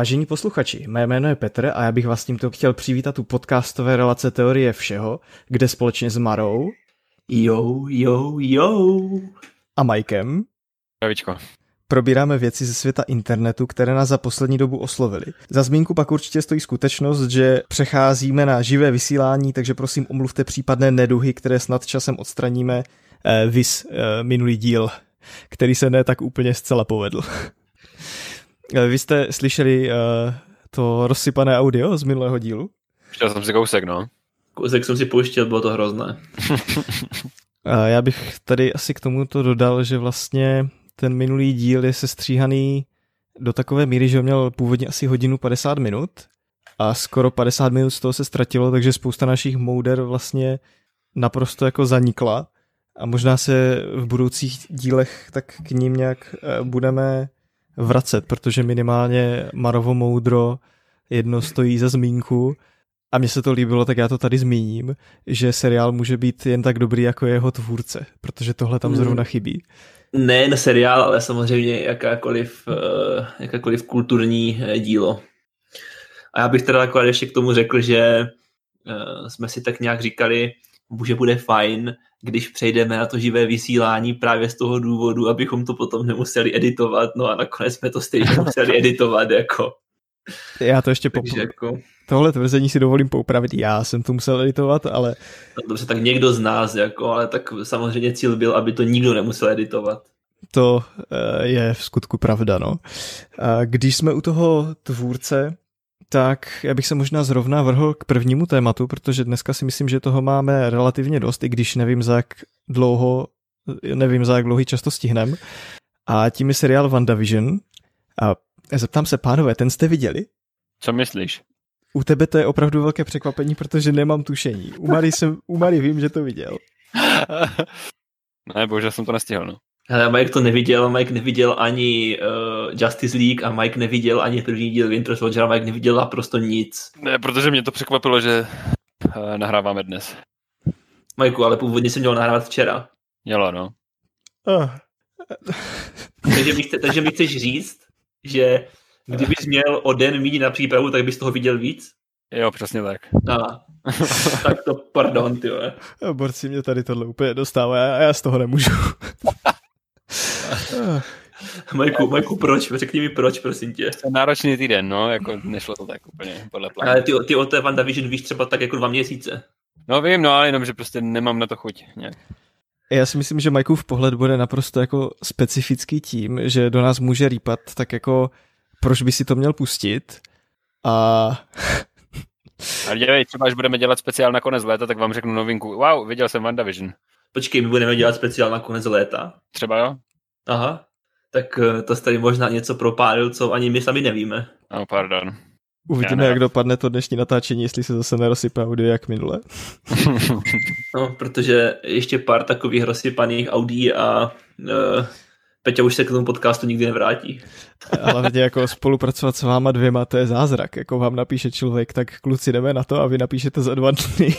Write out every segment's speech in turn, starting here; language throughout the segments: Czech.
Vážení posluchači, mé jméno je Petr a já bych vás tímto chtěl přivítat u podcastové relace Teorie všeho, kde společně s Marou Jo, jo, jo. a Mikem Pravičko. probíráme věci ze světa internetu, které nás za poslední dobu oslovily. Za zmínku pak určitě stojí skutečnost, že přecházíme na živé vysílání, takže prosím omluvte případné neduhy, které snad časem odstraníme, eh, vis eh, minulý díl, který se ne tak úplně zcela povedl. Eh, Vy jste slyšeli eh, to rozsypané audio z minulého dílu? Chtěl jsem si kousek, no. Kousek jsem si pouštěl, bylo to hrozné. A já bych tady asi k tomuto dodal, že vlastně ten minulý díl je sestříhaný do takové míry, že měl původně asi hodinu 50 minut a skoro 50 minut z toho se ztratilo, takže spousta našich mouder vlastně naprosto jako zanikla a možná se v budoucích dílech tak k ním nějak eh, budeme vracet, protože minimálně Marovo moudro jedno stojí za zmínku a mně se to líbilo, tak já to tady zmíním, že seriál může být jen tak dobrý jako jeho tvůrce, protože tohle tam Hmm. zrovna chybí. Ne na seriál, ale samozřejmě jakákoliv, eh, jakákoliv kulturní eh, dílo. A já bych teda akorát ještě k tomu řekl, že eh, jsme si tak nějak říkali, že bude fajn, když přejdeme na to živé vysílání právě z toho důvodu, abychom to potom nemuseli editovat, no a nakonec jsme to stejně museli editovat, jako. Já to ještě Takže po... jako, Tohle tvrzení si dovolím poupravit, já jsem to musel editovat, ale no dobře, tak někdo z nás, jako, ale tak samozřejmě cíl byl, aby to nikdo nemusel editovat. to eh, je v skutku pravda, no. A když jsme u toho tvůrce, tak já bych se možná zrovna vrhl k prvnímu tématu, protože dneska si myslím, že toho máme relativně dost, i když nevím za jak dlouho, nevím za jak dlouhý často stihnem. A tím je seriál WandaVision. A zeptám se, pánové, ten jste viděli? Co myslíš? U tebe to je opravdu velké překvapení, protože nemám tušení. U Mary, jsem, u Mary vím, že to viděl. ne, bohužel jsem to nestihl, no. Hele, Mike to neviděl, Mike neviděl ani uh, Justice League a Mike neviděl ani první díl Winter Soldier a Mike neviděl naprosto nic. Ne, protože mě to překvapilo, že uh, nahráváme dnes. Majku, ale původně jsem měl nahrávat včera. Mělo, no. Oh, Takže mi, chce, takže mi chceš říct, že kdybys měl o den méně na přípravu, tak bys toho viděl víc? Jo, přesně tak. A, tak to pardon, ty vole. borci mě tady tohle úplně dostává a já z toho nemůžu. Majku, Majku, proč? Řekni mi proč, prosím tě. To je náročný týden, no, jako nešlo to tak úplně podle plánu. Ale ty, ty o té WandaVision víš třeba tak jako dva měsíce. No vím, no, ale jenom, že prostě nemám na to chuť. Nějak. Já si myslím, že Majkův pohled bude naprosto jako specifický tím, že do nás může rýpat, tak jako proč by si to měl pustit a Ale dělej, třeba až budeme dělat speciál na konec léta, tak vám řeknu novinku. Wow, viděl jsem WandaVision. Počkej, my budeme dělat speciál na konec léta. Třeba jo? Aha. Tak eh, to tady možná něco propálil, co ani my sami nevíme. No, pardon. uvidíme, jak dopadne to dnešní natáčení, jestli se zase nerozsype audio jak minule. No, protože ještě pár takových rozsypaných Audí a uh, Peťa už se k tomu podcastu nikdy nevrátí. A hlavně jako spolupracovat s váma dvěma, to je zázrak. Jako vám napíše člověk, tak kluci jdeme na to a vy napíšete za dva dny.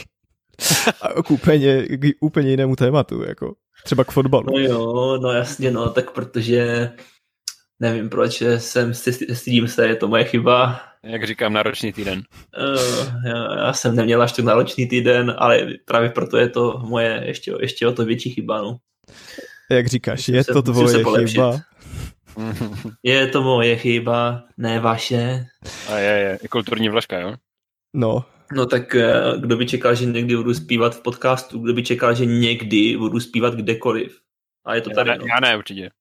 A k úplně, k úplně jinému tématu, jako třeba k fotbalu. No jo, no jasně, no, tak protože nevím proč, jsem si stydím se, je to moje chyba. Jak říkám, náročný týden. Uh, já, já, jsem neměl až tak náročný týden, ale právě proto je to moje ještě, ještě o to větší chyba, no. Jak říkáš, Musím je se- to tvoje chyba. Je to moje chyba, ne vaše. A je, je, je kulturní vložka, jo? No, No tak eh, kdo by čekal, že někdy budu zpívat v podcastu, kdo by čekal, že někdy budu zpívat kdekoliv. A je to Já tady, ne, no. já ne, určitě.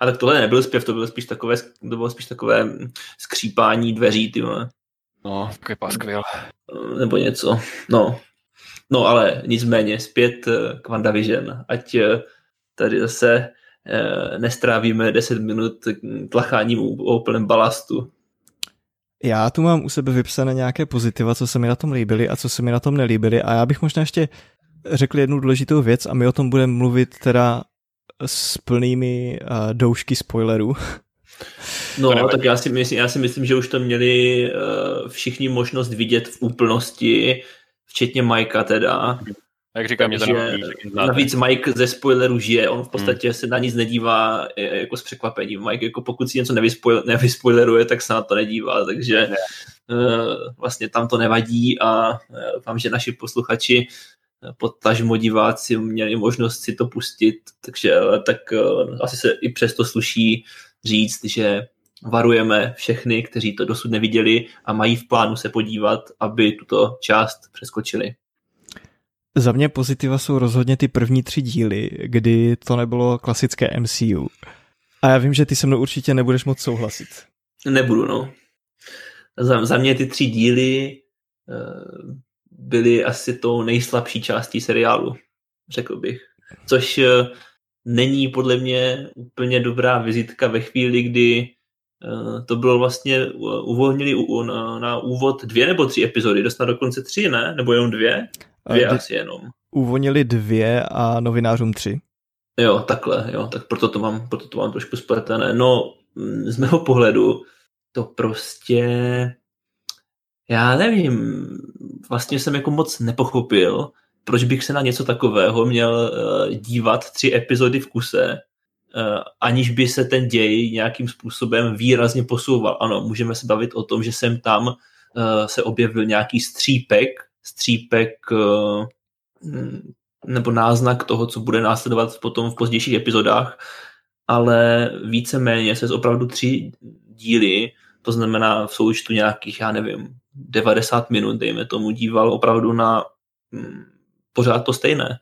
A tak tohle nebyl zpěv, to bylo spíš takové, to bylo spíš takové mm, skřípání dveří, ty vole. No, takový paskvil. Eh, nebo něco. No. No ale nicméně zpět eh, k WandaVision, ať tady zase nestrávíme 10 minut tlacháním o o úplném balastu. Já tu mám u sebe vypsané nějaké pozitiva, co se mi na tom líbily a co se mi na tom nelíbily a já bych možná ještě řekl jednu důležitou věc a my o tom budeme mluvit teda s plnými uh, doušky spoilerů. No, tak já si, myslím, já si myslím, že už to měli uh, všichni možnost vidět v úplnosti, včetně Majka teda. Jak říkám, mě to Takže navíc Mike ze spoilerů žije, on v podstatě hmm. se na nic nedívá e, jako s překvapením. Mike jako pokud si něco nevyspoil, nevyspoileruje, tak se na to nedívá, takže uh, vlastně tam to nevadí a doufám, že naši posluchači podtažmo diváci měli možnost si to pustit, takže tak uh, asi se i přesto sluší říct, že varujeme všechny, kteří to dosud neviděli a mají v plánu se podívat, aby tuto část přeskočili. Za mě pozitiva jsou rozhodně ty první tři díly, kdy to nebylo klasické MCU. A já vím, že ty se mnou určitě nebudeš moc souhlasit. Nebudu, no. Za, za mě ty tři díly uh, byly asi tou nejslabší částí seriálu, řekl bych. Což uh, není podle mě úplně dobrá vizitka ve chvíli, kdy uh, to bylo vlastně, uvolnili na, na úvod dvě nebo tři epizody, dostat dokonce tři, ne? Nebo jenom dvě? Dvě asi jenom. Uvonili dvě a novinářům tři. Jo, takhle, jo, tak proto to mám, proto to mám trošku spletené. No, mm, z mého pohledu to prostě, já nevím, vlastně jsem jako moc nepochopil, proč bych se na něco takového měl uh, dívat tři epizody v kuse, uh, aniž by se ten děj nějakým způsobem výrazně posouval. Ano, můžeme se bavit o tom, že jsem tam uh, se objevil nějaký střípek, střípek eh, nebo náznak toho, co bude následovat potom v pozdějších epizodách, ale víceméně se z opravdu tři díly, to znamená v součtu nějakých, já nevím, 90 minut, dejme tomu, díval opravdu na hm, pořád to stejné.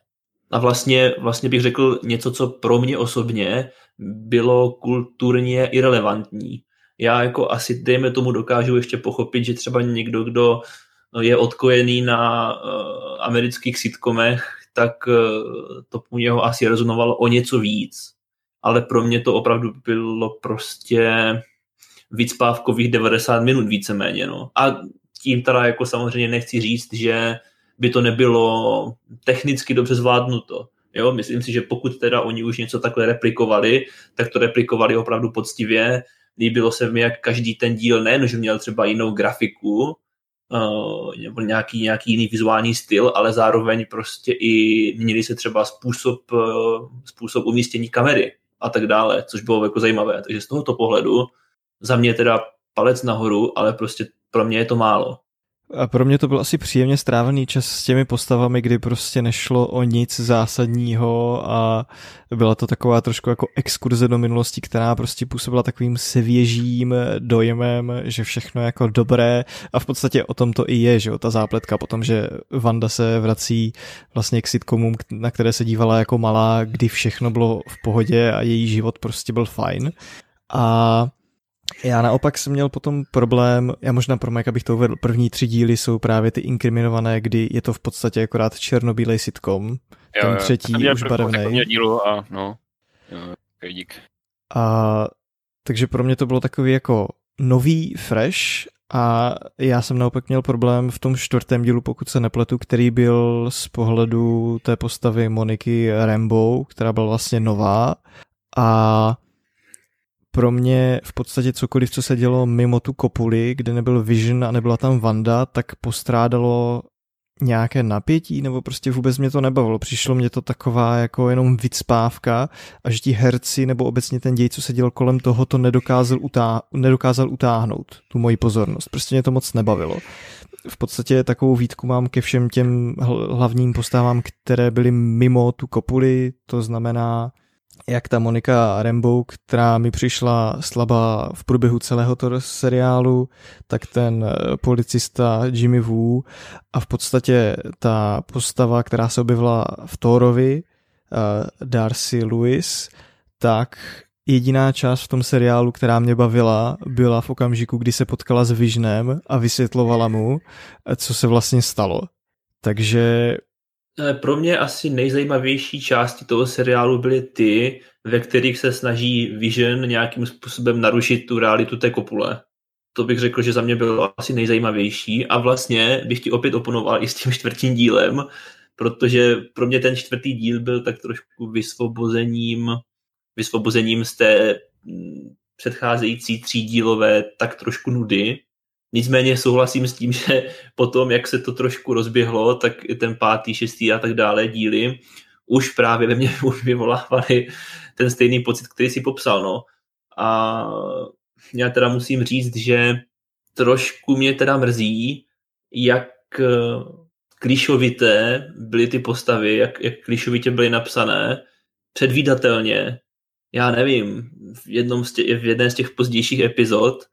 A vlastně, vlastně bych řekl něco, co pro mě osobně bylo kulturně irrelevantní. Já jako asi, dejme tomu, dokážu ještě pochopit, že třeba někdo, kdo je odkojený na uh, amerických sitcomech, tak uh, to u něho asi rezonovalo o něco víc. Ale pro mě to opravdu bylo prostě víc pávkových 90 minut víceméně. No. A tím teda jako samozřejmě nechci říct, že by to nebylo technicky dobře zvládnuto. Jo, myslím si, že pokud teda oni už něco takhle replikovali, tak to replikovali opravdu poctivě. Líbilo se mi, jak každý ten díl nejen, že měl třeba jinou grafiku, nebo nějaký, nějaký jiný vizuální styl, ale zároveň prostě i měnili se třeba způsob, uh, způsob umístění kamery a tak dále, což bylo jako zajímavé. Takže z tohoto pohledu za mě teda palec nahoru, ale prostě pro mě je to málo. A pro mě to byl asi příjemně strávený čas s těmi postavami, kdy prostě nešlo o nic zásadního a byla to taková trošku jako exkurze do minulosti, která prostě působila takovým svěžím dojmem, že všechno je jako dobré a v podstatě o tom to i je, že jo, ta zápletka potom, že Vanda se vrací vlastně k sitcomům, na které se dívala jako malá, kdy všechno bylo v pohodě a její život prostě byl fajn. A já naopak jsem měl potom problém, já možná pro Mike, abych to uvedl, první tři díly jsou právě ty inkriminované, kdy je to v podstatě akorát černobílej sitcom, jo, ten jo. třetí už barevný. dílu a no, jo, dík. A takže pro mě to bylo takový jako nový, fresh a já jsem naopak měl problém v tom čtvrtém dílu, pokud se nepletu, který byl z pohledu té postavy Moniky Rambo, která byla vlastně nová a pro mě v podstatě cokoliv, co se dělo mimo tu kopuli, kde nebyl Vision a nebyla tam Vanda, tak postrádalo nějaké napětí, nebo prostě vůbec mě to nebavilo. Přišlo mě to taková jako jenom vycpávka a že ti herci nebo obecně ten děj, co se děl kolem toho, to nedokázal, utá- nedokázal utáhnout, tu moji pozornost. Prostě mě to moc nebavilo. V podstatě takovou výtku mám ke všem těm hlavním postavám, které byly mimo tu kopuli, to znamená jak ta Monika Rambo, která mi přišla slabá v průběhu celého toho seriálu, tak ten eh, policista Jimmy Woo a v podstatě ta postava, která se objevila v Thorovi, eh, Darcy Lewis, tak jediná část v tom seriálu, která mě bavila, byla v okamžiku, kdy se potkala s Visionem a vysvětlovala mu, eh, co se vlastně stalo. Takže pro mě asi nejzajímavější části toho seriálu byly ty, ve kterých se snaží Vision nějakým způsobem narušit tu realitu té kopule. To bych řekl, že za mě bylo asi nejzajímavější a vlastně bych ti opět oponoval i s tím čtvrtým dílem, protože pro mě ten čtvrtý díl byl tak trošku vysvobozením, vysvobozením z té mm, předcházející třídílové tak trošku nudy, Nicméně souhlasím s tím, že potom, jak se to trošku rozběhlo, tak ten pátý, šestý a tak dále díly už právě ve mně už vyvolávali ten stejný pocit, který si popsal. No. A já teda musím říct, že trošku mě teda mrzí, jak eh, klíšovité byly ty postavy, jak, jak klíšovitě byly napsané, předvídatelně. Já nevím, v, jednom z tě, v jedné z těch pozdějších epizod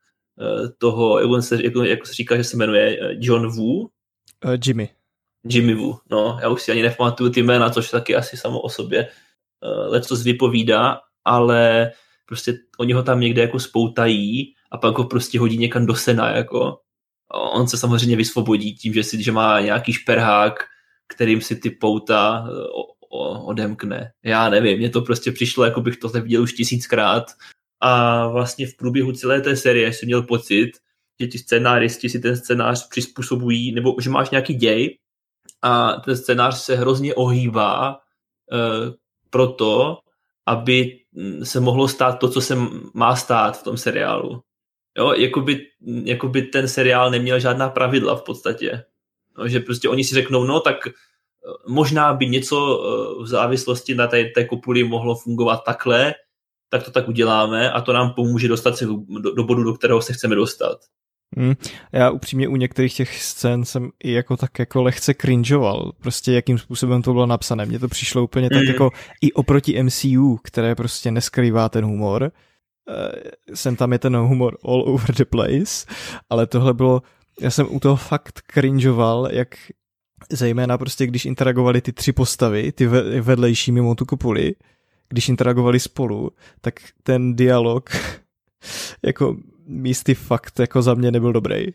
toho, jak se, jak, jak se říká, že se jmenuje eh, John Wu? Uh, Jimmy. Jimmy Wu, no, já už si ani nepamatuju ty jména, což taky asi samo o sobě lecos vypovídá, ale prostě oni ho tam někde jako spoutají a pak ho prostě hodí někam do sena, jako. On se samozřejmě vysvobodí tím, že, si, že má nějaký šperhák, kterým si ty pouta eh, odemkne. Já nevím, mně to prostě přišlo, jako bych to viděl už tisíckrát a vlastně v průběhu celé té série jsem měl pocit, že ti scénáristi si ten scénář přizpůsobují, nebo že máš nějaký děj a ten scénář se hrozně ohýbá uh, proto, aby mm, se mohlo stát to, co se má stát v tom seriálu. Jo, jakoby, jakoby ten seriál neměl žádná pravidla v podstatě. No, že prostě oni si řeknou, no tak eh, možná by něco eh, v závislosti na té, té kopuli mohlo fungovat takhle, tak to tak uděláme a to nám pomůže dostat se do, do bodu, do kterého se chceme dostat. Hmm. Já upřímně u některých těch scén jsem i jako tak jako lehce cringeoval, prostě jakým způsobem to bylo napsané. Mně to přišlo úplně hmm. tak jako i oproti MCU, které prostě neskrývá ten humor. Jsem tam je ten humor all over the place, ale tohle bylo, já jsem u toho fakt cringeoval, jak zejména prostě když interagovali ty tři postavy, ty vedlejší mimo tu kopuli, když interagovali spolu, tak ten dialog jako místy fakt jako za mě nebyl dobrý.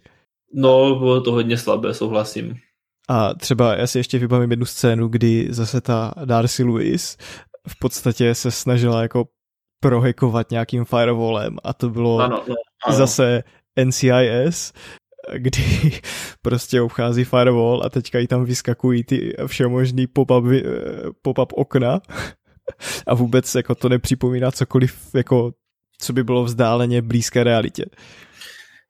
No, bylo to hodně slabé, souhlasím. A třeba já si ještě vybavím jednu scénu, kdy zase ta Darcy Lewis v podstatě se snažila jako prohekovat nějakým firewallem a to bylo ano, no, ano. zase NCIS, kdy prostě obchází firewall a teďka jí tam vyskakují ty všemožný pop-up, pop-up okna a vůbec jako to nepřipomíná cokoliv jako co by bylo vzdáleně blízké realitě.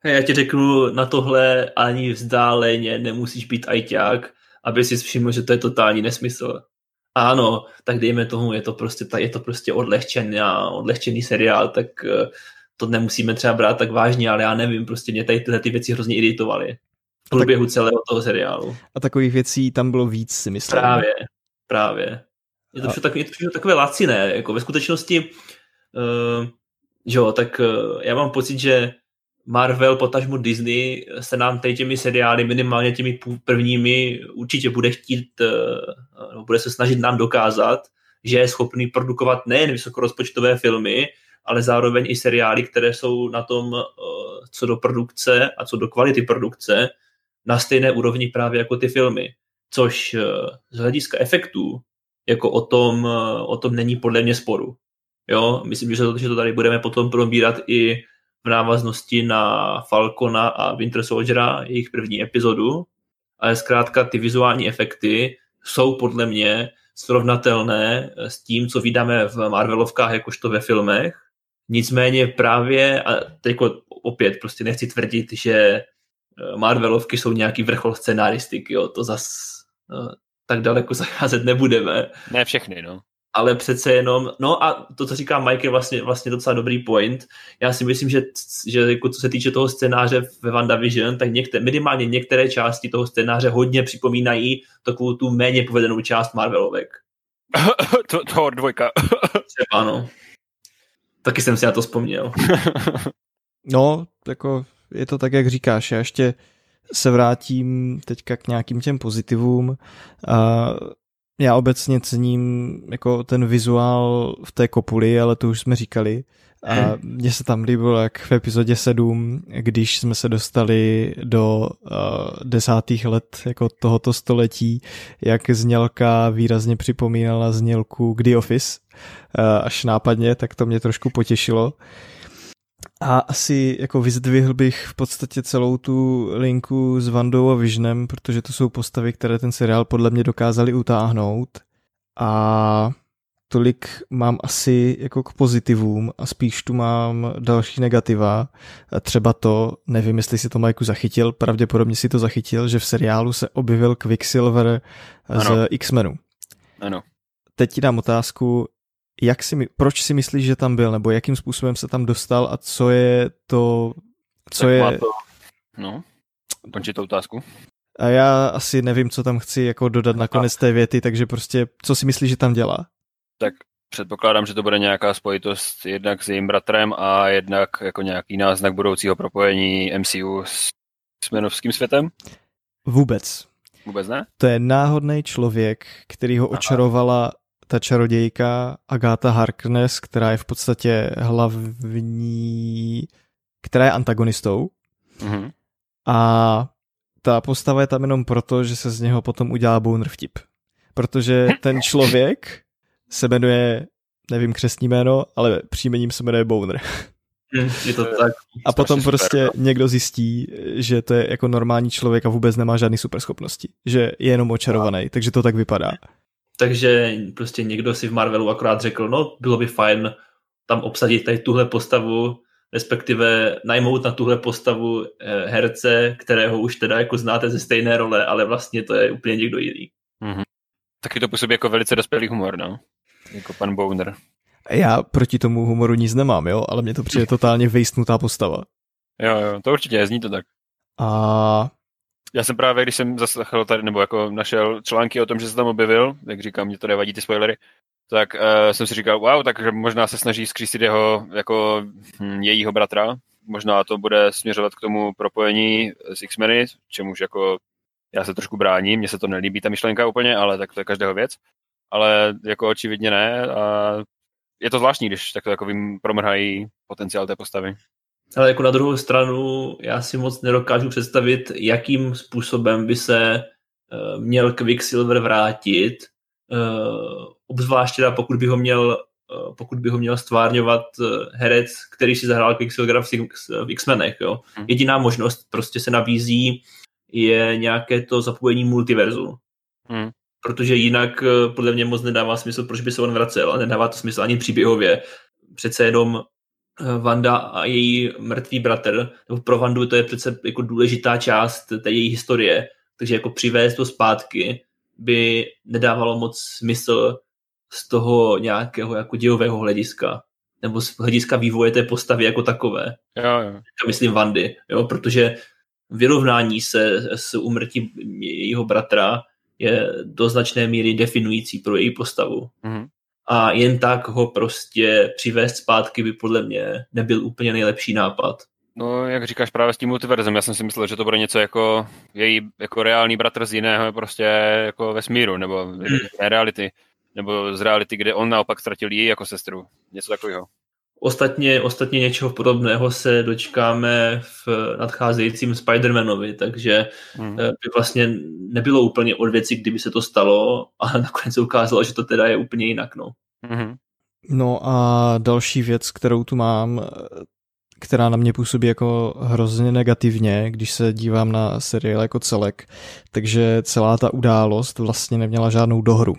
Já ti řeknu, na tohle ani vzdáleně nemusíš být ajťák, aby si všiml, že to je totální nesmysl. Ano, tak dejme tomu, je to prostě, je to prostě odlehčený, odlehčený seriál, tak eh, to nemusíme třeba brát tak vážně, ale já nevím, prostě mě tady tyhle ty věci hrozně iritovaly v průběhu tak, celého toho seriálu. A takových věcí tam bylo víc, si myslím. Právě, právě. Je to, takové, je to takové laciné, jako ve skutečnosti uh, že jo, tak uh, já mám pocit, že Marvel, potažmo Disney se nám tady těmi seriály, minimálně těmi prvními, určitě bude chtít, uh, bude se snažit nám dokázat, že je schopný produkovat nejen vysokorozpočtové filmy, ale zároveň i seriály, které jsou na tom, uh, co do produkce a co do kvality produkce, na stejné úrovni právě jako ty filmy. Což uh, z hlediska efektů, jako o tom, o tom není podle mě sporu. Jo, myslím, že to, že to tady budeme potom probírat i v návaznosti na Falcona a Winter Soldiera, jejich první epizodu, ale zkrátka ty vizuální efekty jsou podle mě srovnatelné s tím, co vydáme v Marvelovkách jakožto ve filmech. Nicméně právě, a teď opět prostě nechci tvrdit, že eh, Marvelovky jsou nějaký vrchol scenaristiky, jo, to zas no, tak daleko zacházet nebudeme. Ne všechny, no ale přece jenom, no a to, co říká Mike, je vlastně, vlastně docela dobrý point. Já si myslím, že, že jako co se týče toho scénáře ve WandaVision, tak některé, minimálně některé části toho scénáře hodně připomínají takovou tu méně povedenou část Marvelovek. to, to dvojka. Třeba, no. Taky jsem si na to vzpomněl. no, jako je to tak, jak říkáš. Já ještě se vrátím teďka k nějakým těm pozitivům. Uh, já obecně cením jako ten vizuál v té kopuli, ale to už jsme říkali. A mně se tam líbilo, jak v epizodě 7, když jsme se dostali do uh, desátých let jako tohoto století, jak znělka výrazně připomínala znělku The Office, uh, až nápadně, tak to mě trošku potěšilo. Uh, a asi jako vyzdvihl bych v podstatě celou tu linku s Vandou a Visionem, protože to jsou postavy, které ten seriál podle mě dokázali utáhnout. A tolik mám asi jako k pozitivům a spíš tu mám další negativa. Třeba to, nevím, jestli si to Majku zachytil, pravděpodobně si to zachytil, že v seriálu se objevil Quicksilver z ano. X-Menu. Ano. Teď ti dám otázku, jak si, proč si myslíš, že tam byl, nebo jakým způsobem se tam dostal a co je to, co tak je... To, no, končí to otázku. A já asi nevím, co tam chci jako dodat na konec té věty, takže prostě, co si myslíš, že tam dělá? Tak předpokládám, že to bude nějaká spojitost jednak s jejím bratrem a jednak jako nějaký náznak budoucího propojení MCU s směnovským světem? Vůbec. Vůbec ne? To je náhodný člověk, který ho očarovala ta čarodějka Agatha Harkness, která je v podstatě hlavní, která je antagonistou. Mm-hmm. A ta postava je tam jenom proto, že se z něho potom udělá Boner vtip. Protože ten člověk se jmenuje, nevím křesní jméno, ale příjmením se jmenuje Boner. Hm, je to tak. A potom super, prostě no. někdo zjistí, že to je jako normální člověk a vůbec nemá žádné superschopnosti. Že je jenom očarovaný, no. takže to tak vypadá. Takže prostě někdo si v Marvelu akorát řekl, no bylo by fajn tam obsadit tady tuhle postavu, respektive najmout na tuhle postavu eh, herce, kterého už teda jako znáte ze stejné role, ale vlastně to je úplně někdo jiný. Mm-hmm. Taky to působí jako velice dospělý humor, no. Jako pan Bowner. Já proti tomu humoru nic nemám, jo, ale mě to přijde totálně vejstnutá postava. Jo, jo, to určitě, zní to tak. A já jsem právě, když jsem zaslechl tady, nebo jako našel články o tom, že se tam objevil, jak říkám, mě to nevadí ty spoilery, tak uh, jsem si říkal, wow, takže možná se snaží skřísit jeho, jako hm, jejího bratra, možná to bude směřovat k tomu propojení s X-meny, čemuž jako já se trošku bráním, mně se to nelíbí ta myšlenka úplně, ale tak to je každého věc. Ale jako očividně ne a je to zvláštní, když takto jako vím, promrhají potenciál té postavy. Ale jako na druhou stranu já si moc nedokážu představit, jakým způsobem by se uh, měl Quicksilver vrátit, uh, obzvlášť teda pokud by ho měl uh, pokud by ho měl stvárňovat herec, který si zahrál Quicksilvera v, v X-menech. Jo. Hmm. Jediná možnost prostě se nabízí je nějaké to zapojení multiverzu. Hmm. Protože jinak podle mě moc nedává smysl, proč by se on vracel a nedává to smysl ani příběhově. Přece jenom Vanda a její mrtvý bratr, nebo pro Vandu to je přece jako důležitá část té její historie, takže jako přivést to zpátky by nedávalo moc smysl z toho nějakého jako dějového hlediska, nebo z hlediska vývoje té postavy jako takové. Jo, jo. Já myslím Vandy, jo, protože vyrovnání se s umrtím jejího bratra je do značné míry definující pro její postavu. Mm-hmm a jen tak ho prostě přivést zpátky by podle mě nebyl úplně nejlepší nápad. No, jak říkáš právě s tím multiverzem, já jsem si myslel, že to bude něco jako její jako reálný bratr z jiného prostě jako vesmíru, nebo hmm. reality, nebo z reality, kde on naopak ztratil ji jako sestru. Něco takového. Ostatně, ostatně něčeho podobného se dočkáme v nadcházejícím Spider-Manovi, takže hmm. by vlastně nebylo úplně od věci, kdyby se to stalo, ale nakonec se ukázalo, že to teda je úplně jinak. No. Hmm. No a další věc, kterou tu mám, která na mě působí jako hrozně negativně, když se dívám na seriál jako celek, takže celá ta událost vlastně neměla žádnou dohru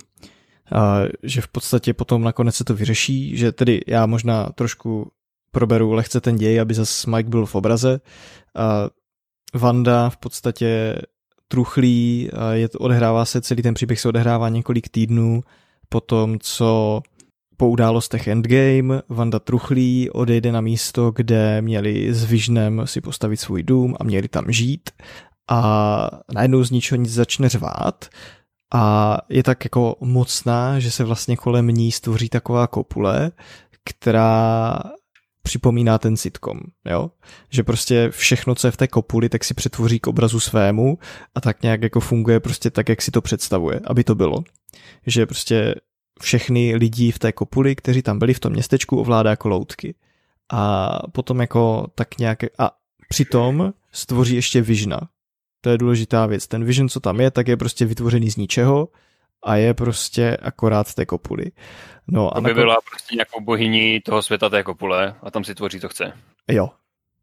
a že v podstatě potom nakonec se to vyřeší, že tedy já možná trošku proberu lehce ten děj, aby zase Mike byl v obraze. A Vanda v podstatě truchlí, a je, odehrává se, celý ten příběh se odehrává několik týdnů po tom, co po událostech Endgame Vanda truchlí odejde na místo, kde měli s Visionem si postavit svůj dům a měli tam žít a najednou z ničeho nic začne řvát a je tak jako mocná, že se vlastně kolem ní stvoří taková kopule, která připomíná ten sitcom, jo? Že prostě všechno, co je v té kopuli, tak si přetvoří k obrazu svému a tak nějak jako funguje prostě tak, jak si to představuje, aby to bylo. Že prostě všechny lidi v té kopuli, kteří tam byli v tom městečku, ovládá jako loutky. A potom jako tak nějak, a přitom stvoří ještě Visiona, to je důležitá věc. Ten vision, co tam je, tak je prostě vytvořený z ničeho a je prostě akorát té kopuly. No, a by nakon... byla prostě nějakou bohyní toho světa té kopule a tam si tvoří, to chce. Jo.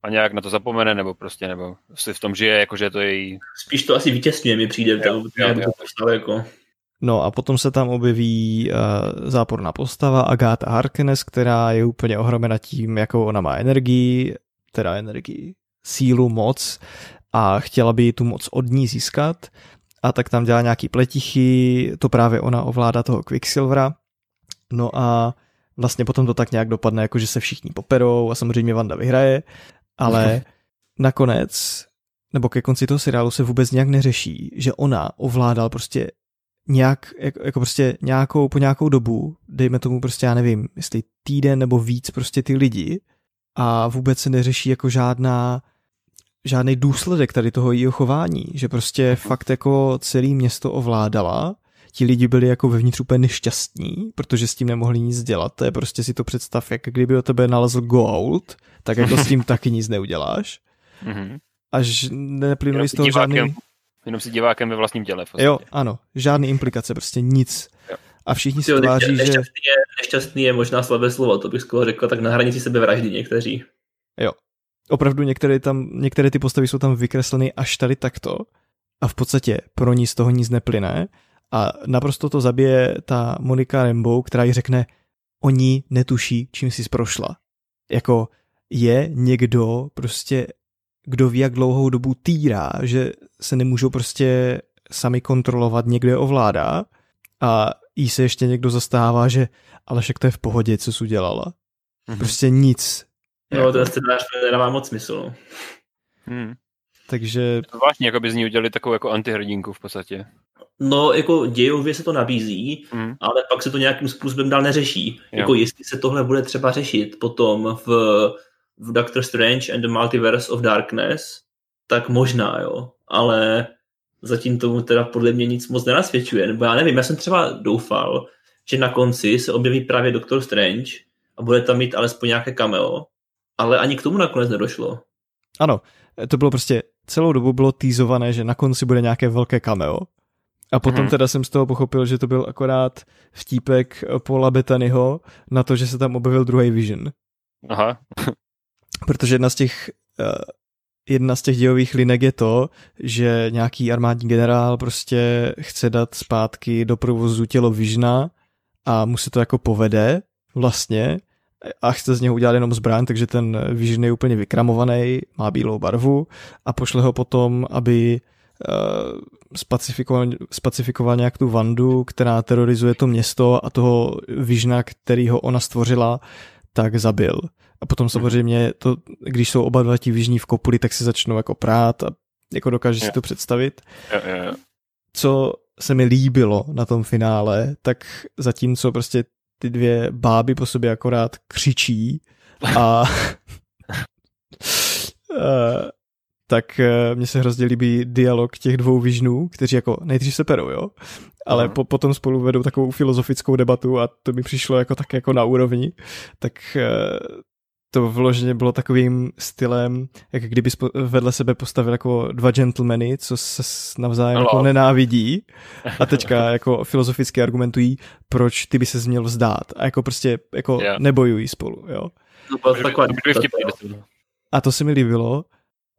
A nějak na to zapomene, nebo prostě, nebo si v tom žije, jakože to je její... Spíš to asi vytěsňuje, mi přijde, jo, to, jo, jo. to jako... No a potom se tam objeví uh, záporná postava Agatha Harkness, která je úplně ohromena tím, jakou ona má energii, teda energii, sílu, moc a chtěla by tu moc od ní získat a tak tam dělá nějaký pletichy, to právě ona ovládá toho Quicksilvera. No a vlastně potom to tak nějak dopadne, jako že se všichni poperou a samozřejmě Vanda vyhraje, ale nakonec, nebo ke konci toho seriálu se vůbec nějak neřeší, že ona ovládal prostě nějak, jako, jako prostě nějakou, po nějakou dobu, dejme tomu prostě, já nevím, jestli týden nebo víc prostě ty lidi a vůbec se neřeší jako žádná žádný důsledek tady toho jejího chování, že prostě fakt jako celý město ovládala, ti lidi byli jako vevnitř úplně nešťastní, protože s tím nemohli nic dělat, to je prostě si to představ, jak kdyby o tebe nalezl gold, tak jako s tím taky nic neuděláš. Mhm. Až neplynuli z toho žádný... Jenom si divákem ve vlastním těle. Jo, ano, žádný implikace, prostě nic. Jo. A všichni si tváří, nešťastný že... Je, nešťastný je možná slabé slovo, to bych skoro řekl, tak na hranici sebevraždy někteří. Jo, opravdu některé, tam, některé ty postavy jsou tam vykresleny až tady takto a v podstatě pro ní z toho nic neplyne a naprosto to zabije ta Monika Rambo, která jí řekne, oni netuší, čím jsi prošla. Jako je někdo prostě, kdo ví, jak dlouhou dobu týrá, že se nemůžou prostě sami kontrolovat, někdo je ovládá a jí se ještě někdo zastává, že ale však to je v pohodě, co jsi udělala. Mm-hmm. Prostě nic. No, ten scénář nedává moc smysl. No. Hmm. Takže... Zvláštně, jako by z ní udělali takovou jako antihrdinku v podstatě. No, jako dějově se to nabízí, hmm. ale pak se to nějakým způsobem dál neřeší. Jo. Jako jestli se tohle bude třeba řešit potom v, v Doctor Strange and the Multiverse of Darkness, tak možná, jo. Ale zatím tomu teda podle mě nic moc nenasvědčuje. Nebo já nevím, já jsem třeba doufal, že na konci se objeví právě Doctor Strange a bude tam mít alespoň nějaké cameo, ale ani k tomu nakonec nedošlo. Ano, to bylo prostě, celou dobu bylo týzované, že na konci bude nějaké velké cameo. A potom hmm. teda jsem z toho pochopil, že to byl akorát vtípek Paula Bettanyho na to, že se tam objevil druhý Vision. Aha. Protože jedna z těch uh, jedna z těch dějových linek je to, že nějaký armádní generál prostě chce dát zpátky do provozu tělo Visiona a mu se to jako povede vlastně a chce z něho udělat jenom zbraň, takže ten Vision je úplně vykramovaný, má bílou barvu a pošle ho potom, aby uh, spacifikoval, spacifikoval nějak tu Vandu, která terorizuje to město a toho Visiona, který ho ona stvořila, tak zabil. A potom samozřejmě, to, když jsou oba dva ti Vižní v kopuli, tak se začnou jako prát a jako dokáže si to představit. Co se mi líbilo na tom finále, tak zatímco prostě ty dvě báby po sobě akorát křičí a tak eh, mně se hrozně líbí dialog těch dvou vižnů, kteří jako nejdřív se perou, jo, ale po, potom spolu vedou takovou filozofickou debatu a to mi přišlo jako tak jako na úrovni, tak eh, to vloženě bylo takovým stylem, jak kdyby vedle sebe postavil jako dva gentlemany, co se navzájem jako nenávidí a teďka jako filozoficky argumentují, proč ty by se měl vzdát a jako prostě jako yeah. nebojují spolu, jo. No, taková, a to se mi líbilo,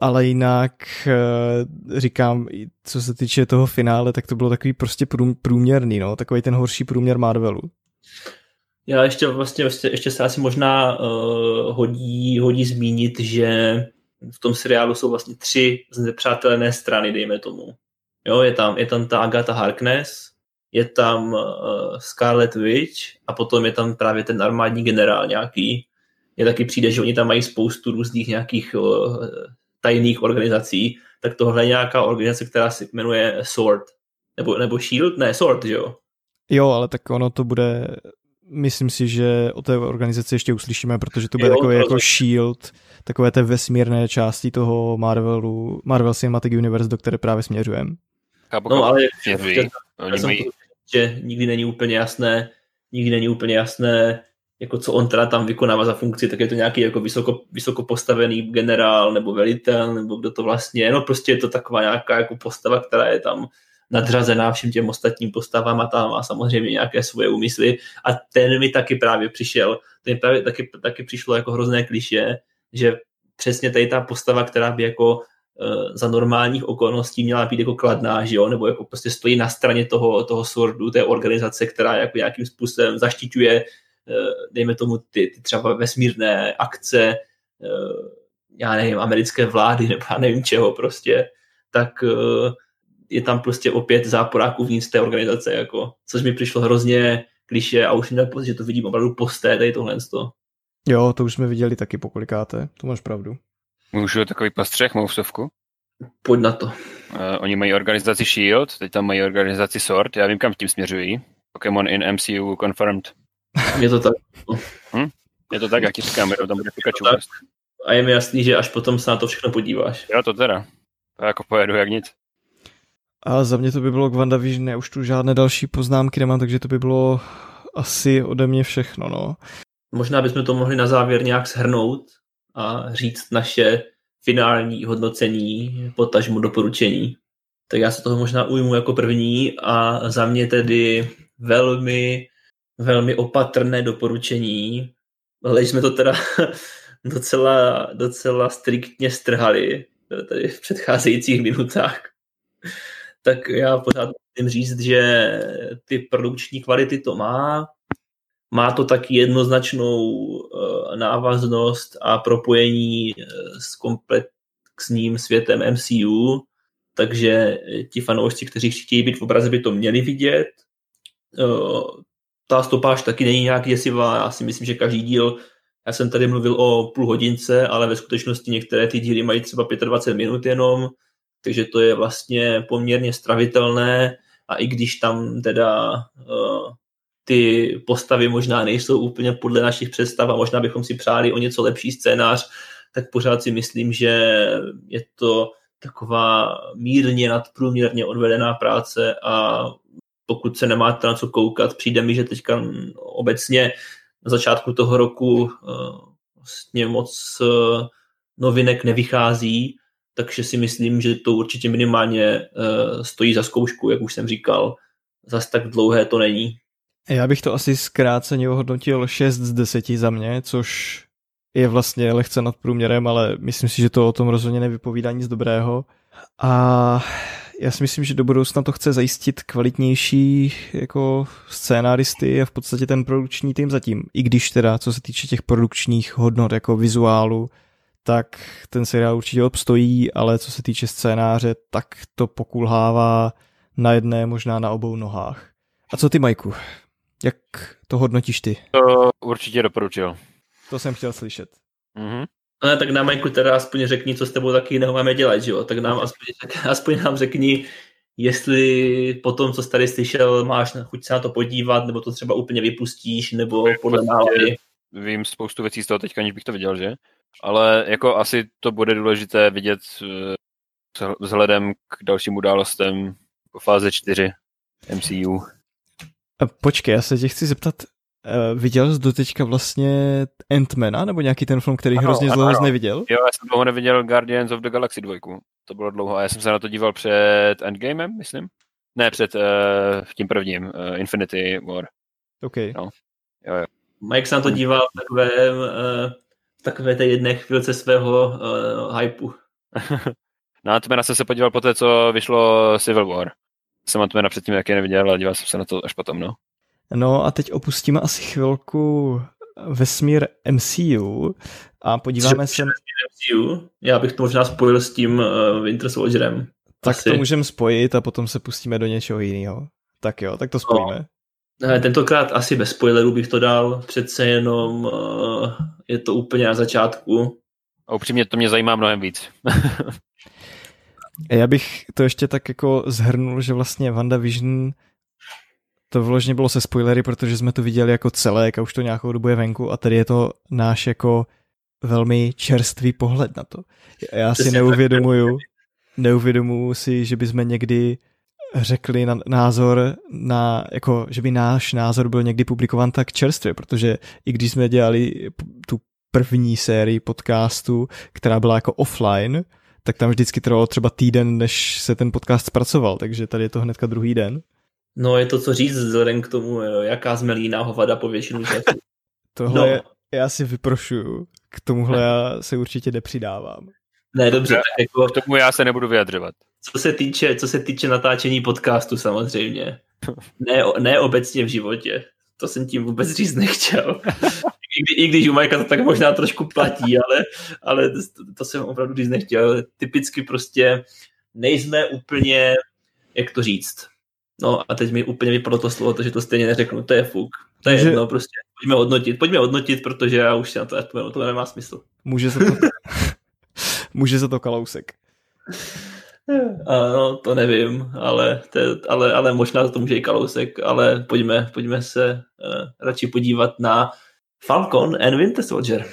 ale jinak eh, říkám, co se týče toho finále, tak to bylo takový prostě průměrný, no, takový ten horší průměr Marvelu. Já ještě vlastně, ještě, ještě se asi možná uh, hodí, hodí zmínit, že v tom seriálu jsou vlastně tři znepřátelené strany, dejme tomu. Jo, je tam, je tam ta Agatha Harkness, je tam uh, Scarlet Witch a potom je tam právě ten armádní generál nějaký. Je taky přijde, že oni tam mají spoustu různých nějakých uh, tajných organizací, tak tohle je nějaká organizace, která se jmenuje SWORD. Nebo, nebo SHIELD? Ne, SWORD, že jo? Jo, ale tak ono to bude myslím si, že o té organizaci ještě uslyšíme, protože to bude jo, takový jako shield, takové té vesmírné části toho Marvelu, Marvel Cinematic Universe, do které právě směřujeme. No, ale že nikdy není úplně jasné, nikdy není úplně jasné, jako co on teda tam vykonává za funkci, tak je to nějaký jako vysoko, vysoko postavený generál nebo velitel, nebo kdo to vlastně je, no prostě je to taková nějaká jako postava, která je tam nadřazená všem těm ostatním postavám a tam má samozřejmě nějaké svoje úmysly. A ten mi taky právě přišel, ten právě taky, taky přišlo jako hrozné kliše, že přesně tady ta postava, která by jako za normálních okolností měla být jako kladná, že jo, nebo jako prostě stojí na straně toho, toho sordu, té organizace, která jako nějakým způsobem zaštiťuje, dejme tomu, ty, ty třeba vesmírné akce, já nevím, americké vlády, nebo já nevím čeho prostě, tak je tam prostě opět záporáků vnitř té organizace, jako, což mi přišlo hrozně kliše a už měl pocit, že to vidím opravdu posté, tady tohle. Jo, to už jsme viděli taky pokolikáte, to máš pravdu. Můžu takový pastřeh, mou vstovku? Pojď na to. Uh, oni mají organizaci SHIELD, teď tam mají organizaci SWORD, já vím, kam tím směřují. Pokémon in MCU confirmed. Je to tak. Hm? Je to tak, jak ti říkám, tam bude Pikachu. A je mi jasný, že až potom se na to všechno podíváš. Jo, to teda. To jako pojedu jak nic. A za mě to by bylo k WandaVision, já už tu žádné další poznámky nemám, takže to by bylo asi ode mě všechno, no. Možná bychom to mohli na závěr nějak shrnout a říct naše finální hodnocení, potažmu doporučení. Tak já se toho možná ujmu jako první a za mě tedy velmi, velmi opatrné doporučení. Ale jsme to teda docela, docela striktně strhali tady v předcházejících minutách tak já pořád musím říct, že ty produkční kvality to má, má to taky jednoznačnou uh, návaznost a propojení uh, s komplexním světem MCU, takže ti fanoušci, kteří chtějí být v obraze, by to měli vidět. Ta stopáž taky není nějak děsivá, já si myslím, že každý díl, já jsem tady mluvil o půl hodince, ale ve skutečnosti některé ty díly mají třeba 25 minut jenom, takže to je vlastně poměrně stravitelné a i když tam teda uh, ty postavy možná nejsou úplně podle našich představ a možná bychom si přáli o něco lepší scénář, tak pořád si myslím, že je to taková mírně nadprůměrně odvedená práce a pokud se nemáte na co koukat, přijde mi, že teďka obecně na začátku toho roku uh, vlastně moc uh, novinek nevychází takže si myslím, že to určitě minimálně uh, stojí za zkoušku, jak už jsem říkal. Zas tak dlouhé to není. Já bych to asi zkráceně ohodnotil 6 z 10 za mě, což je vlastně lehce nad průměrem, ale myslím si, že to o tom rozhodně nevypovídá nic dobrého. A já si myslím, že do budoucna to chce zajistit kvalitnější jako scénáristy a v podstatě ten produkční tým zatím. I když teda, co se týče těch produkčních hodnot jako vizuálu, tak ten seriál určitě obstojí, ale co se týče scénáře, tak to pokulhává na jedné, možná na obou nohách. A co ty, Majku? Jak to hodnotíš ty? To určitě doporučil. To jsem chtěl slyšet. Mm-hmm. Ale tak na Majku teda aspoň řekni, co s tebou taky jiného máme dělat, že jo? Tak nám aspoň, aspoň nám řekni, jestli po tom, co jsi tady slyšel, máš chuť se na to podívat, nebo to třeba úplně vypustíš, nebo podle nálady. Vím spoustu věcí z toho teďka, aniž bych to viděl, že? Ale jako asi to bude důležité vidět eh, vzhledem k dalším událostem po fáze 4 MCU. Počkej, já se tě chci zeptat, eh, viděl jsi teďka vlastně Ant-Mana, nebo nějaký ten film, který ano, hrozně dlouho neviděl? Jo, já jsem dlouho neviděl Guardians of the Galaxy 2. To bylo dlouho a já jsem se na to díval před Endgamem, myslím. Ne, před uh, tím prvním, uh, Infinity War. OK. No. Jo, jo. Mike se na to díval v takovém uh, takové té jedné chvilce svého uh, hypeu. na Antmana jsem se podíval po té, co vyšlo Civil War. Jsem Antmana předtím taky neviděl, ale díval jsem se na to až potom, no. No a teď opustíme asi chvilku vesmír MCU a podíváme se... MCU? Já bych to možná spojil s tím uh, Winter Soldierem. Tak asi. to můžeme spojit a potom se pustíme do něčeho jiného. Tak jo, tak to spojíme. No. Tentokrát asi bez spoilerů bych to dal, přece jenom uh, je to úplně na začátku. A upřímně to mě zajímá mnohem víc. Já bych to ještě tak jako zhrnul, že vlastně WandaVision to vložně bylo se spoilery, protože jsme to viděli jako celé, a už to nějakou dobu je venku a tady je to náš jako velmi čerstvý pohled na to. Já si neuvědomuju, neuvědomuju si, že bychom někdy řekli na, názor na, jako, že by náš názor byl někdy publikovan tak čerstvě, protože i když jsme dělali tu první sérii podcastu, která byla jako offline, tak tam vždycky trvalo třeba týden, než se ten podcast zpracoval, takže tady je to hnedka druhý den. No je to co říct vzhledem k tomu, jaká zmelíná hovada po většinu času. Tohle no. já si vyprošuju, k tomuhle já se určitě nepřidávám. Ne, dobře, tak jako... K tomu já se nebudu vyjadřovat. Co se týče, co se týče natáčení podcastu samozřejmě. Ne, ne obecně v životě. To jsem tím vůbec říct nechtěl. I, kdy, I když u Majka to tak možná trošku platí, ale, ale to, to jsem opravdu říct nechtěl. Typicky prostě nejsme úplně, jak to říct, No a teď mi úplně vypadlo to slovo, že to stejně neřeknu, to je fuk. To je jedno, prostě pojďme hodnotit, pojďme hodnotit, protože já už si na to to nemá smysl. Může se to, může se to kalousek. No, to nevím, ale, to, ale, ale možná to může i kalousek, ale pojďme, pojďme se uh, radši podívat na Falcon and Winter Soldier,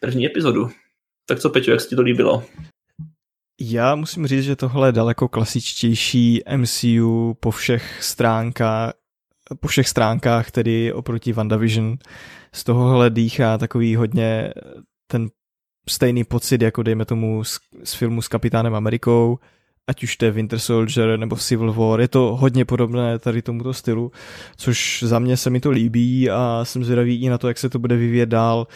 první epizodu. Tak co, Peťo, jak se ti to líbilo? Já musím říct, že tohle je daleko klasičtější MCU po všech stránkách, po všech stránkách, tedy oproti WandaVision. Z tohohle dýchá takový hodně ten stejný pocit, jako dejme tomu z, z filmu s Kapitánem Amerikou, ať už to je Winter Soldier nebo Civil War, je to hodně podobné tady tomuto stylu, což za mě se mi to líbí a jsem zvědavý i na to, jak se to bude vyvíjet dál.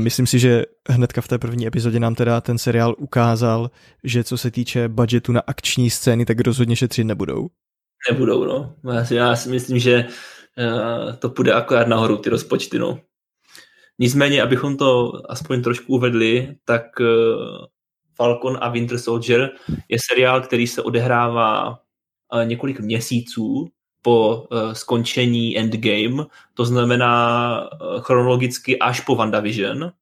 Myslím si, že hnedka v té první epizodě nám teda ten seriál ukázal, že co se týče budgetu na akční scény, tak rozhodně šetřit nebudou. Nebudou, no. Já si, já si myslím, že uh, to půjde akorát nahoru, ty rozpočty, no. Nicméně, abychom to aspoň trošku uvedli, tak uh, Falcon a Winter Soldier je seriál, který se odehrává eh, několik měsíců po uh, skončení Endgame, to znamená chronologicky až po WandaVision,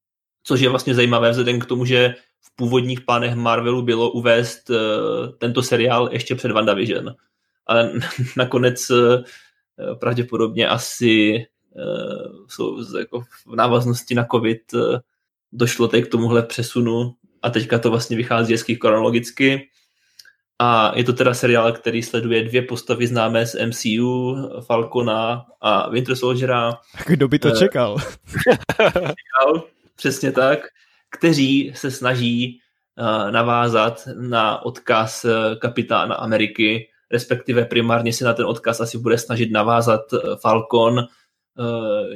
což je vlastně zajímavé vzhledem k tomu, že v původních plánech Marvelu bylo uvést tento seriál ještě před WandaVision. Ale nakonec pravděpodobně asi jsou, jako v návaznosti na COVID uh, došlo teď k tomuhle přesunu a teďka to vlastně vychází hezky chronologicky. A je to teda seriál, který sleduje dvě postavy známé z MCU, Falcona a Winter Soldiera. Kdo by to eh, čekal? čekal, přesně tak, kteří se snaží navázat na odkaz kapitána Ameriky, respektive primárně se na ten odkaz asi bude snažit navázat Falcon,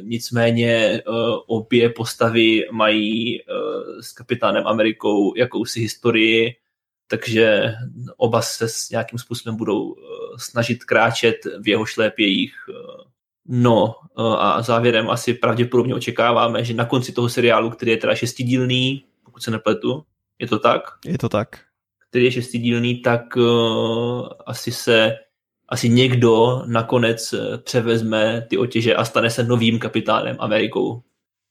nicméně uh, obě postavy mají uh, s kapitánem Amerikou jakousi historii, takže oba se s nějakým způsobem budou snažit kráčet v jeho šlépějích. No a závěrem asi pravděpodobně očekáváme, že na konci toho seriálu, který je teda šestidílný, pokud se nepletu, je to tak? Je to tak. Který je šestidílný, tak uh, asi se asi někdo nakonec eh, převezme ty otěže a stane se novým kapitánem Amerikou.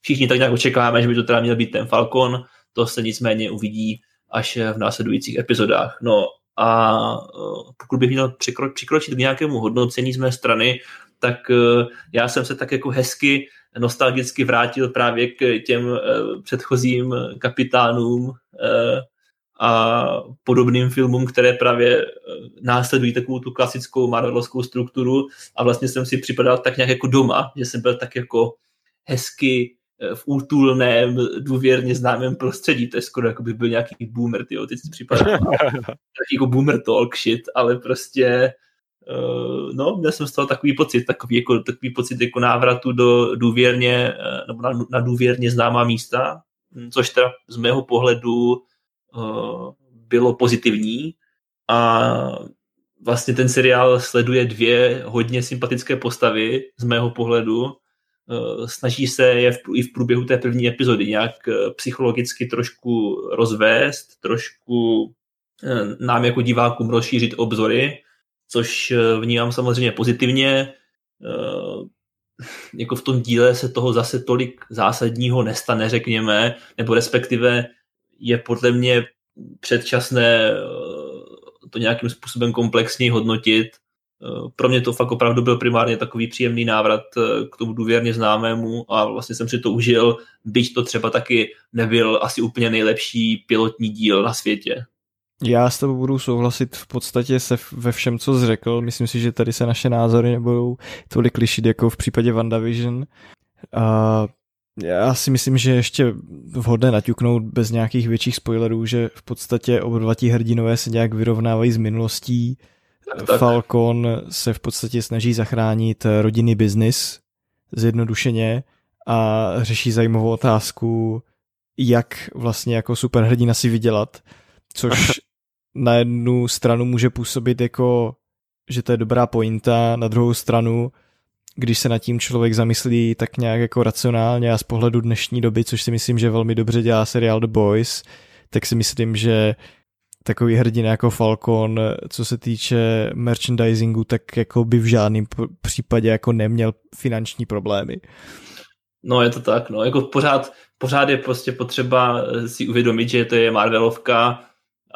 Všichni tak nějak očekáváme, že by to teda měl být ten Falcon, to se nicméně uvidí až v následujících epizodách. No a eh, pokud bych měl přikro, přikročit k nějakému hodnocení z mé strany, tak eh, já jsem se tak jako hezky nostalgicky vrátil právě k těm předchozím kapitánům a podobným filmům, které právě eh, následují takovou tu klasickou Marvelovskou strukturu a vlastně jsem si připadal tak nějak jako doma, že jsem byl tak jako hezky eh, v útulném, důvěrně známém prostředí. To je skoro jako by byl nějaký boomer, tyjo. teď si připadal jako boomer talk shit, ale prostě uh, no, měl jsem z toho takový pocit, takový, jako, takový pocit jako návratu do důvěrně, nebo na, na důvěrně známá místa, což teda z mého pohledu Eh, bylo pozitivní a vlastně ten seriál sleduje dvě hodně sympatické postavy z mého pohledu. Eh, snaží se je i v průběhu té první epizody nějak eh, psychologicky trošku rozvést, trošku nám jako divákům rozšířit obzory, což vnímám samozřejmě pozitivně. Jako v tom díle se toho zase tolik zásadního nestane, řekněme, nebo respektive je podle mě předčasné eh, to nějakým způsobem komplexně hodnotit. Eh, pro mě to fakt opravdu byl primárně takový příjemný návrat eh, k tomu důvěrně známému a vlastně jsem si to užil, byť to třeba taky nebyl asi úplně nejlepší pilotní díl na světě. Já s tebou budu souhlasit v podstatě se ve všem, co jsi řekl. Myslím si, že tady se naše názory nebudou tolik lišit jako v případě WandaVision. A já si myslím, že ještě vhodné naťuknout bez nějakých větších spoilerů, že v podstatě oba ti hrdinové se nějak vyrovnávají s minulostí. Tak, tak. Falcon se v podstatě snaží zachránit rodinný biznis zjednodušeně a řeší zajímavou otázku, jak vlastně jako superhrdina si vydělat. což na jednu stranu může působit jako, že to je dobrá pointa, na druhou stranu, když se nad tím člověk zamyslí tak nějak jako racionálně a z pohledu dnešní doby, což si myslím, že velmi dobře dělá seriál The Boys, tak si myslím, že takový hrdina jako Falcon, co se týče merchandisingu, tak jako by v žádném případě jako neměl finanční problémy. No je to tak, no jako pořád, pořád je prostě potřeba si uvědomit, že to je Marvelovka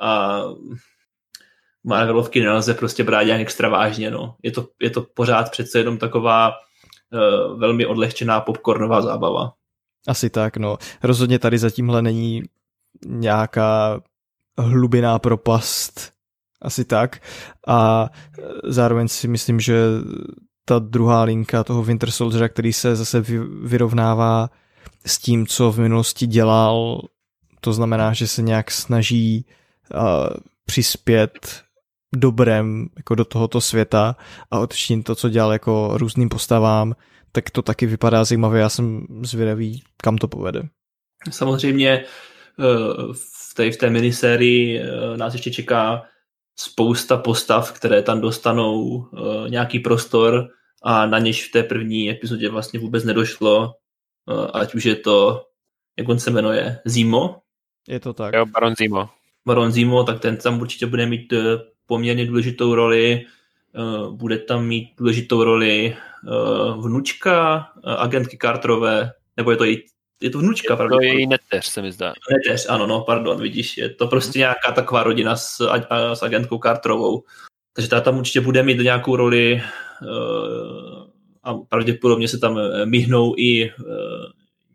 a Marvelovky nelze prostě brát nějak extra vážně, no. Je to, je to pořád přece jenom taková uh, velmi odlehčená popcornová zábava. Asi tak, no. Rozhodně tady za tímhle není nějaká hlubiná propast, asi tak. A zároveň si myslím, že ta druhá linka toho Winter Soldiera, který se zase vyrovnává s tím, co v minulosti dělal, to znamená, že se nějak snaží uh, přispět dobrem jako do tohoto světa a odčinit to, co dělal jako různým postavám, tak to taky vypadá zajímavě. Já jsem zvědavý, kam to povede. Samozřejmě eh, v té, v té minisérii eh, nás ještě čeká spousta postav, které tam dostanou eh, nějaký prostor a na něž v té první epizodě vlastně vůbec nedošlo, ať už je to, jak on se jmenuje, Zimo? Je to tak. Jo, Baron Zimo. Baron Zimo, tak ten tam určitě bude mít poměrně důležitou roli. Eh, bude tam mít důležitou roli eh, vnučka eh, agentky Carterové, nebo je to její je to vnučka, pravda? To je její neteř, se mi zdá. Neteř, ano, no, pardon, vidíš, je to prostě nějaká taková rodina s, s agentkou Carterovou. Takže ta tam určitě bude mít nějakou roli a pravděpodobně se tam myhnou i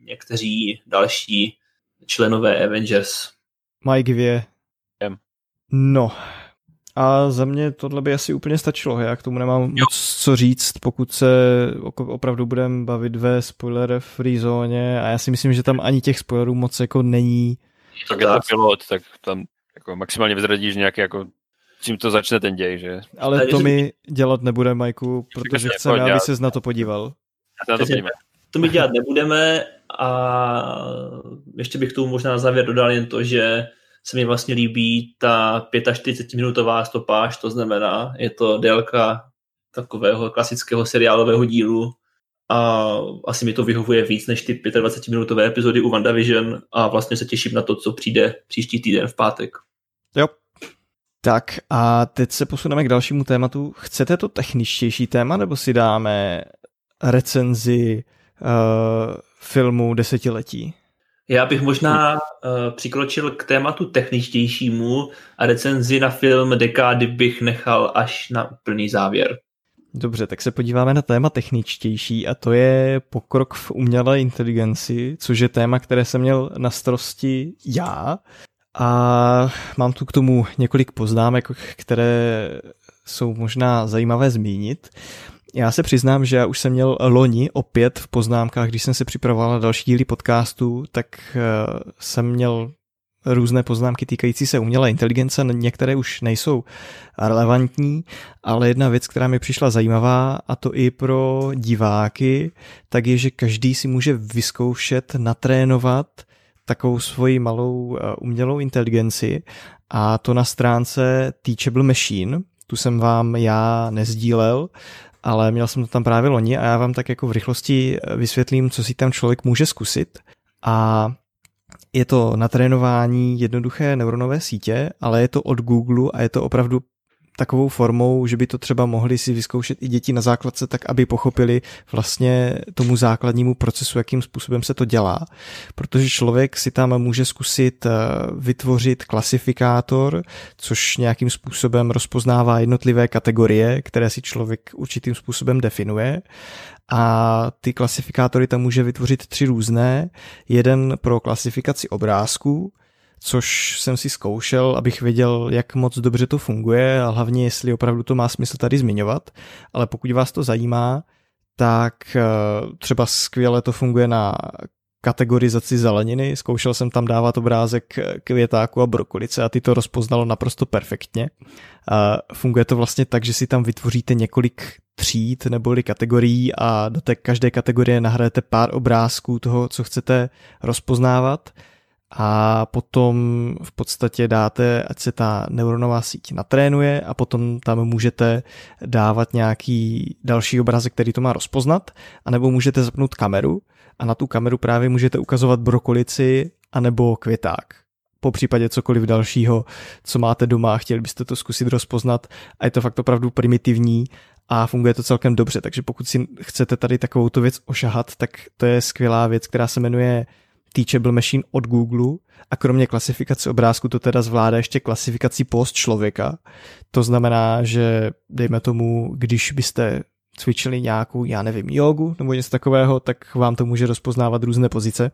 někteří další členové Avengers. Mike Vie. No, a za mě tohle by asi úplně stačilo. Já k tomu nemám jo. moc co říct, pokud se opravdu budeme bavit ve spoiler free zóně a já si myslím, že tam ani těch spoilerů moc jako není. Tak je to pilot, tak tam jako maximálně vyzradíš nějaký jako čím to začne ten děj, že? Ale to mi dělat nebude, Majku, protože chceme, aby ses na to podíval. Na to, to my dělat nebudeme a ještě bych tu možná na závěr dodal jen to, že se mi vlastně líbí ta 45-minutová stopáž, to znamená, je to délka takového klasického seriálového dílu a asi mi to vyhovuje víc než ty 25-minutové epizody u WandaVision a vlastně se těším na to, co přijde příští týden v pátek. Jo. Tak a teď se posuneme k dalšímu tématu. Chcete to techničtější téma, nebo si dáme recenzi uh, filmu desetiletí? Já bych možná uh, přikročil k tématu techničtějšímu a recenzi na film Dekády bych nechal až na plný závěr. Dobře, tak se podíváme na téma techničtější a to je pokrok v umělé inteligenci, což je téma, které jsem měl na starosti já. A mám tu k tomu několik poznámek, které jsou možná zajímavé zmínit. Já se přiznám, že já už jsem měl loni opět v poznámkách, když jsem se připravoval na další díly podcastu, tak uh, jsem měl různé poznámky týkající se umělé inteligence, některé už nejsou relevantní, ale jedna věc, která mi přišla zajímavá, a to i pro diváky, tak je, že každý si může vyzkoušet, natrénovat takovou svoji malou eh, umělou inteligenci a to na stránce Teachable Machine, tu jsem vám já nezdílel, ale měl jsem to tam právě loni a já vám tak jako v rychlosti vysvětlím, co si tam člověk může zkusit. A je to na trénování jednoduché neuronové sítě, ale je to od Google a je to opravdu takovou formou, že by to třeba mohli si vyzkoušet i děti na základce, tak aby pochopili vlastně tomu základnímu procesu, jakým způsobem se to dělá. Protože člověk si tam může zkusit eh, vytvořit klasifikátor, což nějakým způsobem rozpoznává jednotlivé kategorie, které si člověk určitým způsobem definuje a ty klasifikátory tam může vytvořit tři různé. Jeden pro klasifikaci obrázků, což jsem si zkoušel, abych věděl, jak moc dobře to funguje a hlavně, jestli opravdu to má smysl tady zmiňovat. Ale pokud vás to zajímá, tak eh, třeba skvěle to funguje na kategorizaci zeleniny. Zkoušel jsem tam dávat obrázek květáku a brokolice a ty to rozpoznalo naprosto perfektně. Funguje to vlastně tak, že si tam vytvoříte několik tříd neboli kategorií a do té každé kategorie nahrajete pár obrázků toho, co chcete rozpoznávat a potom v podstatě dáte, ať se ta neuronová síť natrénuje a potom tam můžete dávat nějaký další obrazek, který to má rozpoznat, anebo můžete zapnout kameru a na tu kameru právě můžete ukazovat brokolici anebo květák. Po případě cokoliv dalšího, co máte doma, chtěli byste to zkusit rozpoznat a je to fakt opravdu primitivní a funguje to celkem dobře, takže pokud si chcete tady takovou tu věc ošahat, tak to je skvělá věc, která se jmenuje Teachable Machine od Google a kromě klasifikace obrázku to teda zvládá ještě klasifikací post člověka. To znamená, že dejme tomu, když byste cvičili nějakou, já nevím, jogu nebo něco takového, tak vám to může rozpoznávat různé pozice,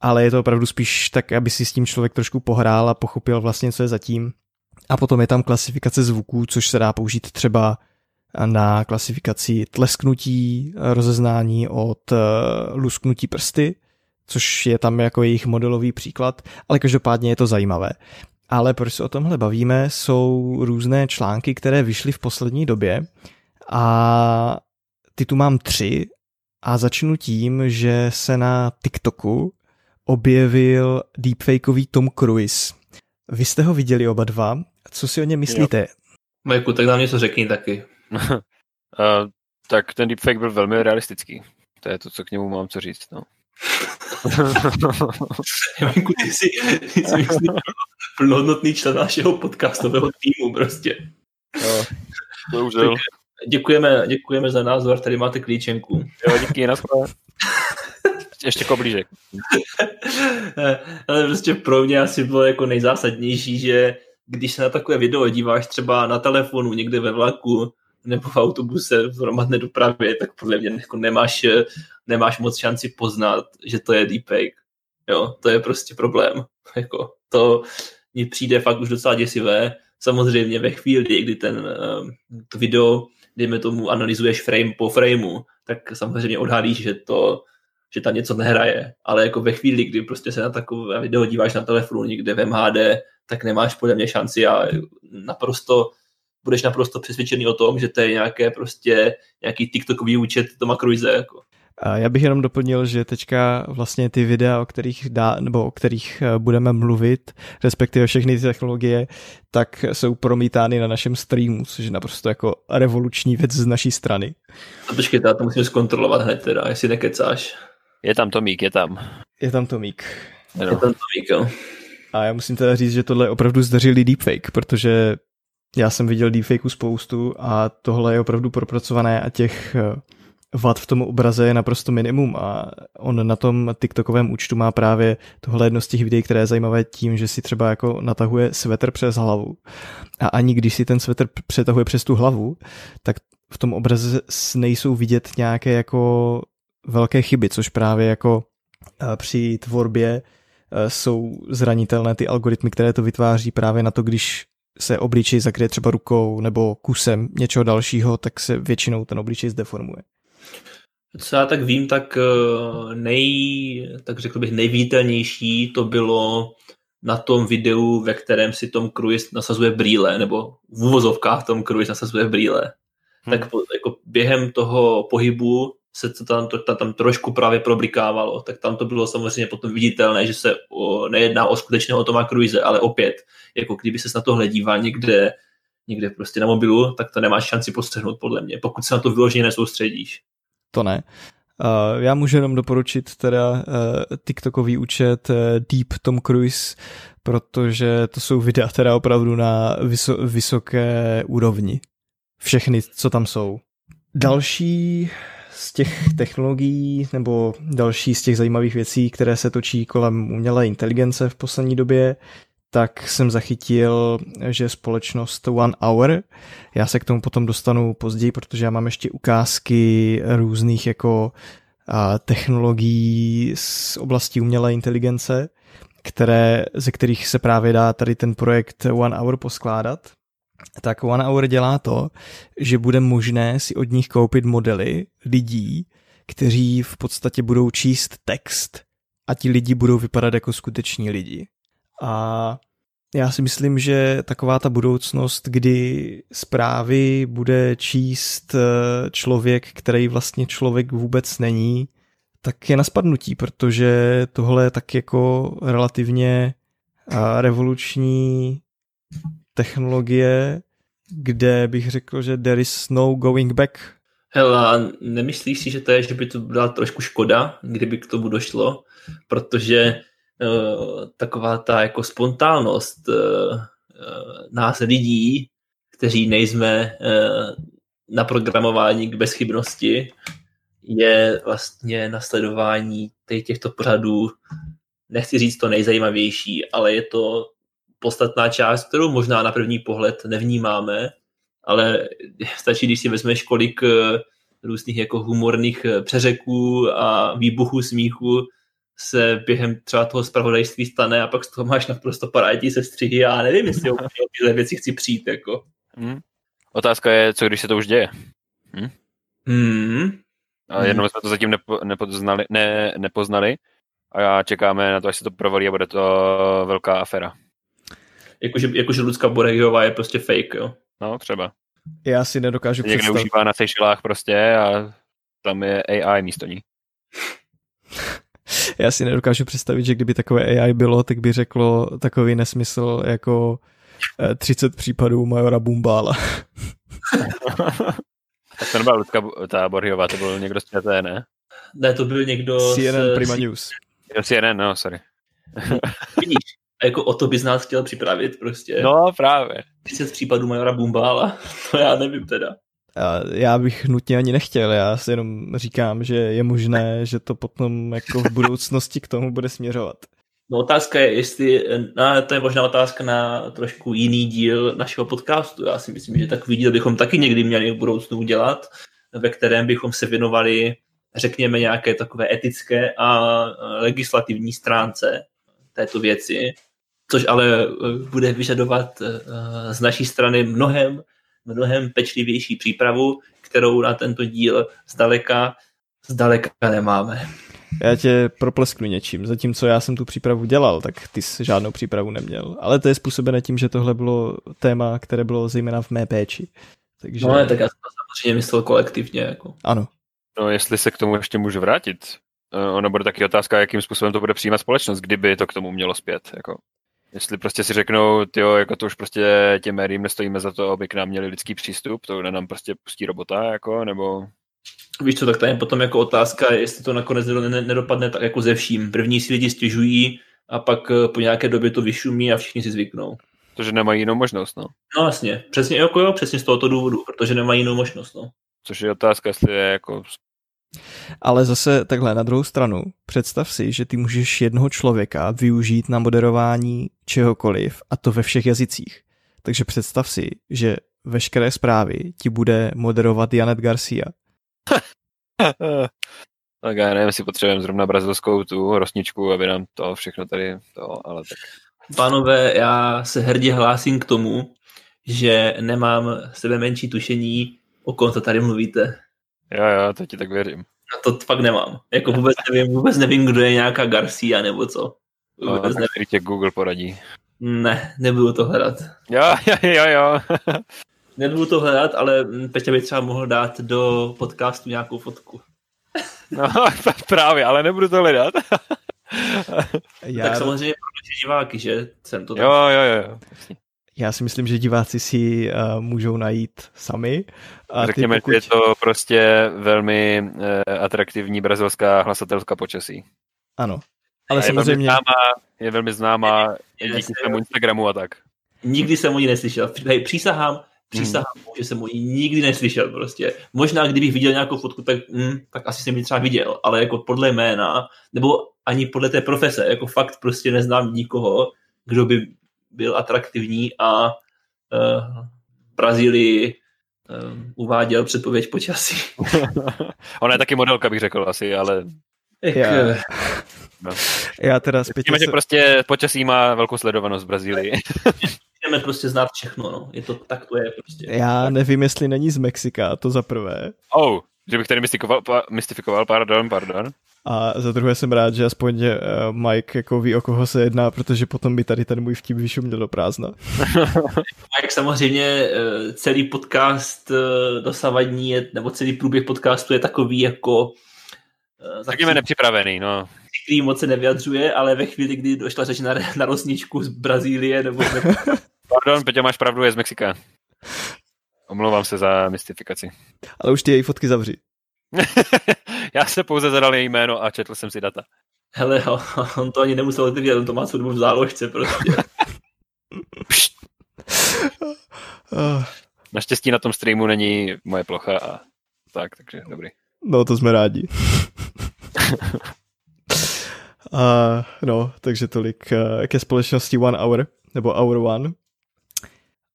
ale je to opravdu spíš tak, aby si s tím člověk trošku pohrál a pochopil vlastně, co je zatím. A potom je tam klasifikace zvuků, což se dá použít třeba na klasifikaci tlesknutí, rozeznání od eh, lusknutí prsty, což je tam jako jejich modelový příklad, ale každopádně je to zajímavé. Ale proč se o tomhle bavíme, jsou různé články, které vyšly v poslední době a ty tu mám tři a začnu tím, že se na TikToku objevil deepfakeový Tom Cruise. Vy jste ho viděli oba dva, co si o něm myslíte? Majku, tak nám něco řekni taky. uh, tak ten deepfake byl velmi realistický. To je to, co k němu mám co říct. No. Majku, ty jsi, ty jsi plnohodnotný člen našeho podcastového týmu prostě. No, bohužel. Děkujeme, děkujeme za názor, tady máte klíčenku. Jo, díky, na Ještě koblížek. Ale prostě pro mě asi bylo jako nejzásadnější, že když se na takové video díváš třeba na telefonu někde ve vlaku nebo v autobuse v hromadné dopravě, tak podle mě jako nemáš, nemáš moc šanci poznat, že to je deepfake. Jo, to je prostě problém. Jako, to mi přijde fakt už docela děsivé. Samozřejmě ve chvíli, kdy ten uh, to video, dejme tomu, analyzuješ frame po frameu, tak samozřejmě odhalíš, že to že tam něco nehraje, ale jako ve chvíli, kdy prostě se na takové video díváš na telefonu někde v MHD, tak nemáš podle mě šanci a naprosto budeš naprosto přesvědčený o tom, že to je nějaké prostě nějaký TikTokový účet Toma Cruise. Jako. Já bych jenom doplnil, že teďka vlastně ty videa, o kterých, dá, nebo o kterých eh, budeme mluvit, respektive všechny ty technologie, tak jsou promítány na našem streamu, což je naprosto jako revoluční věc z naší strany. A počkejte, já to musím zkontrolovat hned teda, jestli nekecáš. Je tam Tomík, je tam. Je tam Tomík. Je tam Tomík, jo. A já musím teda říct, že tohle je opravdu zdařilý deepfake, protože já jsem viděl deepfakeu spoustu a tohle je opravdu propracované a těch eh, vad v tom obraze je naprosto minimum a on na tom TikTokovém účtu má právě tohle jedno z těch videí, které je zajímavé tím, že si třeba jako natahuje svetr přes hlavu. A ani když si ten svetr přetahuje přes tu hlavu, tak v tom obraze nejsou vidět nějaké jako velké chyby, což právě jako eh, při tvorbě eh, jsou zranitelné ty algoritmy, které to vytváří právě na to, když se obličej zakryje třeba rukou nebo kusem něčeho dalšího, tak se většinou ten obličej zdeformuje. Co já tak vím, tak eh, nej, tak řekl bych nejvítelnější to bylo na tom videu, ve kterém si Tom Cruise nasazuje brýle, nebo v úvozovkách Tom Cruise nasazuje brýle. Hmm. Tak jako během toho pohybu se to tam, to, tam, trošku právě problikávalo, tak tam to bylo samozřejmě potom viditelné, že se o, nejedná o skutečného Toma Cruise, ale opět, jako kdyby se na tohle díval někde, někde prostě na mobilu, tak to nemáš šanci postřehnout podle mě, pokud se na to vyloženě nesoustředíš. To ne. Uh, já můžu jenom doporučit teda uh, TikTokový účet uh, Deep Tom Cruise, protože to jsou videa teda opravdu na vyso- vysoké úrovni. Všechny, co tam jsou. Další z těch technologií nebo další z těch zajímavých věcí, které se točí kolem umělé inteligence v poslední době, tak jsem zachytil, že společnost One Hour, já se k tomu potom dostanu později, protože já mám ještě ukázky různých jako technologií z oblasti umělé inteligence, které, ze kterých se právě dá tady ten projekt One Hour poskládat tak One Hour dělá to, že bude možné si od nich koupit modely lidí, kteří v podstatě budou číst text a ti lidi budou vypadat jako skuteční lidi. A já si myslím, že taková ta budoucnost, kdy zprávy bude číst eh, člověk, který vlastně člověk vůbec není, tak je na spadnutí, protože tohle je tak jako relativně revoluční technologie, kde bych řekl, že there is no going back. Hele, nemyslíš si, že to je, že by to byla trošku škoda, kdyby k tomu došlo, protože uh, taková ta jako spontánnost uh, uh, nás lidí, kteří nejsme uh, na programování k bezchybnosti, je vlastně nasledování těchto pořadů, nechci říct to nejzajímavější, ale je to podstatná část, kterou možná na první pohled nevnímáme, ale stačí, když si vezmeš, kolik eh, různých jako humorných eh, přeřeků a výbuchů smíchu se během třeba toho spravodajství stane a pak z toho máš naprosto parádní střihy a nevím, jestli o tyhle věci chci přijít. Jako. Hmm. Otázka je, co když se to už děje? Hm? Hmm. A jednou jsme to zatím nepo, nepoznali, ne, nepoznali a čekáme na to, až se to provalí a bude to velká afera. Jakože, jakože Lucka Boregiová je prostě fake, jo? No, třeba. Já si nedokážu Někde představit. užívá na Seychelách prostě a tam je AI místo ní. Já si nedokážu představit, že kdyby takové AI bylo, tak by řeklo takový nesmysl jako 30 případů Majora Bumbála. tak to nebyla Lucka, ta Borhiová, to byl někdo z ČT, ne? Ne, to byl někdo CNN z, Prima News. Jo, CNN, no, sorry. Vidíš, a jako o to bys nás chtěl připravit prostě. No, právě. 30 případů Majora Bumbála, to já nevím teda. Já bych nutně ani nechtěl, já si jenom říkám, že je možné, že to potom jako v budoucnosti k tomu bude směřovat. No otázka je, jestli, no, to je možná otázka na trošku jiný díl našeho podcastu. Já si myslím, že takový díl bychom taky někdy měli v budoucnu udělat, ve kterém bychom se věnovali, řekněme, nějaké takové etické a legislativní stránce této věci, což ale bude vyžadovat z naší strany mnohem, mnohem pečlivější přípravu, kterou na tento díl zdaleka, zdaleka nemáme. Já tě proplesknu něčím, zatímco já jsem tu přípravu dělal, tak ty jsi žádnou přípravu neměl. Ale to je způsobené tím, že tohle bylo téma, které bylo zejména v mé péči. Takže... No ne, tak já jsem to samozřejmě myslel kolektivně. Jako. Ano. No jestli se k tomu ještě můžu vrátit, ono bude taky otázka, jakým způsobem to bude přijímat společnost, kdyby to k tomu mělo zpět. Jako. Jestli prostě si řeknou, jo, jako to už prostě těm médiím nestojíme za to, aby k nám měli lidský přístup, to nám prostě pustí robota, jako, nebo Víš co, tak tady je potom jako otázka, jestli to nakonec nedopadne tak jako ze vším. První si lidi stěžují a pak po nějaké době to vyšumí a všichni si zvyknou. Protože nemají jinou možnost, no. No jasně, přesně, jako jo, přesně z tohoto důvodu, protože nemají jinou možnost, no. Což je otázka, jestli je jako... Ale zase takhle na druhou stranu, představ si, že ty můžeš jednoho člověka využít na moderování čehokoliv a to ve všech jazycích. Takže představ si, že veškeré zprávy ti bude moderovat Janet Garcia. tak já nevím, jestli potřebujeme zrovna brazilskou tu rosničku, aby nám to všechno tady to, ale tak. Pánové, já se hrdě hlásím k tomu, že nemám sebe menší tušení, o kom to tady mluvíte. Jo, jo, to ti tak věřím. Na to fakt nemám. Jako vůbec nevím, vůbec nevím, kdo je nějaká Garcia nebo co. Vůbec no, nevím. tě Google poradí. Ne, nebudu to hledat. Jo, jo, jo, jo. Nebudu to hledat, ale Peťa by třeba mohl dát do podcastu nějakou fotku. No, právě, ale nebudu to hledat. Já... Tak samozřejmě pro naše diváky, že jsem to... Jo, jo, jo. Já si myslím, že diváci si uh, můžou najít sami. A Řekněme, pokud... že je to prostě velmi uh, atraktivní brazilská hlasatelská počasí. Ano. Ale a samozřejmě... Je velmi známá, je velmi známá díky svému Instagramu a tak. Nikdy jsem o ní neslyšel. Přísahám, Přísahám, hmm. že jsem o ní nikdy neslyšel prostě. Možná kdybych viděl nějakou fotku, tak, hm, tak asi jsem ji třeba viděl, ale jako podle jména, nebo ani podle té profese, jako fakt prostě neznám nikoho, kdo by byl atraktivní a uh, Brazílii uh, uváděl předpověď počasí. Ona je taky modelka, bych řekl asi, ale... Já, no. já teda zpětně... Se... že prostě počasí má velkou sledovanost v Brazílii. Můžeme prostě znát všechno, no. Je to, tak to je prostě. Já nevím, jestli není z Mexika, to za prvé. Oh, že bych tady mystifikoval, mystifikoval pardon, pardon. A za druhé jsem rád, že aspoň uh, Mike jako ví, o koho se jedná, protože potom by tady ten můj vtip vyšuměl do prázdna. Mike samozřejmě uh, celý podcast uh, dosavadní, je, nebo celý průběh podcastu je takový jako jsme nepřipravený, no. Který moc se nevyjadřuje, ale ve chvíli, kdy došla řeč na, na rosničku z Brazílie nebo... Pardon, Peťa, máš pravdu, je z Mexika. Omlouvám se za mystifikaci. Ale už ty její fotky zavři. Já se pouze zadal její jméno a četl jsem si data. Hele, on to ani nemusel otevřít, on to má svou v záložce prostě. Naštěstí na tom streamu není moje plocha a tak, takže dobrý. No, to jsme rádi. a, no, takže tolik uh, ke společnosti One Hour, nebo Hour One.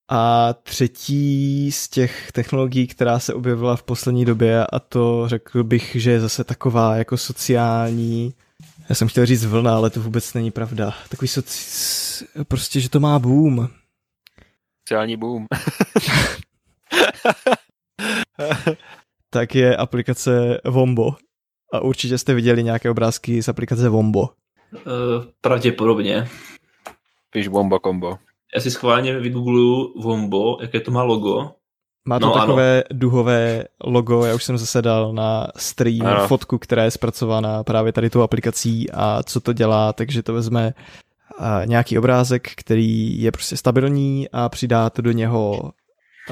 A třetí z těch technologií, která se objevila v poslední době, a to řekl bych, že je zase taková jako sociální, já jsem chtěl říct vlna, ale to vůbec není pravda. Takový soci... prostě, že to má boom. Sociální boom. tak je aplikace Vombo. A určitě jste viděli nějaké obrázky z aplikace Vombo. Uh, pravděpodobně. Píš Vombo Combo. Já si schválně vygoogluju Vombo, jaké to má logo. Má to no, takové ano. duhové logo, já už jsem zase dal na stream ano. fotku, která je zpracovaná právě tady tou aplikací a co to dělá, takže to vezme nějaký obrázek, který je prostě stabilní a přidá to do něho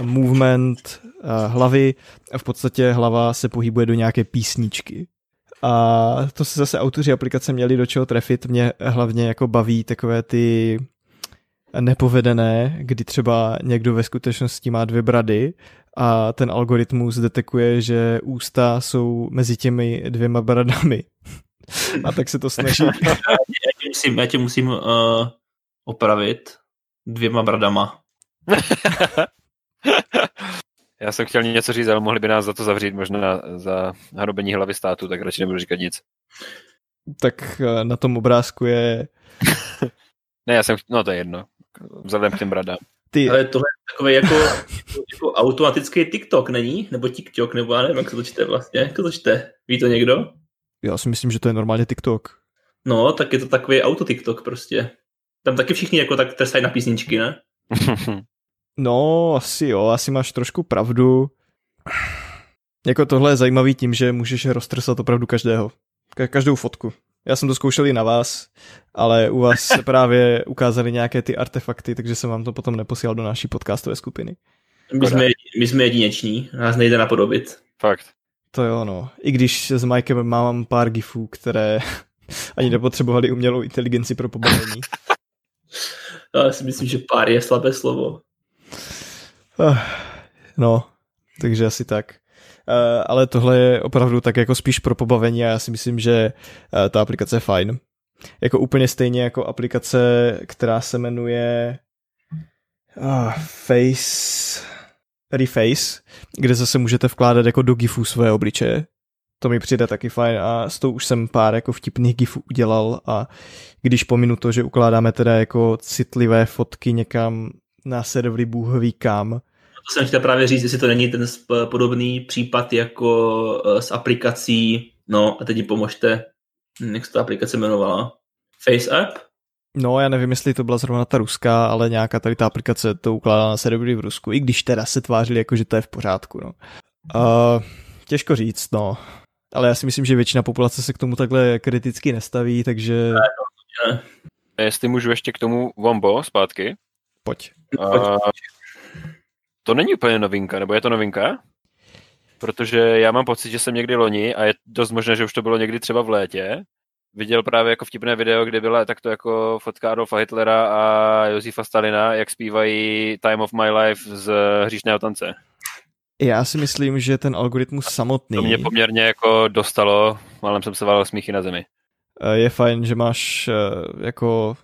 movement hlavy a v podstatě hlava se pohybuje do nějaké písničky. A to se zase autoři aplikace měli do čeho trefit. Mě hlavně jako baví takové ty nepovedené, kdy třeba někdo ve skutečnosti má dvě brady a ten algoritmus detekuje, že ústa jsou mezi těmi dvěma bradami. A tak se to snaží. Já tě musím, já tě musím uh, opravit dvěma bradama. já jsem chtěl něco říct, ale mohli by nás za to zavřít, možná za hrobení hlavy státu, tak radši nebudu říkat nic. Tak uh, na tom obrázku je... ne, já jsem, no to je jedno vzhledem k těm bradám. Ty. Ale tohle je takový jako, jako automatický TikTok, není? Nebo TikTok, nebo já nevím, jak se to čte vlastně. Jak to čte? Ví to někdo? Já si myslím, že to je normálně TikTok. No, tak je to takový auto TikTok prostě. Tam taky všichni jako tak tresají na písničky, ne? no, asi jo, asi máš trošku pravdu. Jako tohle je zajímavý tím, že můžeš roztrsat opravdu každého. Každou fotku. Já jsem to zkoušel i na vás, ale u vás se právě ukázaly nějaké ty artefakty, takže jsem vám to potom neposílal do naší podcastové skupiny. My jsme, my jsme jedineční, nás nejde napodobit. Fakt. To jo, no. I když s Mikem mám pár gifů, které ani nepotřebovali umělou inteligenci pro pobavení. Já si myslím, že pár je slabé slovo. No, takže asi tak. Eh, ale tohle je opravdu tak jako spíš pro pobavení a já si myslím, že eh, ta aplikace je fajn. Jako úplně stejně jako aplikace, která se jmenuje uh, Face Reface, kde zase můžete vkládat jako do gifů své obličeje. To mi přijde taky fajn a s tou už jsem pár jako vtipných gifů udělal a když pominu to, že ukládáme teda jako citlivé fotky někam na servery bůh kam, to jsem chtěl právě říct, jestli to není ten podobný případ jako eh, s aplikací, no a teď mi pomožte, hm, jak se ta aplikace jmenovala? FaceApp? No, já nevím, jestli to byla zrovna ta ruská, ale nějaká tady ta aplikace to ukládala na servery v Rusku, i když teda se tvářili jako, že to je v pořádku, no. Uh, těžko říct, no. Ale já si myslím, že většina populace se k tomu takhle kriticky nestaví, takže... Ne, no, ne. Jestli můžu ještě k tomu Wombo zpátky. Pojď. Uh, to není úplně novinka, nebo je to novinka? Protože já mám pocit, že jsem někdy loni, a je dost možné, že už to bylo někdy třeba v létě, viděl právě jako vtipné video, kde byla takto jako fotka Adolfa Hitlera a Josefa Stalina, jak zpívají Time of My Life z hříšného tance. Já si myslím, že ten algoritmus samotný... To mě poměrně jako dostalo, málem jsem se válel smíchy na zemi. Eh, je fajn, že máš eh, jako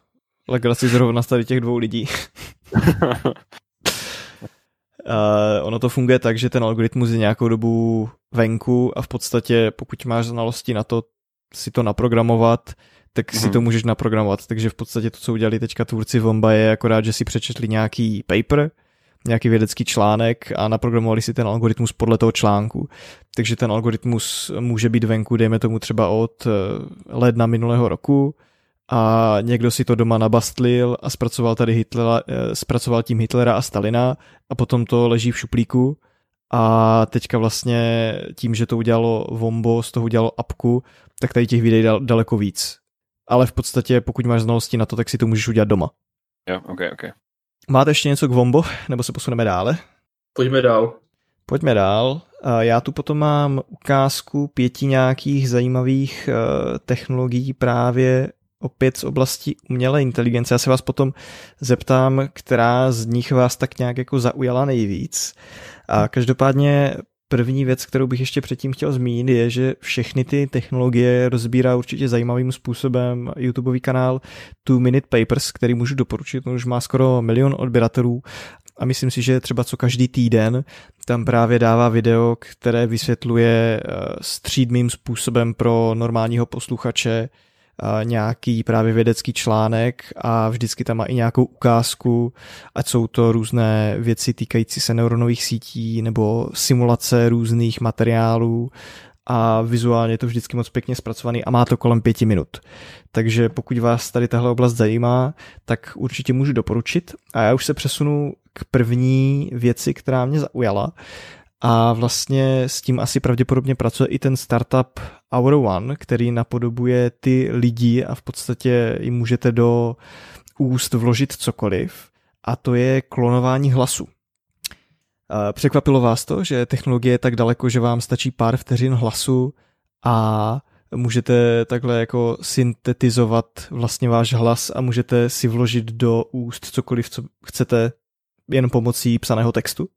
legraci zrovna tady těch dvou lidí. Uh, ono to funguje tak, že ten algoritmus je nějakou dobu venku a v podstatě pokud máš znalosti na to si to naprogramovat, tak si mm-hmm. to můžeš naprogramovat. Takže v podstatě to, co udělali teďka tvůrci Vomba je akorát, že si přečetli nějaký paper, nějaký vědecký článek a naprogramovali si ten algoritmus podle toho článku. Takže ten algoritmus může být venku, dejme tomu třeba od eh, ledna minulého roku, a někdo si to doma nabastlil a zpracoval tady Hitlera, eh, zpracoval tím Hitlera a Stalina a potom to leží v šuplíku a teďka vlastně tím, že to udělalo Vombo, z toho udělalo apku, tak tady těch videí dal, daleko víc. Ale v podstatě, pokud máš znalosti na to, tak si to můžeš udělat doma. Jo, ok, ok. Máte ještě něco k Vombo, nebo se posuneme dále? Pojďme dál. Pojďme dál. Já tu potom mám ukázku pěti nějakých zajímavých eh, technologií právě opět z oblasti umělé inteligence. Já se vás potom zeptám, která z nich vás tak nějak jako zaujala nejvíc. A každopádně první věc, kterou bych ještě předtím chtěl zmínit, je, že všechny ty technologie rozbírá určitě zajímavým způsobem YouTubeový kanál Two Minute Papers, který můžu doporučit, on už má skoro milion odběratelů a myslím si, že třeba co každý týden tam právě dává video, které vysvětluje eh, střídmým způsobem pro normálního posluchače nějaký právě vědecký článek a vždycky tam má i nějakou ukázku, ať jsou to různé věci týkající se neuronových sítí nebo simulace různých materiálů a vizuálně je to vždycky moc pěkně zpracovaný a má to kolem pěti minut. Takže pokud vás tady tahle oblast zajímá, tak určitě můžu doporučit. A já už se přesunu k první věci, která mě zaujala. A vlastně s tím asi pravděpodobně pracuje i ten startup Hour One, který napodobuje ty lidi a v podstatě jim můžete do úst vložit cokoliv. A to je klonování hlasu. Překvapilo vás to, že technologie je tak daleko, že vám stačí pár vteřin hlasu a můžete takhle jako syntetizovat vlastně váš hlas a můžete si vložit do úst cokoliv, co chcete jen pomocí psaného textu?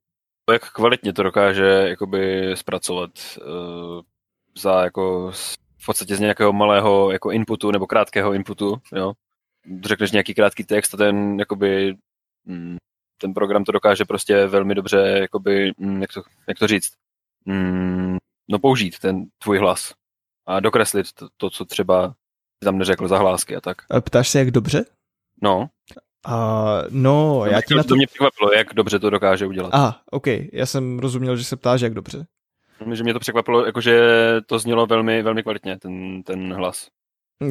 Jak kvalitně to dokáže jakoby zpracovat uh, za jako v podstatě z nějakého malého jako inputu nebo krátkého inputu, jo. Řekneš nějaký krátký text a ten jakoby mm, ten program to dokáže prostě velmi dobře, jakoby, mm, jak, to, jak to říct, mm, no použít ten tvůj hlas a dokreslit to, to co třeba tam neřekl za hlásky a tak. A ptáš se, jak dobře? No. Uh, no, to já ti na to... mě překvapilo, jak dobře to dokáže udělat. A, ah, OK, já jsem rozuměl, že se ptáš, jak dobře. Že mě to překvapilo, jakože to znělo velmi, velmi kvalitně, ten, ten hlas.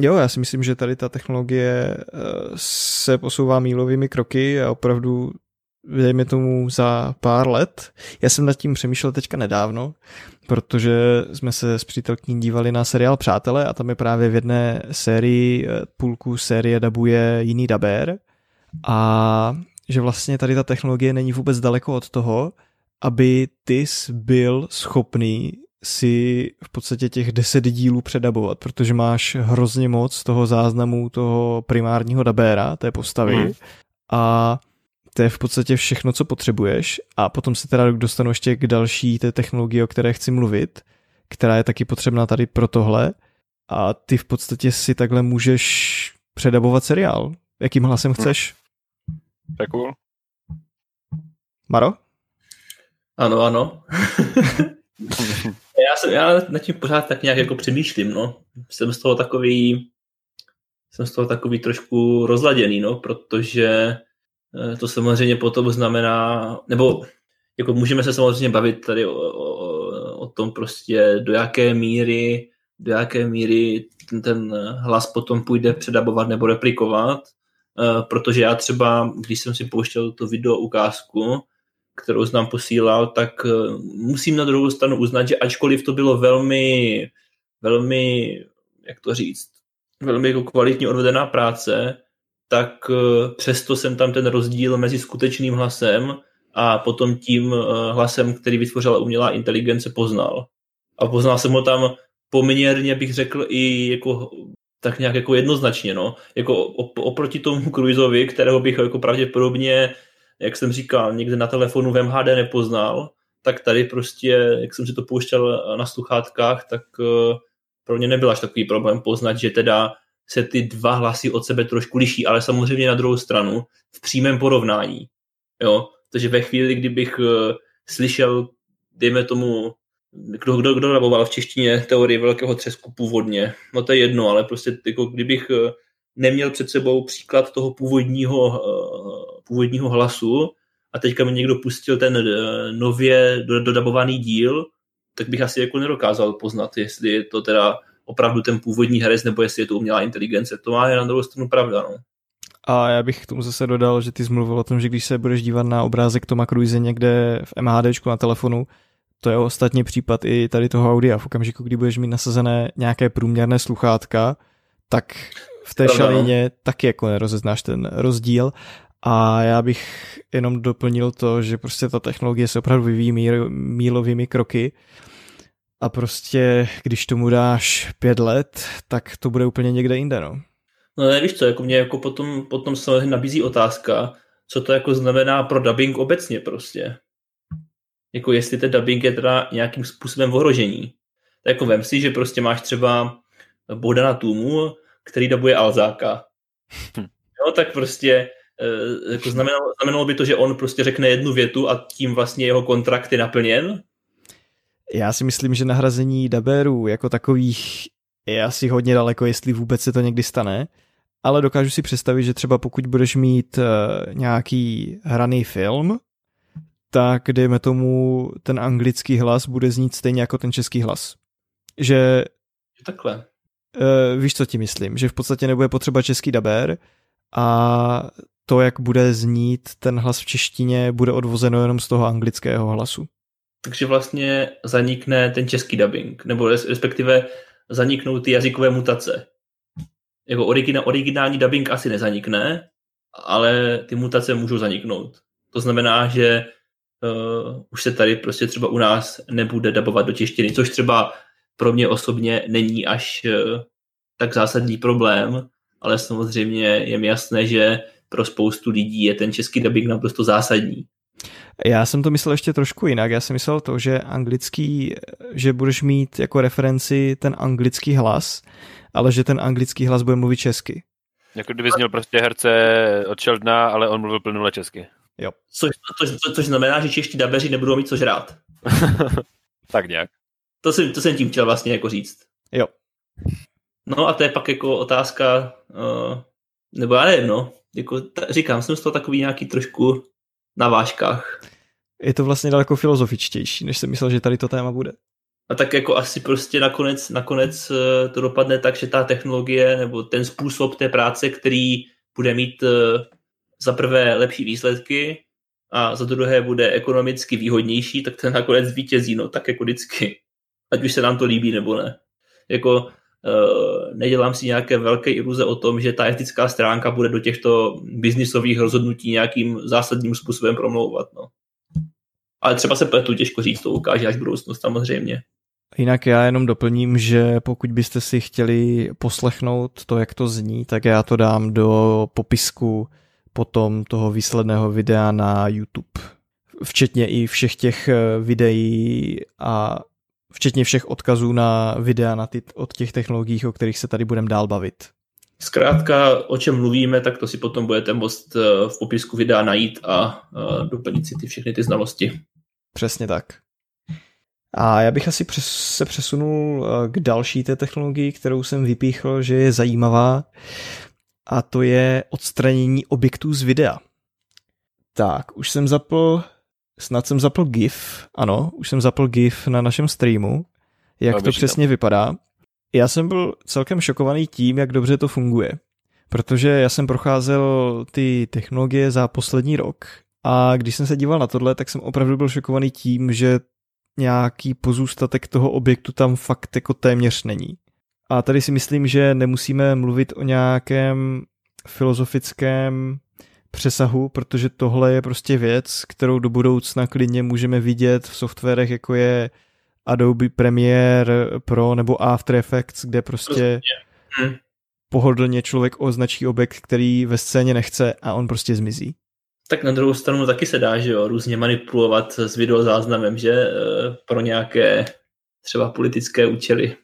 Jo, já si myslím, že tady ta technologie eh, se posouvá mílovými kroky a opravdu dejme tomu za pár let. Já jsem nad tím přemýšlel teďka nedávno, protože jsme se s přítelkyní dívali na seriál Přátelé a tam je právě v jedné sérii eh, půlku série dabuje jiný dabér a že vlastně tady ta technologie není vůbec daleko od toho, aby ty byl schopný si v podstatě těch deset dílů předabovat, protože máš hrozně moc toho záznamu toho primárního dabéra, té postavy mm. a to je v podstatě všechno, co potřebuješ a potom se teda dostanu ještě k další té technologii, o které chci mluvit, která je taky potřebná tady pro tohle a ty v podstatě si takhle můžeš předabovat seriál. Jakým hlasem chceš? To je cool. Maro? Ano, ano. já, jsem, já nad tím pořád tak nějak jako přemýšlím, no. Jsem z toho takový jsem z toho takový trošku rozladěný, no, protože Eh, to samozřejmě potom znamená, nebo jako můžeme se samozřejmě bavit tady o, o, o tom prostě, do jaké míry, do jaké míry ten, ten hlas potom půjde předabovat nebo replikovat, protože já třeba, když jsem si pouštěl to video ukázku, kterou znám posílal, tak eh, musím na druhou stranu uznat, že ačkoliv to bylo velmi, velmi, jak to říct, velmi jako kvalitně odvedená práce, tak eh, přesto jsem tam ten rozdíl mezi skutečným hlasem a potom tím eh, hlasem, který vytvořila umělá inteligence, poznal. A poznal jsem ho tam poměrně, bych řekl, i jako tak nějak jako jednoznačně, no. Jako oproti tomu Cruiseovi, kterého bych jako pravděpodobně, jak jsem říkal, někde na telefonu v MHD nepoznal, tak tady prostě, jak jsem si to pouštěl na sluchátkách, tak eh, pro mě nebyl až takový problém poznat, že teda se ty dva hlasy od sebe trošku liší, ale samozřejmě na druhou stranu v přímém porovnání. Jo? Takže ve chvíli, kdybych uh, slyšel, dejme tomu, kdo, kdo, kdo raboval v češtině teorii velkého třesku původně, no to je jedno, ale prostě jako kdybych uh, neměl před sebou příklad toho původního, uh, původního hlasu a teďka mi někdo pustil ten uh, nově dodabovaný díl, tak bych asi jako nedokázal poznat, jestli je to teda opravdu ten původní herec, nebo jestli je to umělá inteligence. To má je na druhou stranu pravda. No. A já bych k tomu zase dodal, že ty jsi mluvil o tom, že když se budeš dívat na obrázek Toma Cruise někde v MHD na telefonu, To je ostatně případ i tady toho audia. V okamžiku, kdy budeš mít nasazené nějaké průměrné sluchátka, tak v té no. šalině taky jako nerozeznáš ten rozdíl. A já bych jenom doplnil to, že prostě ta technologie se opravdu vyvíjí mílovými kroky a prostě když tomu dáš pět let, tak to bude úplně někde jinde, no. No ne, víš co, jako mě jako potom, potom se nabízí otázka, co to jako znamená pro dubbing obecně prostě. Jako jestli ten dubbing je teda nějakým způsobem v ohrožení. Tak jako vem si, že prostě máš třeba Bodana Tumu, který dabuje Alzáka. Jo, tak prostě eh, jako znamenalo, znamenalo by to, že on prostě řekne jednu větu a tím vlastně jeho kontrakt je naplněn. Já si myslím, že nahrazení dabérů jako takových je asi hodně daleko, jestli vůbec se to někdy stane, ale dokážu si představit, že třeba pokud budeš mít uh, nějaký hraný film, tak dejme tomu ten anglický hlas bude znít stejně jako ten český hlas. Že Takhle. uh, víš, co ti myslím, že v podstatě nebude potřeba český dabér a to, jak bude znít ten hlas v češtině, bude odvozeno jenom z toho anglického hlasu. Takže vlastně zanikne ten český dubbing, nebo res- respektive zaniknou ty jazykové mutace. Jako origina, originální dubbing asi nezanikne, ale ty mutace můžou zaniknout. To znamená, že uh, už se tady prostě třeba u nás nebude dabovat do češtiny, což třeba pro mě osobně není až uh, tak zásadní problém, ale samozřejmě je mi jasné, že pro spoustu lidí je ten český dubbing naprosto zásadní. Já jsem to myslel ještě trošku jinak. Já jsem myslel to, že anglický, že budeš mít jako referenci ten anglický hlas, ale že ten anglický hlas bude mluvit česky. Jako kdyby měl prostě herce od Sheldona, ale on mluvil plnule česky. Což, což, což znamená, že čeští dabeři nebudou mít co žrát. tak nějak. To jsem, to jsem tím chtěl vlastně jako říct. Jo. No a to je pak jako otázka, uh, nebo já nevím, no, jako ta, říkám, jsem z toho takový nějaký trošku na vážkách. Je to vlastně daleko filozofičtější, než jsem myslel, že tady to téma bude. A tak jako asi prostě nakonec, nakonec eh, to dopadne tak, že ta technologie nebo ten způsob té práce, který bude mít eh, za prvé lepší výsledky a za druhé bude ekonomicky výhodnější, tak ten nakonec zvítězí, no tak jako vždycky. Ať už se nám to líbí nebo ne. Jako uh, nedělám si nějaké velké iluze o tom, že ta etická stránka bude do těchto biznisových rozhodnutí nějakým zásadním způsobem promlouvat, no. Ale třeba se pletu těžko říct, to ukáže až budoucnost samozřejmě. Jinak já jenom doplním, že pokud byste si chtěli poslechnout to, jak to zní, tak já to dám do popisku potom toho výsledného videa na YouTube. Včetně i všech těch eh, videí a včetně všech odkazů na videa na ty, od těch technologií, o kterých se tady budeme dál bavit. Zkrátka, o čem mluvíme, tak to si potom budete moct eh, v popisku videa najít a uh, doplnit si ty všechny ty znalosti. Přesně tak. A já bych asi přes, se přesunul eh, k další té technologii, kterou jsem vypíchl, že je zajímavá, a to je odstranění objektů z videa. Tak, už jsem zapl, snad jsem zapl GIF, ano, už jsem zapl GIF na našem streamu, jak No, to přesně vypadá. Já jsem byl celkem šokovaný tím, jak dobře to funguje, protože já jsem procházel ty technologie za poslední rok a když jsem se díval na tohle, tak jsem opravdu byl šokovaný tím, že nějaký pozůstatek toho objektu tam fakt jako téměř není. A tady si myslím, že nemusíme mluvit o nějakém filozofickém přesahu, protože tohle je prostě věc, kterou do budoucna klidně můžeme vidět v softwarech, jako je Adobe Premiere Pro nebo After Effects, kde prostě pohodlně člověk označí objekt, který ve scéně nechce a on prostě zmizí. Tak na druhou stranu taky se dá, že jo, různě manipulovat s videozáznamem, že eh, pro nějaké třeba politické účely.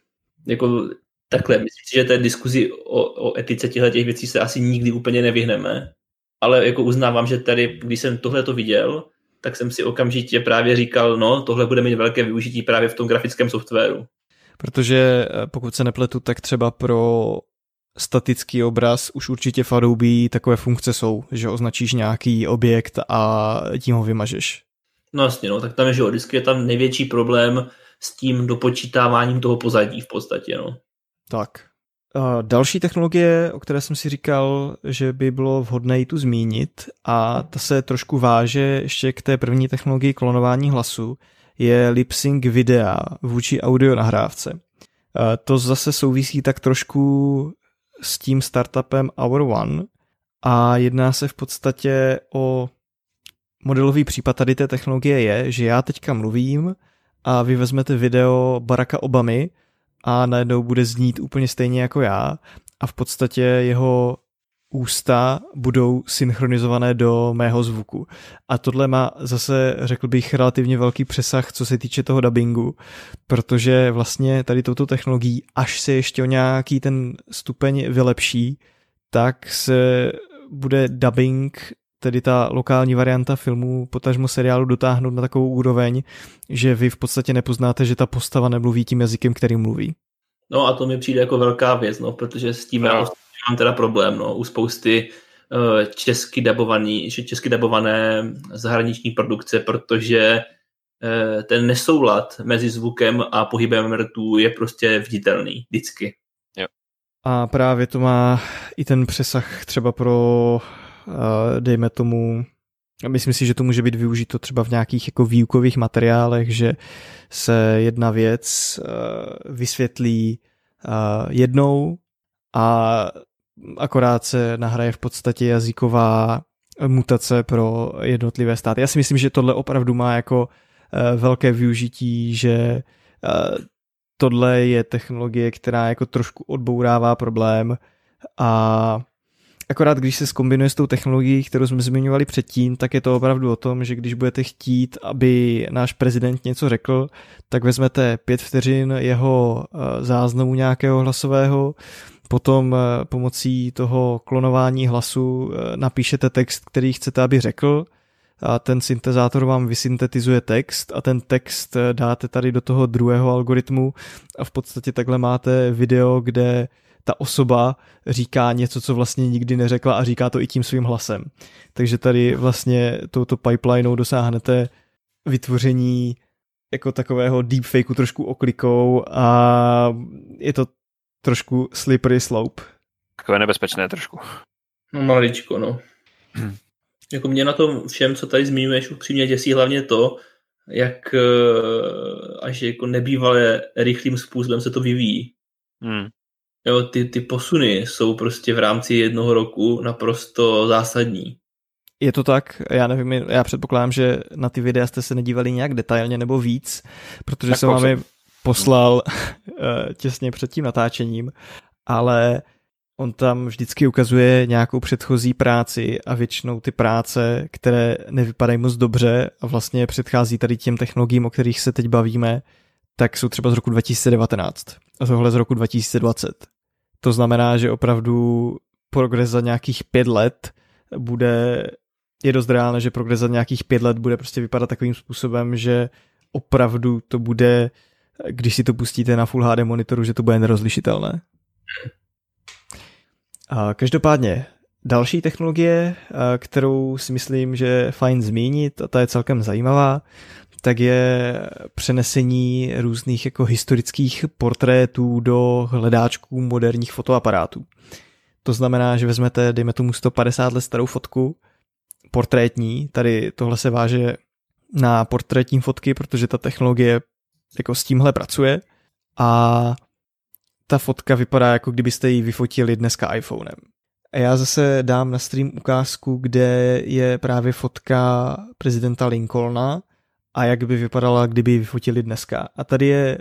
Jako takhle, myslím si, že té diskuzi o, o etice těchto těch věcí se asi nikdy úplně nevyhneme, ale jako uznávám, že tady, když jsem tohle to viděl, tak jsem si okamžitě právě říkal, no, tohle bude mít velké využití právě v tom grafickém softwaru. Protože eh, pokud se nepletu, tak třeba pro statický obraz už určitě v Adobe takové funkce jsou, že označíš nějaký objekt a tím ho vymažeš. No jasně, no, tak tam je, že vždycky je tam největší problém s tím dopočítáváním toho pozadí v podstatě, no. Tak. A další technologie, o které jsem si říkal, že by bylo vhodné ji tu zmínit a ta se trošku váže ještě k té první technologii klonování hlasu, je lip sync videa vůči audio nahrávce. To zase souvisí tak trošku s tím startupem Hour One a jedná se v podstatě o modelový případ tady té technologie je, že já teďka mluvím a vy vezmete video Baracka Obamy a najednou bude znít úplně stejně jako já a v podstatě jeho ústa budou synchronizované do mého zvuku. A tohle má zase, řekl bych, relativně velký přesah, co se týče toho dubbingu, protože vlastně tady touto technologií, až se ještě o nějaký ten stupeň vylepší, tak se bude dubbing tedy ta lokální varianta filmu, potažmo seriálu dotáhnout na takovou úroveň, že vy v podstatě nepoznáte, že ta postava nemluví tím jazykem, který mluví. No a to mi přijde jako velká věc, no, protože s tím no. já mám teda problém, no, u spousty uh, česky dabovaný, česky dabované zahraniční produkce, protože uh, ten nesoulad mezi zvukem a pohybem rtů je prostě viditelný vždycky. Jo. A právě to má i ten přesah třeba pro dejme tomu, myslím si, že to může být využito třeba v nějakých jako výukových materiálech, že se jedna věc vysvětlí jednou a akorát se nahraje v podstatě jazyková mutace pro jednotlivé státy. Já si myslím, že tohle opravdu má jako velké využití, že tohle je technologie, která jako trošku odbourává problém a Akorát když se skombinuje s tou technologií, kterou jsme zmiňovali předtím, tak je to opravdu o tom, že když budete chtít, aby náš prezident něco řekl, tak vezmete pět vteřin jeho eh, záznamu nějakého hlasového, potom eh, pomocí toho klonování hlasu eh, napíšete text, který chcete, aby řekl, a ten syntezátor vám vysyntetizuje text a ten text dáte tady do toho druhého algoritmu a v podstatě takhle máte video, kde ta osoba říká něco, co vlastně nikdy neřekla a říká to i tím svým hlasem. Takže tady vlastně touto pipelineou dosáhnete vytvoření jako takového deepfakeu trošku oklikou a je to trošku slippery slope. Takové nebezpečné trošku. No maličko, no. Hmm. Jako mě na tom všem, co tady zmiňuješ, upřímně děsí hlavně to, jak eh, až jako nebývalé rychlým způsobem se to vyvíjí. Hmm. Jo, ty, ty posuny jsou prostě v rámci jednoho roku naprosto zásadní. Je to tak, já nevím, já předpokládám, že na ty videa jste se nedívali nějak detailně nebo víc, protože tak jsem vám je poslal eh, těsně před tím natáčením, ale on tam vždycky ukazuje nějakou předchozí práci a většinou ty práce, které nevypadají moc dobře a vlastně předchází tady těm technologiím, o kterých se teď bavíme, tak jsou třeba z roku 2019 a tohle z roku 2020. To znamená, že opravdu progres za nějakých pět let bude, je dost reálné, že progres za nějakých pět let bude prostě vypadat takovým způsobem, že opravdu to bude, když si to pustíte na Full HD monitoru, že to bude nerozlišitelné. A každopádně, další technologie, kterou si myslím, že je fajn zmínit, a ta je celkem zajímavá, tak je přenesení různých jako historických portrétů do hledáčků moderních fotoaparátů. To znamená, že vezmete, dejme tomu 150 let starou fotku, portrétní, tady tohle se váže na portrétní fotky, protože ta technologie jako s tímhle pracuje a ta fotka vypadá jako kdybyste ji vyfotili dneska iPhonem. A já zase dám na stream ukázku, kde je právě fotka prezidenta Lincolna a jak by vypadala, kdyby ji vyfotili dneska. A tady je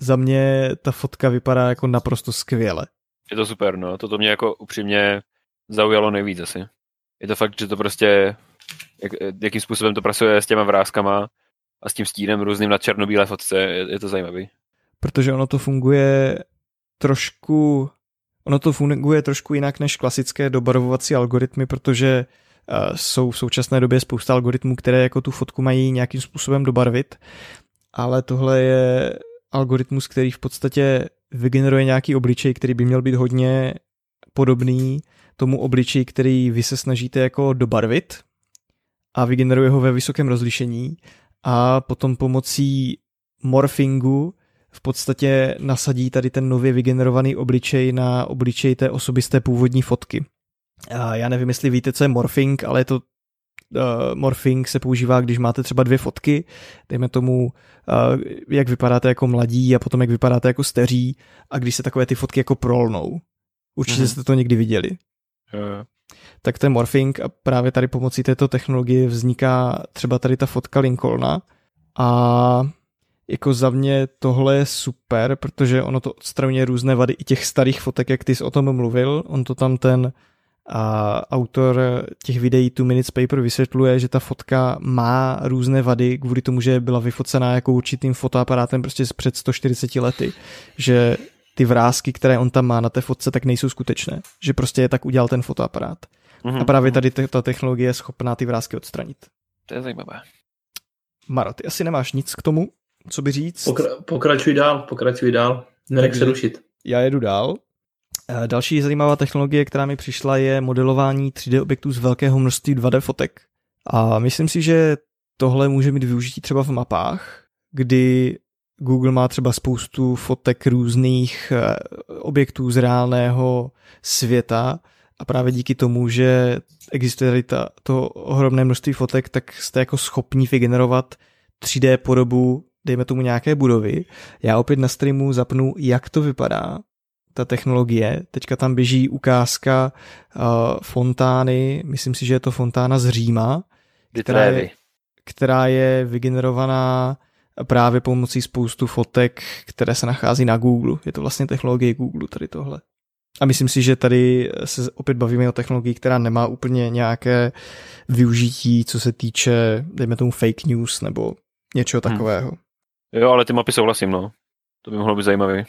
za mě ta fotka vypadá jako naprosto skvěle. Je to super, no. Toto mě jako upřímně zaujalo nejvíc asi. Je to fakt, že to prostě, jak, jakým způsobem to pracuje s těma vrázkama a s tím stínem různým na černobílé fotce, je, je to zajímavý. Protože ono to funguje trošku, ono to funguje trošku jinak než klasické dobarvovací algoritmy, protože jsou v současné době spousta algoritmů, které jako tu fotku mají nějakým způsobem dobarvit, ale tohle je algoritmus, který v podstatě vygeneruje nějaký obličej, který by měl být hodně podobný tomu obličeji, který vy se snažíte jako dobarvit a vygeneruje ho ve vysokém rozlišení a potom pomocí morfingu v podstatě nasadí tady ten nově vygenerovaný obličej na obličej té osoby z té původní fotky. Já nevím, jestli víte, co je morphing, ale je to uh, morphing se používá, když máte třeba dvě fotky, dejme tomu, uh, jak vypadáte jako mladí a potom jak vypadáte jako steří a když se takové ty fotky jako prolnou. Určitě mm-hmm. jste to někdy viděli. Jo, Tak ten morphing a právě tady pomocí této technologie vzniká třeba tady ta fotka Lincolna a jako za mě tohle je super, protože ono to odstraňuje různé vady i těch starých fotek, jak ty jsi o tom mluvil. On to tam ten a autor těch videí Two Minutes Paper vysvětluje, že ta fotka má různé vady kvůli tomu, že byla vyfocená jako určitým fotoaparátem prostě před 140 lety, že ty vrázky, které on tam má na té fotce, tak nejsou skutečné, že prostě je tak udělal ten fotoaparát. Mhm, A právě mhm. tady te- ta technologie je schopná ty vrázky odstranit. To je zajímavé. Maro, ty asi nemáš nic k tomu, co by říct? Pokra- pokračuj dál, pokračuj dál. Nenech se rušit. Já jedu dál. Eh, Další zajímavá technologie, která mi přišla, je modelování 3D objektů z velkého množství 2D fotek. A myslím si, že tohle může mít využití třeba v mapách, kdy Google má třeba spoustu fotek různých eh, objektů z reálného světa a právě díky tomu, že existuje tady ta, to ohromné množství fotek, tak jste jako schopní vygenerovat 3D podobu, dejme tomu nějaké budovy. Já opět na streamu zapnu, jak to vypadá, ta technologie. Teďka tam běží ukázka uh, fontány, myslím si, že je to fontána z Říma, která je, která je vygenerovaná právě pomocí spoustu fotek, které se nachází na Google. Je to vlastně technologie Google tady tohle. A myslím si, že tady se opět bavíme o technologii, která nemá úplně nějaké využití, co se týče, dejme tomu fake news nebo něčeho Hmm. takového. Jo, ale ty mapy souhlasím, no. To by mohlo být zajímavé.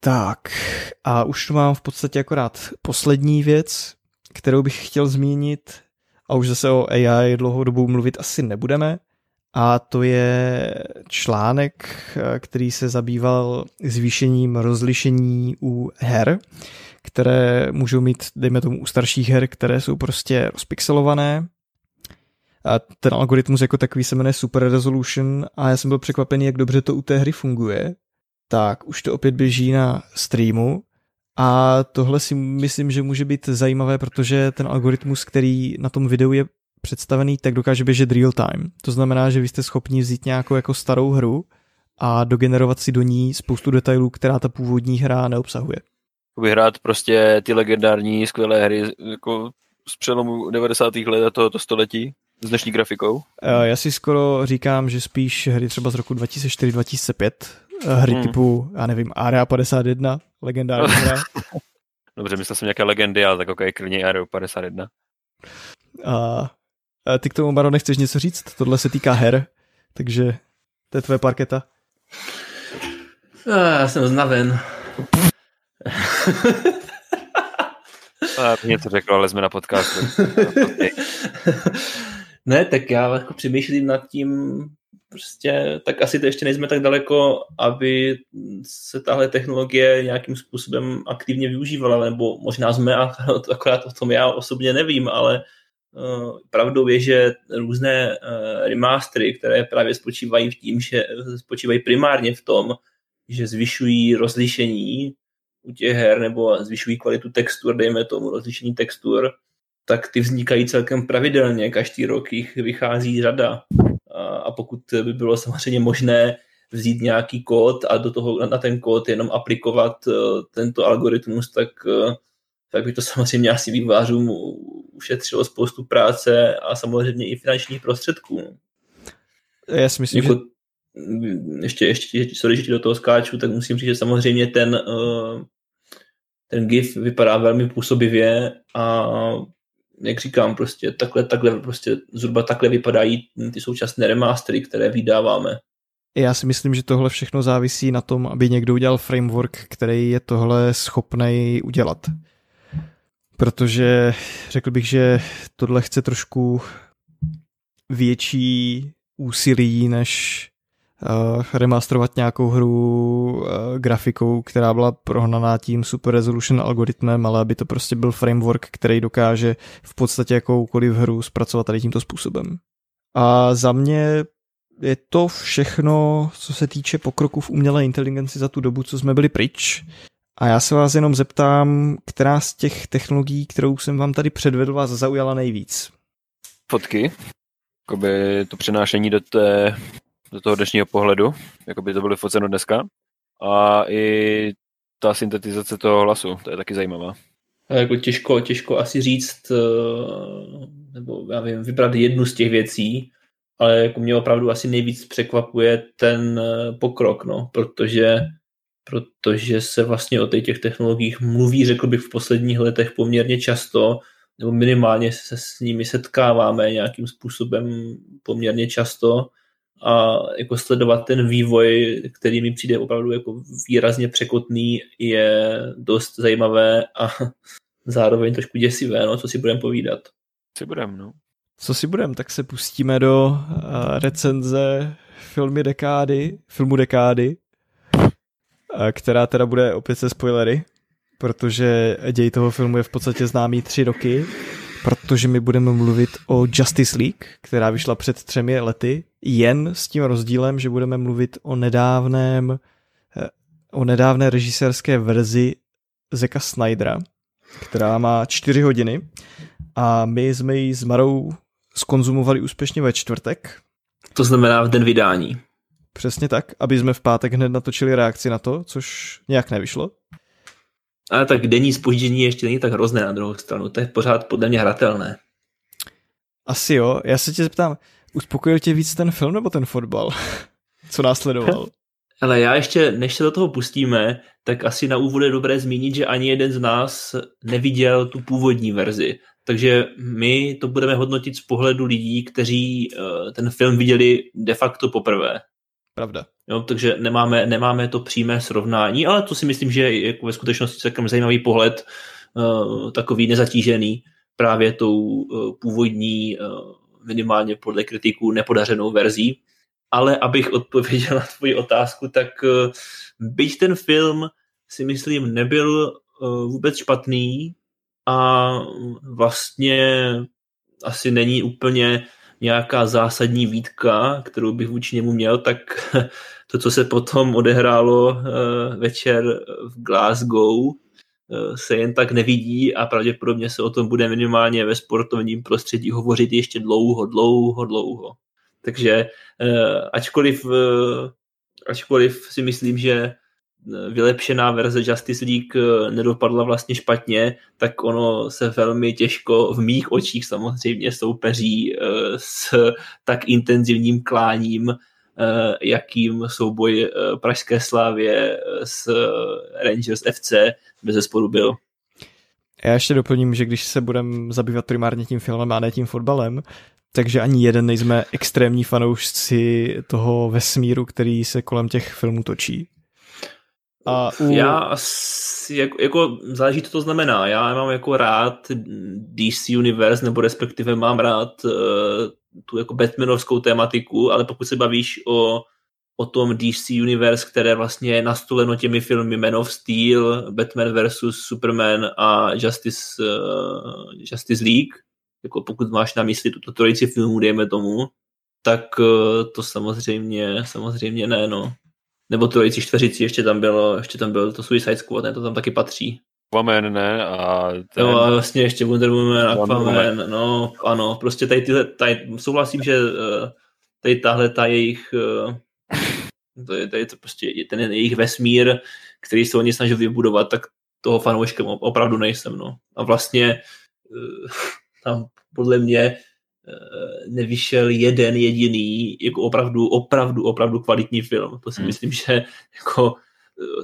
Tak a už tu mám v podstatě akorát poslední věc, kterou bych chtěl zmínit a už zase o AI dlouhou dobu mluvit asi nebudeme a to je článek, který se zabýval zvýšením rozlišení u her, které můžou mít, dejme tomu, u starších her, které jsou prostě rozpixelované. A ten algoritmus jako takový se jmenuje Super Resolution a já jsem byl překvapený, jak dobře to u té hry funguje tak už to opět běží na streamu a tohle si myslím, že může být zajímavé, protože ten algoritmus, který na tom videu je představený, tak dokáže běžet real time. To znamená, že vy jste schopni vzít nějakou jako starou hru a dogenerovat si do ní spoustu detailů, která ta původní hra neobsahuje. Vyhrát prostě ty legendární skvělé hry jako z přelomu 90. let a tohoto století s dnešní grafikou. Eh, Já si skoro říkám, že spíš hry třeba z roku 2004-2005, eh, hry Hmm. typu, já nevím, Area 51, legendární hra, Dobře, myslel jsem nějaké legendy, ale tak ok, klidně Aero 51. A, a ty k tomu, Maro, nechceš něco říct? Tohle se týká her, takže to je tvoje parketa. Ah, Já jsem znaven. A bych něco řekl, ale jsme na podcastu. ne, tak já jako přemýšlím nad tím, prostě, tak asi to ještě nejsme tak daleko, aby se tahle technologie nějakým způsobem aktivně využívala, nebo možná jsme, a akorát o tom já osobně nevím, ale uh, pravdou je, že různé uh, remastery, které právě spočívají v tím, že spočívají primárně v tom, že zvyšují rozlišení u těch her nebo zvyšují kvalitu textur, dejme tomu rozlišení textur, tak ty vznikají celkem pravidelně, každý rok jich vychází řada. A, pokud by bylo samozřejmě možné vzít nějaký kód a do toho na ten kód jenom aplikovat uh, tento algoritmus, tak, uh, tak by to samozřejmě asi vývářům ušetřilo spoustu práce a samozřejmě i finančních prostředků. Já si myslím, jako, že ještě, ještě, sorry, že ti do toho skáču, tak musím říct, že samozřejmě ten, uh, ten GIF vypadá velmi působivě a jak říkám, prostě takhle, takhle, prostě zhruba takhle vypadají ty současné remastery, které vydáváme. já si myslím, že tohle všechno závisí na tom, aby někdo udělal framework, který je tohle schopný udělat. Protože řekl bych, že tohle chce trošku větší úsilí, než uh, remasterovat nějakou hru uh, grafikou, která byla prohnaná tím super resolution algoritmem, ale aby to prostě byl framework, který dokáže v podstatě jakoukoliv hru zpracovat tady tímto způsobem. A za mě je to všechno, co se týče pokroku v umělé inteligenci za tu dobu, co jsme byli pryč. A já se vás jenom zeptám, která z těch technologií, kterou jsem vám tady předvedl, vás zaujala nejvíc. fotky, jakoby to přenášení do, té, do toho dnešního pohledu, jako by to bylo foceno dneska. A i ta syntetizace toho hlasu, to je taky zajímavá. Jako těžko, těžko asi říct, eh, nebo já vím, vybrat jednu z těch věcí, ale jako mě opravdu asi nejvíc překvapuje ten eh, pokrok, no, protože, protože se vlastně o těch technologiích mluví, řekl bych, v posledních letech poměrně často, nebo minimálně se s nimi setkáváme nějakým způsobem poměrně často a jako sledovat ten vývoj, který mi přijde opravdu jako výrazně překotný, je dost zajímavé a zároveň trošku děsivé, no, co si budeme povídat. Co si budeme, no. Co si budeme, tak se pustíme do uh, recenze filmy dekády, filmu dekády, uh, která teda bude opět se spoilery, protože děj toho filmu je v podstatě známý tři roky, protože my budeme mluvit o Justice League, která vyšla před třemi lety, jen s tím rozdílem, že budeme mluvit o nedávném eh, o nedávné režisérské verzi Zeka Snydera, která má čtyři hodiny a my jsme ji s Marou skonzumovali úspěšně ve čtvrtek. To znamená v den vydání. Přesně tak, aby jsme v pátek hned natočili reakci na to, což nějak nevyšlo. Ale tak denní spoždění ještě není tak hrozné na druhou stranu, to je pořád podle mě hratelné. Asi jo, já se tě zeptám, uspokojil tě víc ten film nebo ten fotbal? Co následoval? Ale já ještě, než se do toho pustíme, tak asi na úvod je dobré zmínit, že ani jeden z nás neviděl tu původní verzi. Takže my to budeme hodnotit z pohledu lidí, kteří uh, ten film viděli de facto poprvé. Pravda. Jo, takže nemáme, nemáme to přímé srovnání, ale to si myslím, že je jako ve skutečnosti celkem zajímavý pohled, uh, takový nezatížený právě tou uh, původní, uh, minimálně podle kritiků, nepodařenou verzí. Ale abych odpověděl na tvoji otázku, tak byť ten film si myslím nebyl vůbec špatný a vlastně asi není úplně nějaká zásadní výtka, kterou bych vůči němu měl, tak to, co se potom odehrálo eh, večer v Glasgow, eh, se jen tak nevidí a pravděpodobně se o tom bude minimálně ve sportovním prostředí hovořit ještě dlouho, dlouho, dlouho. Takže eh, ačkoliv, ačkoliv si myslím, že vylepšená verze Justice League nedopadla vlastně špatně, tak ono se velmi těžko v mých očích samozřejmě soupeří s tak intenzivním kláním Eh, jakým souboj eh, Pražské slávě eh, s Rangers FC bez zesporu byl. Já ještě doplním, že když se budeme zabývat primárně tím filmem a ne tím fotbalem, takže ani jeden nejsme extrémní fanoušci toho vesmíru, který se kolem těch filmů točí. A u... Já jako, jako záleží, to to znamená. Já mám jako rád DC Universe, nebo respektive mám rád uh, tu jako Batmanovskou tématiku, ale pokud se bavíš o, o tom DC Universe, které vlastně je nastoleno těmi filmy Man of Steel, Batman vs. Superman a Justice, uh, Justice League, jako pokud máš na mysli tuto trojici filmů, dejme tomu, tak uh, to samozřejmě, samozřejmě ne, no. Nebo trojici, čtveřici, ještě tam bylo, ještě tam byl to Suicide Squad, ne, to tam taky patří. Aquaman, ne? A ten... No a vlastně ještě Wonder Woman, Aquaman, Wonder Woman. no ano, prostě tady tyhle, tady, souhlasím, že uh, tady tahle ta jejich, uh, to je, tady to prostě ten jejich vesmír, který se oni snažili vybudovat, tak toho fanouškem opravdu nejsem, no. A vlastně uh, tam podle mě nevyšel jeden jediný, jako opravdu, opravdu, opravdu kvalitní film. To si hmm. myslím, že jako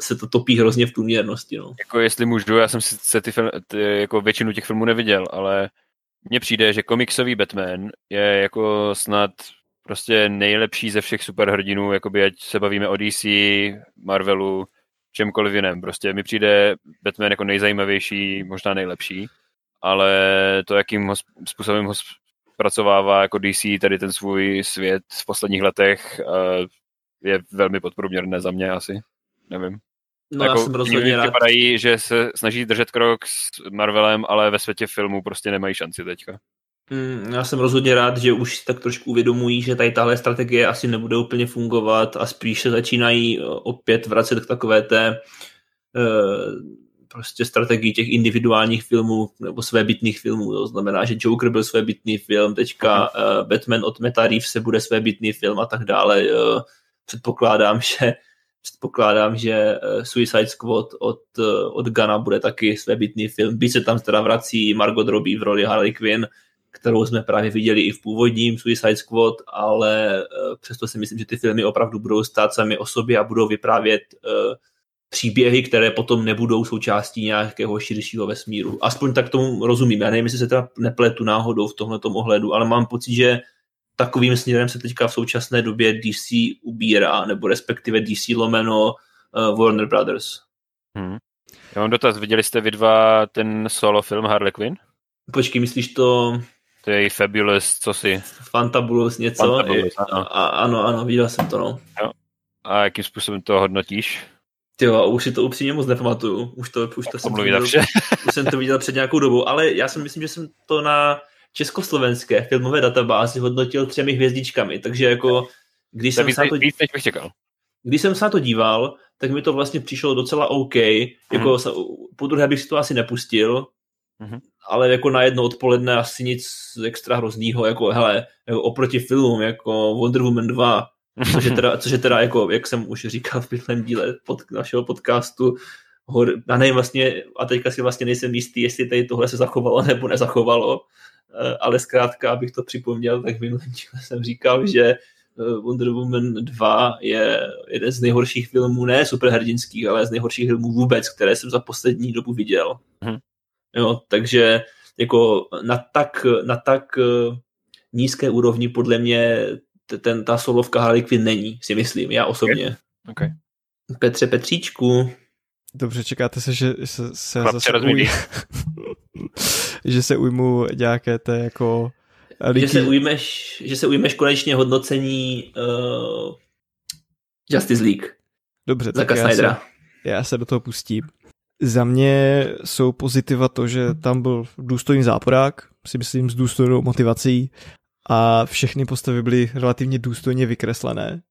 se to topí hrozně v průměrnosti. No. Jako jestli můžu, já jsem si se ty, film, ty, jako většinu těch filmů neviděl, ale mně přijde, že komiksový Batman je jako snad prostě nejlepší ze všech superhrdinů, jakoby ať se bavíme o DC, Marvelu, čemkoliv jiném. Prostě mi přijde Batman jako nejzajímavější, možná nejlepší, ale to, jakým ho, způsobem ho zpracovává jako DC tady ten svůj svět v posledních letech, eh, je velmi podprůměrné za mě asi nevím. No jako, já jsem rozhodně rád. Vypadají, že se snaží držet krok s Marvelem, ale ve světě filmu prostě nemají šanci teďka. Mm, já jsem rozhodně rád, že už tak trošku uvědomují, že tady tahle strategie asi nebude úplně fungovat a spíš se začínají opět vracet k takové té uh, prostě strategii těch individuálních filmů nebo svébytných filmů. To znamená, že Joker byl svébytný film, teďka uh, Batman od Meta se bude svébytný film a tak dále. Uh, předpokládám, že předpokládám, že Suicide Squad od, od Gana bude taky svébytný film. Byť se tam teda vrací Margot Robbie v roli Harley Quinn, kterou jsme právě viděli i v původním Suicide Squad, ale přesto si myslím, že ty filmy opravdu budou stát sami o sobě a budou vyprávět příběhy, které potom nebudou součástí nějakého širšího vesmíru. Aspoň tak tomu rozumím. Já nevím, jestli se teda nepletu náhodou v tomhle ohledu, ale mám pocit, že takovým směrem se teďka v současné době DC ubírá, nebo respektive DC lomeno uh, Warner Brothers. Hmm. Já mám dotaz, viděli jste vy dva ten solo film Harley Quinn? Počkej, myslíš to... To je Fabulous, co si? Fantabulous něco? Fantabulous, ano. A, ano, ano, viděl jsem to, no. Jo. A jakým způsobem to hodnotíš? Jo, už si to upřímně moc nepamatuju. Už to, už to, jsem, to viděl, už jsem to viděl před nějakou dobou, ale já si myslím, že jsem to na československé filmové databázi hodnotil třemi hvězdičkami, takže jako když jsem, víc, se na to, víc, než bych čekal. když jsem se na to díval, tak mi to vlastně přišlo docela OK. Jako mm-hmm. po druhé bych si to asi nepustil, mm-hmm. ale jako na jedno odpoledne asi nic extra hroznýho, jako hele, jako oproti filmům jako Wonder Woman 2, Což je teda, což je teda jako, jak jsem už říkal v minulém díle pod, našeho podcastu, hor, a nevím vlastně, a teďka si vlastně nejsem jistý, jestli tady tohle se zachovalo nebo nezachovalo, eh, ale zkrátka, abych to připomněl, tak v minulém díle jsem říkal, že eh, Wonder Woman 2 je jeden z nejhorších filmů, ne superhrdinských, ale z nejhorších filmů vůbec, které jsem za poslední dobu viděl. Hmm. Jo, takže jako na tak, na tak eh, nízké úrovni podle mě ten, ta solovka Harley Quinn není, si myslím, já osobně. Okay. Petře Petříčku. Dobře, čekáte se, že se, se zase uj... že se ujmu nějaké té jako Že se ujmeš, že se ujmeš konečně hodnocení uh, Justice League. Dobře, tak já se, já se do toho pustím. Za mě jsou pozitiva to, že tam byl důstojný záporák, si myslím s důstojnou motivací a všechny postavy byly relativně důstojně vykreslené.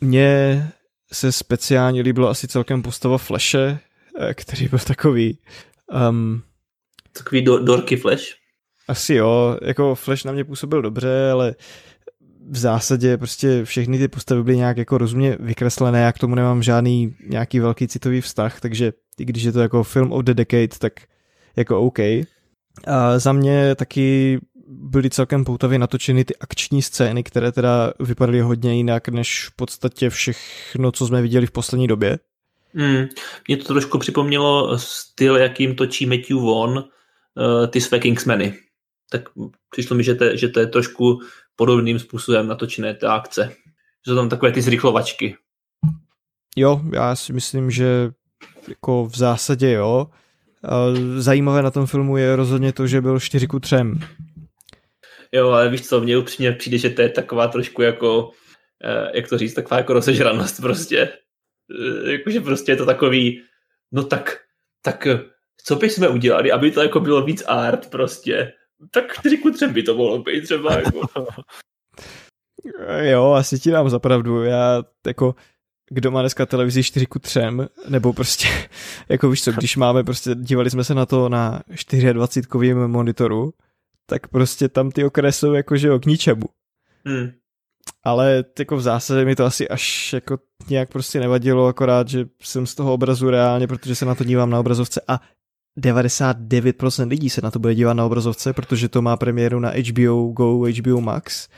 Mně se speciálně líbilo asi celkem postava Flashe, eh, který byl takový... Um, takový do, dorky Flash? Asi jo, jako Flash na mě působil dobře, ale v zásadě prostě všechny ty postavy byly nějak jako rozumně vykreslené, já k tomu nemám žádný nějaký velký citový vztah, takže i když je to jako film of the decade, tak jako OK. A za mě taky byly celkem poutavě natočeny ty akční scény, které teda vypadaly hodně jinak než v podstatě všechno, co jsme viděli v poslední době. Hmm. Mě to trošku připomnělo styl, jakým točí Matthew Vaughn uh, ty své Kingsmeny. Tak přišlo mi, že to, že to je trošku podobným způsobem natočené ty akce. Že jsou tam takové ty zrychlovačky. Jo, já si myslím, že jako v zásadě jo. Zajímavé na tom filmu je rozhodně to, že byl 4 ku 3. Jo, ale víš co, mně upřímně přijde, že to je taková trošku jako, eh, jak to říct, taková jako rozežranost prostě. Eh, jakože prostě je to takový, no tak, tak co bychom udělali, aby to jako bylo víc art prostě. Tak 4 ku by to mohlo být třeba jako. jo, asi ti dám zapravdu. Já jako kdo má dneska televizi 4 ku 3, nebo prostě, jako víš co, když máme prostě, dívali jsme se na to na 24 kovým monitoru, tak prostě tam ty okraje jsou jakože o k ničemu. Hmm. Ale jako v zásadě mi to asi až jako nějak prostě nevadilo, akorát, že jsem z toho obrazu reálně, protože se na to dívám na obrazovce a 99% lidí se na to bude dívat na obrazovce, protože to má premiéru na HBO Go, HBO Max.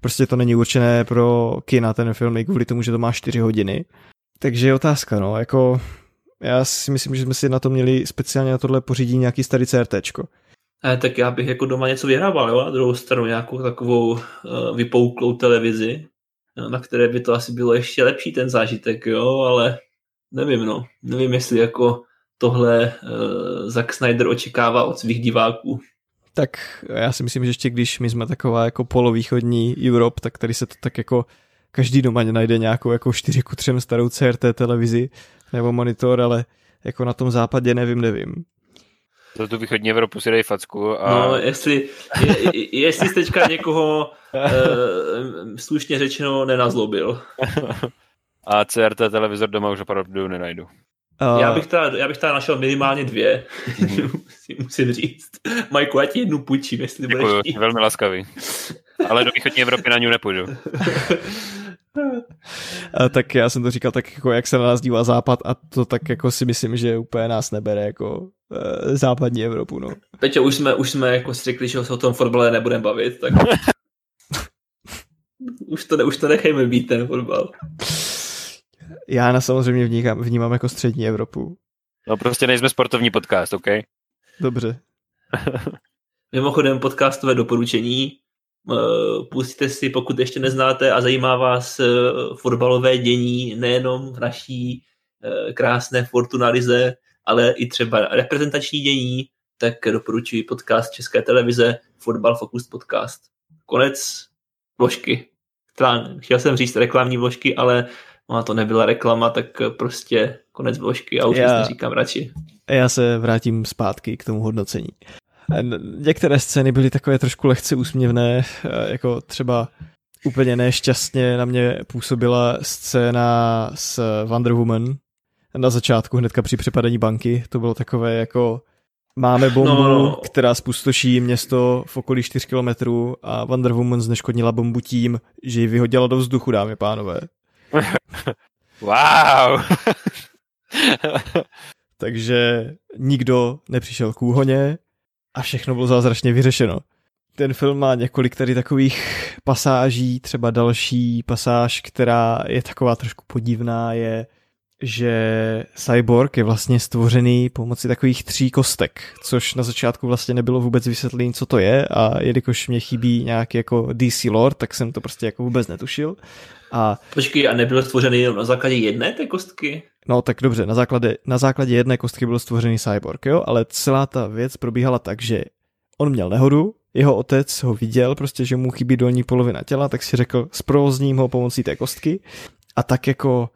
Prostě to není určené pro kina ten film, i kvůli tomu, že to má 4 hodiny. Takže je otázka, no, jako já si myslím, že jsme si na to měli speciálně na tohle pořídit nějaký starý CRTčko. Eh, tak já bych jako doma něco vyhrával, jo, a druhou stranu nějakou takovou uh, vypouklou televizi, jo, na které by to asi bylo ještě lepší ten zážitek, jo, ale nevím, no, nevím, jestli jako tohle uh, Zack Snyder očekává od svých diváků. Tak já si myslím, že ještě když my jsme taková jako polovýchodní Europe, tak tady se to tak jako každý doma najde nějakou jako 4 ku 3 starou CRT televizi nebo monitor, ale jako na tom západě nevím, nevím. Za tu východní Evropu si dej facku. A... No, jestli, je, jestli jsi teďka někoho e, slušně řečeno nenazlobil. a CRT televizor doma už opravdu nenajdu. Uh, já, bych teda, já bych teda našel minimálně dvě, mm. musím říct. Majku, já ti jednu půjčím, jestli Děkuju, budeš velmi laskavý. Ale do východní Evropy na ní nepůjdu. A tak já jsem to říkal tak jako jak se na nás dívá západ a to tak jako si myslím, že úplně nás nebere jako e, západní Evropu, no. Peťo, už jsme, už jsme jako řekli, že se o tom fotbale nebudeme bavit, tak už, to, už to nechejme být ten fotbal. Já na samozřejmě vnímám, vnímám jako střední Evropu. No prostě nejsme sportovní podcast, OK? Dobře. Mimochodem podcastové doporučení. Eh, pustíte si, pokud ještě neznáte a zajímá vás eh, fotbalové dění nejenom v naší eh, krásné Fortunalize, ale i třeba reprezentační dění, tak doporučuji podcast České televize Fotbal Focus Podcast. Konec vložky. Chtěl jsem říct reklamní vložky, ale ona to nebyla reklama, tak prostě konec vložky a už já, říkám radši. Já se vrátím zpátky k tomu hodnocení. Některé scény byly takové trošku lehce úsměvné, jako třeba úplně nešťastně na mě působila scéna s Wonder Woman na začátku, hnedka při přepadení banky. To bylo takové jako máme bombu, no, no. která spustoší město v okolí 4 kilometrů a Wonder Woman zneškodnila bombu tím, že ji vyhodila do vzduchu, dámy pánové. wow! Takže nikdo nepřišel k úhoně a všechno bylo zázračně vyřešeno. Ten film má několik tady takových pasáží, třeba další pasáž, která je taková trošku podivná, je, že Cyborg je vlastně stvořený pomocí takových tří kostek, což na začátku vlastně nebylo vůbec vysvětlené, co to je a jelikož mě chybí nějaký jako DC lore, tak jsem to prostě jako vůbec netušil. A... Počkej, a nebyl stvořený jenom na základě jedné té kostky? No tak dobře, na základě, na základě jedné kostky byl stvořený cyborg, jo, ale celá ta věc probíhala tak, že on měl nehodu, jeho otec ho viděl, prostě, že mu chybí dolní polovina těla, tak si řekl, zprovozním ho pomocí té kostky a tak jako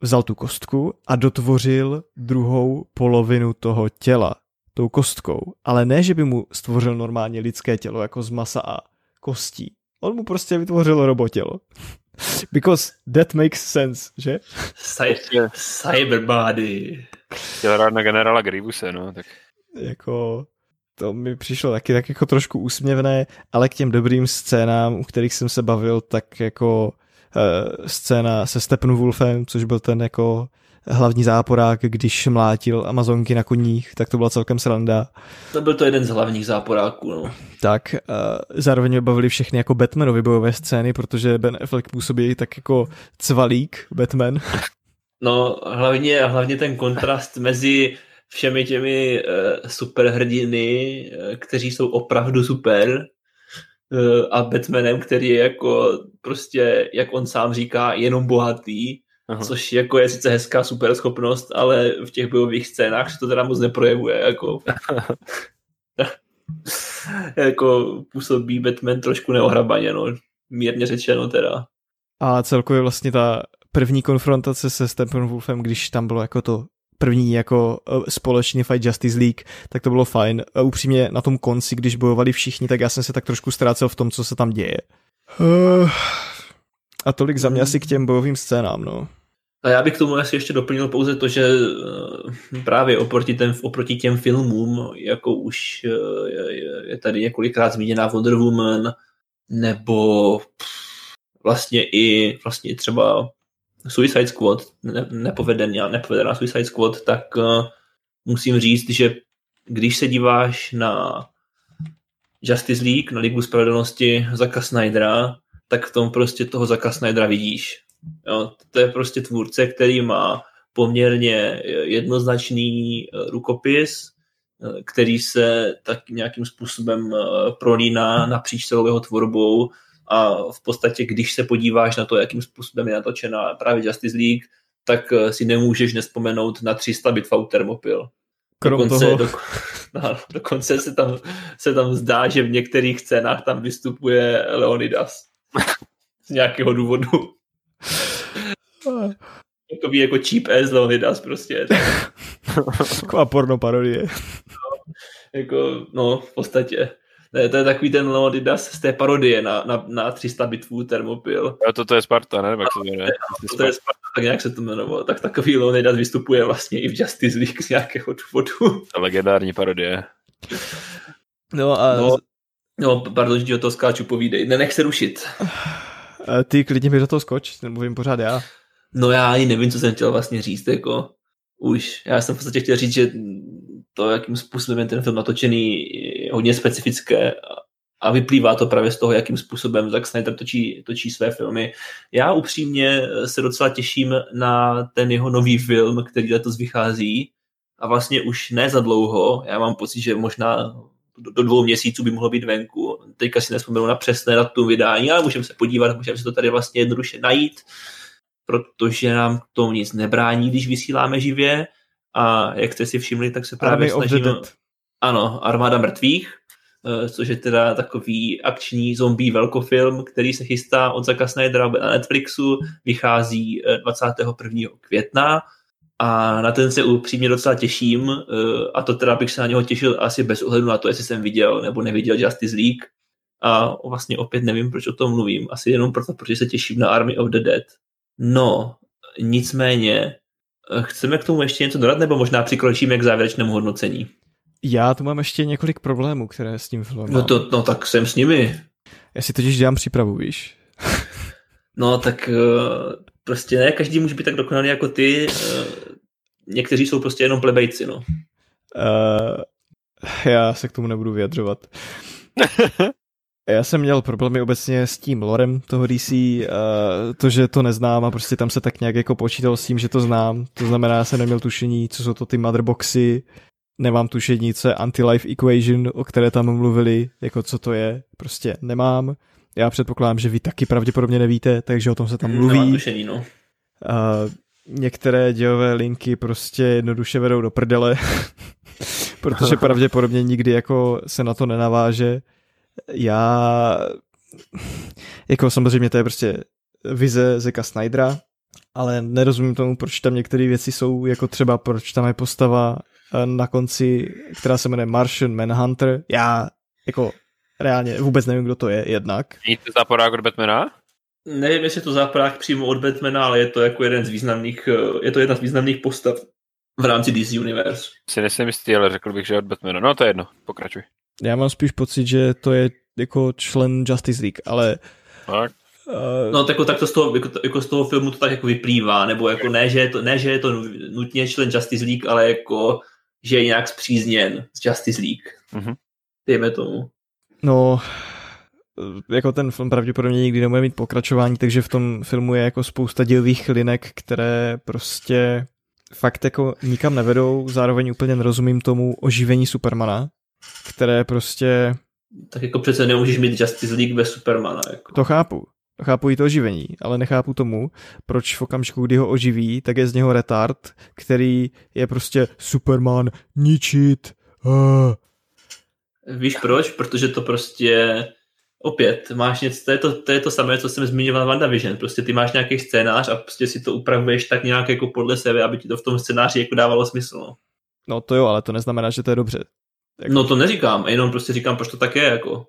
vzal tu kostku a dotvořil druhou polovinu toho těla tou kostkou. Ale ne, že by mu stvořil normálně lidské tělo jako z masa a kostí. On mu prostě vytvořil robotělo. Because that makes sense, že? Cy- cyberbody. Chtěl rád na generála Grievuse, no. Tak. Jako, to mi přišlo taky tak jako trošku úsměvné, ale k těm dobrým scénám, u kterých jsem se bavil, tak jako uh, scéna se Steppenwolfem, což byl ten jako hlavní záporák, když mlátil Amazonky na koních, tak to byla celkem sranda. To byl to jeden z hlavních záporáků, no. Tak, uh, zároveň mě bavili všechny jako Batmanovy bojové scény, protože Ben Affleck působí tak jako cvalík Batman. No, hlavně, hlavně ten kontrast mezi všemi těmi uh, superhrdiny, uh, kteří jsou opravdu super, a Batmanem, který je jako prostě, jak on sám říká, jenom bohatý Aha. což jako je sice hezká super schopnost, ale v těch bojových scénách se to teda moc neprojevuje, jako jako působí Batman trošku neohrabaně, no, mírně řečeno teda. A celkově vlastně ta první konfrontace se Steppenwolfem, když tam bylo jako to první jako e, společný fight Justice League, tak to bylo fajn. A upřímně na tom konci, když bojovali všichni, tak já jsem se tak trošku ztrácel v tom, co se tam děje. A tolik za mě asi k těm bojovým scénám, no. A já bych k tomu asi ještě doplnil pouze to, že eh, právě oproti, ten, oproti těm filmům, jako už eh, je, tady několikrát zmíněná Wonder Woman, nebo vlastně i vlastně třeba Suicide Squad, ne, nepovedená, nepovedená Suicide Squad, tak uh, musím říct, že když se díváš na Justice League, na Ligu spravedlnosti Zaka Snydera, tak v tom prostě toho Zaka Snydera vidíš. Jo, to je prostě tvůrce, který má poměrně jednoznačný eh, rukopis, eh, který se tak nějakým způsobem eh, prolíná napříč celou jeho tvorbou a v podstatě, když se podíváš na to, jakým způsobem je natočena právě Justice League, tak si nemůžeš nespomenout na 300 bitva Thermopyl. Krom dokonce, toho. Do, no, dokonce se tam, se tam zdá, že v některých scénách tam vystupuje Leonidas. Z nějakého důvodu. Takový jako cheap ass Leonidas prostě. Taková porno parodie. No, jako, no, v podstatě. To je, to je takový ten Leonidas z té parodie na, na, na 300 bitvů Thermopil. A to, to je Sparta, ne? Jak se to jmenuje? To, to je Sparta, tak nějak se to jmenovalo. Tak takový Leonidas vystupuje vlastně i v Justice League z nějakého důvodu. Legendární parodie. No a... No, no pardon, že ti o to skáču, povídej. Nenech se rušit. Ty klidně mi do toho skoč, mluvím pořád já. No já ani nevím, co jsem chtěl vlastně říct, jako už. Já jsem v podstatě chtěl říct, že to, jakým způsobem je ten film natočený, je hodně specifické a vyplývá to právě z toho, jakým způsobem Zack Snyder točí, točí své filmy. Já upřímně se docela těším na ten jeho nový film, který letos vychází a vlastně už ne za dlouho. Já mám pocit, že možná do, do dvou měsíců by mohlo být venku. Teďka si nespomenu na přesné datum vydání, ale můžeme se podívat, můžeme se to tady vlastně jednoduše najít, protože nám k tomu nic nebrání, když vysíláme živě a jak jste si všimli, tak se právě Army snažíme... Ano, Armáda mrtvých, eh, což je teda takový akční zombie velkofilm, který se chystá od Zacka Snydera na Netflixu, vychází 21. Eh, května a na ten se upřímně docela těším eh, a to teda bych se na něho těšil asi bez ohledu na to, jestli jsem viděl nebo neviděl Justice League a vlastně opět nevím, proč o tom mluvím, asi jenom proto, protože se těším na Army of the Dead. No, nicméně, chceme k tomu ještě něco dodat, nebo možná přikročíme k závěrečnému hodnocení? Já tu mám ještě několik problémů, které s tím filmem No, to, no tak jsem s nimi. Já si totiž dělám přípravu, víš? no tak eh, prostě ne, každý může být tak dokonalý jako ty. Eh, někteří jsou prostě jenom plebejci, no. Uh, já se k tomu nebudu vyjadřovat. Já jsem měl problémy obecně s tím lorem toho DC, uh, to, že to neznám a prostě tam se tak nějak jako počítal s tím, že to znám. To znamená, já jsem neměl tušení, co jsou to ty motherboxy, nemám tušení, co je anti-life equation, o které tam mluvili, jako co to je, prostě nemám. Já předpokládám, že vy taky pravděpodobně nevíte, takže o tom se tam mluví. Nemám tušení, no. Uh, některé dějové linky prostě jednoduše vedou do prdele, protože pravděpodobně nikdy jako se na to nenaváže já jako samozřejmě to je prostě vize Zeka Snydera, ale nerozumím tomu, proč tam některé věci jsou, jako třeba proč tam je postava eh, na konci, která se jmenuje Martian Manhunter. Já jako reálně vůbec nevím, kdo to je jednak. Není to záporák od Batmana? Nevím, jestli je to záporák přímo od Batmana, ale je to jako jeden z významných, eh, je to jedna z významných postav v rámci DC Universe. Si nejsem jistý, ale řekl bych, že od Batmana. No to je jedno, pokračuj. Já mám spíš pocit, že to je jako člen Justice League, ale... Tak. Uh, no tak, jako, tak to z toho, jako, jako, z toho filmu to tak jako vyplývá, nebo jako ne, že je to, ne, že je to nutně člen Justice League, ale jako, že je nějak zpřízněn z Justice League. Mm-hmm. Dejme tomu. No, jako ten film pravděpodobně nikdy nebude mít pokračování, takže v tom filmu je jako spousta dělových linek, které prostě fakt jako nikam nevedou, zároveň úplně nerozumím tomu oživení Supermana, které prostě... Tak jako přece nemůžeš mít Justice League bez Supermana. Jako. To chápu. Chápu i to oživení, ale nechápu tomu, proč v okamžiku, kdy ho oživí, tak je z něho retard, který je prostě Superman ničit. Uh. Víš proč? Protože to prostě opět, máš něco, to je to, to je to samé, co jsem zmiňoval WandaVision, prostě ty máš nějaký scénář a prostě si to upravuješ tak nějak jako podle sebe, aby ti to v tom scénáři jako dávalo smysl. No. no to jo, ale to neznamená, že to je dobře. Jako... No to neříkám, jenom prostě říkám, proč to tak je, jako.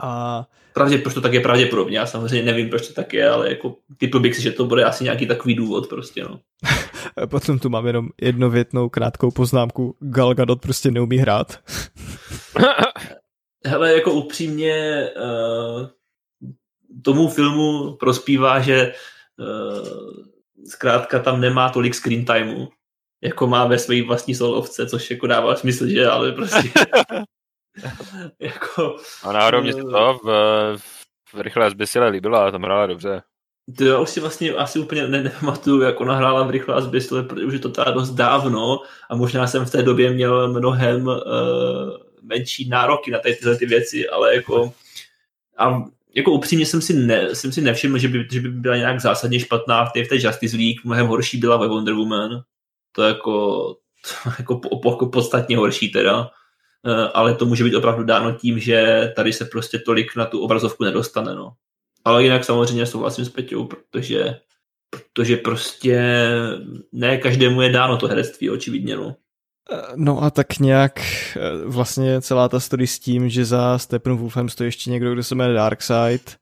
A... Pravdě, proč to tak je pravděpodobně, já samozřejmě nevím, proč to tak je, ale jako typu bych si, že to bude asi nějaký takový důvod prostě, no. Potom tu mám jenom jednovětnou krátkou poznámku, Gal Gadot prostě neumí hrát. Hele, jako upřímně uh, tomu filmu prospívá, že uh, zkrátka tam nemá tolik screen timeu, jako má ve své vlastní solovce, což jako dává smysl, že, ale prostě jako... A náhodou mě to v, v rychlé zbysile líbilo, ale tam hrála dobře. To já už si vlastně asi úplně ne, nepamatuju, jak ona hrála v rychlé zbysile, protože už je to teda dost dávno a možná jsem v té době měl mnohem uh, menší nároky na tady tyhle ty věci, ale jako a jako upřímně jsem si, ne, jsem si nevšiml, že by, že by byla nějak zásadně špatná v té, v té Justice League, mnohem horší byla ve Wonder Woman, to jako, to jako, jako podstatně horší teda, eh, ale to může být opravdu dáno tím, že tady se prostě tolik na tu obrazovku nedostane, no. Ale jinak samozřejmě souhlasím s Peťou, protože, protože prostě ne každému je dáno to herectví, očividně, no. No a tak nějak eh, vlastně celá ta story s tím, že za Steppenwolfem stojí ještě někdo, kdo se jmenuje Darkseid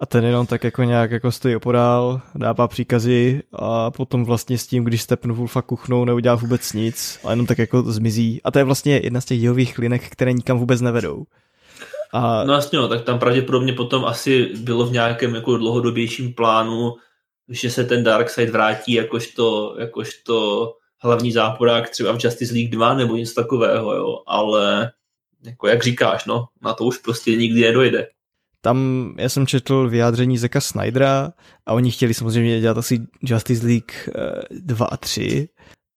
a ten jenom tak jako nějak jako stojí opodál, dává příkazy a potom vlastně s tím, když Steppenwolfa kuchnou, neudělá vůbec nic a jenom tak jako zmizí. A to je vlastně jedna z těch dějových linek, které nikam vůbec nevedou. A... No jasně, no, tak tam pravděpodobně potom asi bylo v nějakém jako dlouhodobějším plánu, že se ten Darkseid vrátí jakožto, jakožto hlavní záporák třeba v Justice League 2 nebo něco takového, jo, ale jako jak říkáš, no, na to už prostě nikdy nedojde. Tam já jsem četl vyjádření Zeka Snydera a oni chtěli samozřejmě dělat asi Justice League 2 a 3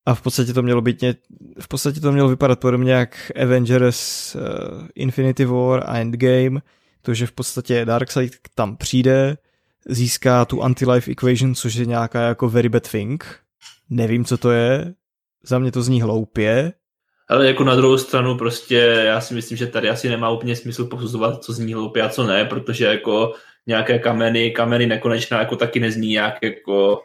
a v podstatě to mělo být, v podstatě to mělo vypadat podobně jak Avengers uh, Infinity War a Endgame, to, že v podstatě Darkseid tam přijde, získá tu anti-life equation, což je nějaká jako very bad thing. Nevím, co to je. Za mě to zní hloupě. Ale jako na druhou stranu prostě já si myslím, že tady asi nemá úplně smysl posuzovat, co zní hloupě a co ne, protože jako nějaké kameny, kameny nekonečná jako taky nezní nějak jako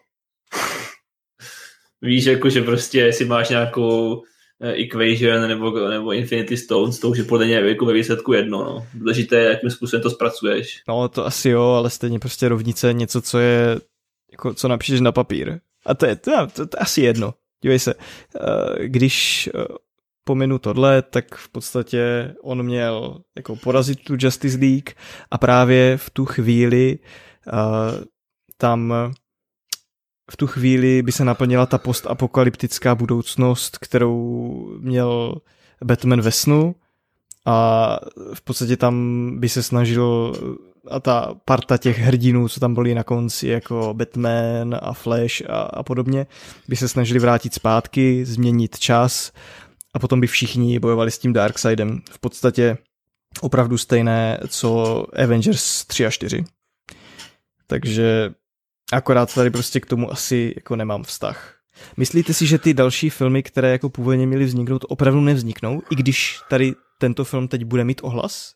víš, jako, že prostě jestli máš nějakou eh, equation nebo, nebo Infinity Stones, to už je podle něj jako ve výsledku jedno. No. Důležité je, jakým způsobem to zpracuješ. No to asi jo, ale stejně prostě rovnice je něco, co je, jako, co napíšeš na papír. A to je, to, to, to je asi jedno. Dívej se, eh, když eh, pominu tohle, tak v podstatě on měl jako porazit tu Justice League a právě v tu chvíli tam v tu chvíli by se naplnila ta postapokalyptická budoucnost, kterou měl Batman ve snu a v podstatě tam by se snažil a ta parta těch hrdinů, co tam byli na konci, jako Batman a Flash a, a podobně, by se snažili vrátit zpátky, změnit čas a potom by všichni bojovali s tím Darkseidem. V podstatě opravdu stejné, co Avengers 3 a 4. Takže Akorát tady prostě k tomu asi jako nemám vztah. Myslíte si, že ty další filmy, které jako původně měly vzniknout, opravdu nevzniknou, i když tady tento film teď bude mít ohlas?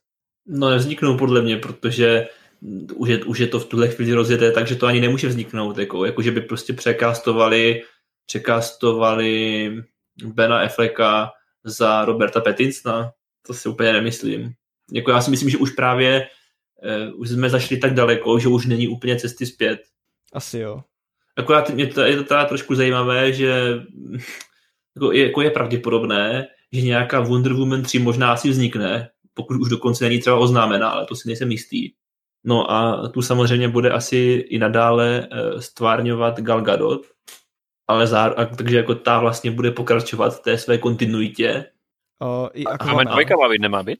No nevzniknou podle mě, protože už je, už je to v tuhle chvíli rozjeté, takže to ani nemůže vzniknout, jako, jako že by prostě překástovali, překástovali Bena Afflecka za Roberta Pattinsona, to si úplně nemyslím. Jako já si myslím, že už právě uh, už jsme zašli tak daleko, že už není úplně cesty zpět. Asi jo. Akorát mě to, je to teda trošku zajímavé, že jako je, jako je pravděpodobné, že nějaká Wonder Woman 3 možná asi vznikne, pokud už dokonce není třeba oznámená, ale to si nejsem jistý. No a tu samozřejmě bude asi i nadále uh, stvárňovat Gal Gadot, ale zár, a, takže jako ta vlastně bude pokračovat v té své kontinuitě. Uh, i Aquaman 2 má být, nemá být?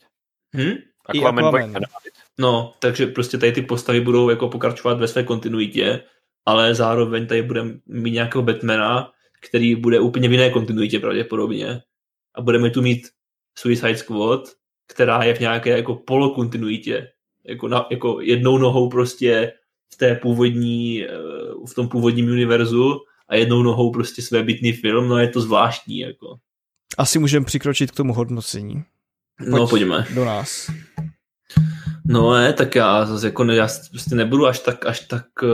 Hm? Aquaman 2 nemá být. No, takže prostě tady ty postavy budou jako pokračovat ve své kontinuitě ale zároveň tady budeme mít nějakého Batmana, který bude úplně v jiné kontinuitě pravděpodobně. A budeme tu mít Suicide Squad, která je v nějaké jako polokontinuitě. Jako, na, jako jednou nohou prostě v té původní, eh, v tom původním univerzu a jednou nohou prostě své bytný film, no je to zvláštní. Jako. Asi můžeme přikročit k tomu hodnocení. No, Pojď no, pojďme. Do nás. No ne, tak já zase jako ne, já prostě nebudu až tak, až tak uh,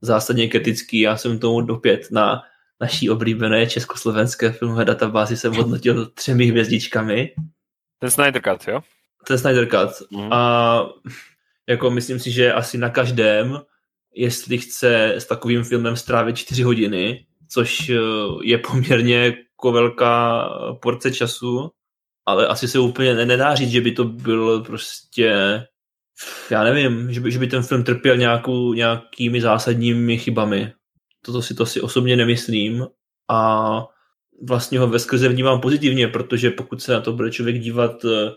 zásadně kritický. Já jsem tomu opět na naší oblíbené československé filmové databázi jsem hodnotil třemi hvězdičkami. Ten Snyder Cut, jo? Ten Snyder Cut. Mm. A jako myslím si, že asi na každém, jestli chce s takovým filmem strávit čtyři hodiny, což eh, je poměrně jako velká porce času, ale asi se úplně nedá říct, že by to byl prostě já nevím, že by, že by ten film trpěl nějakou, nějakými zásadními chybami. Toto si to si osobně nemyslím a vlastně ho ve skrze vnímám pozitivně, protože pokud se na to bude člověk dívat eh,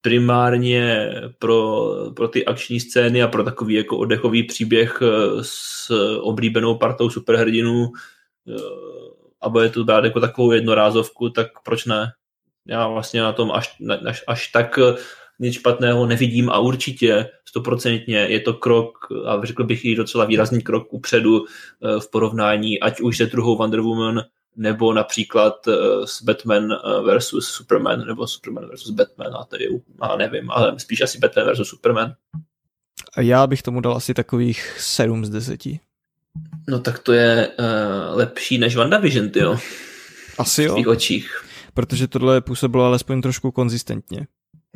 primárně pro, pro ty akční scény a pro takový jako oddechový příběh eh, s oblíbenou partou superhrdinů eh, a bude to brát jako takovou jednorázovku, tak proč ne? Já vlastně na tom až, až, až tak nic špatného nevidím a určitě stoprocentně je to krok, a řekl bych i docela výrazný krok upředu v porovnání, ať už se druhou Wonder Woman, nebo například eh, s Batman eh, versus Superman, nebo Superman versus Batman, a tedy, a nevím, ale spíš asi Batman versus Superman. A já bych tomu dal asi takových 7 z 10. No tak to je uh, lepší než WandaVision, ty jo. Asi jo. V očích. protože tohle působilo alespoň trošku konzistentně.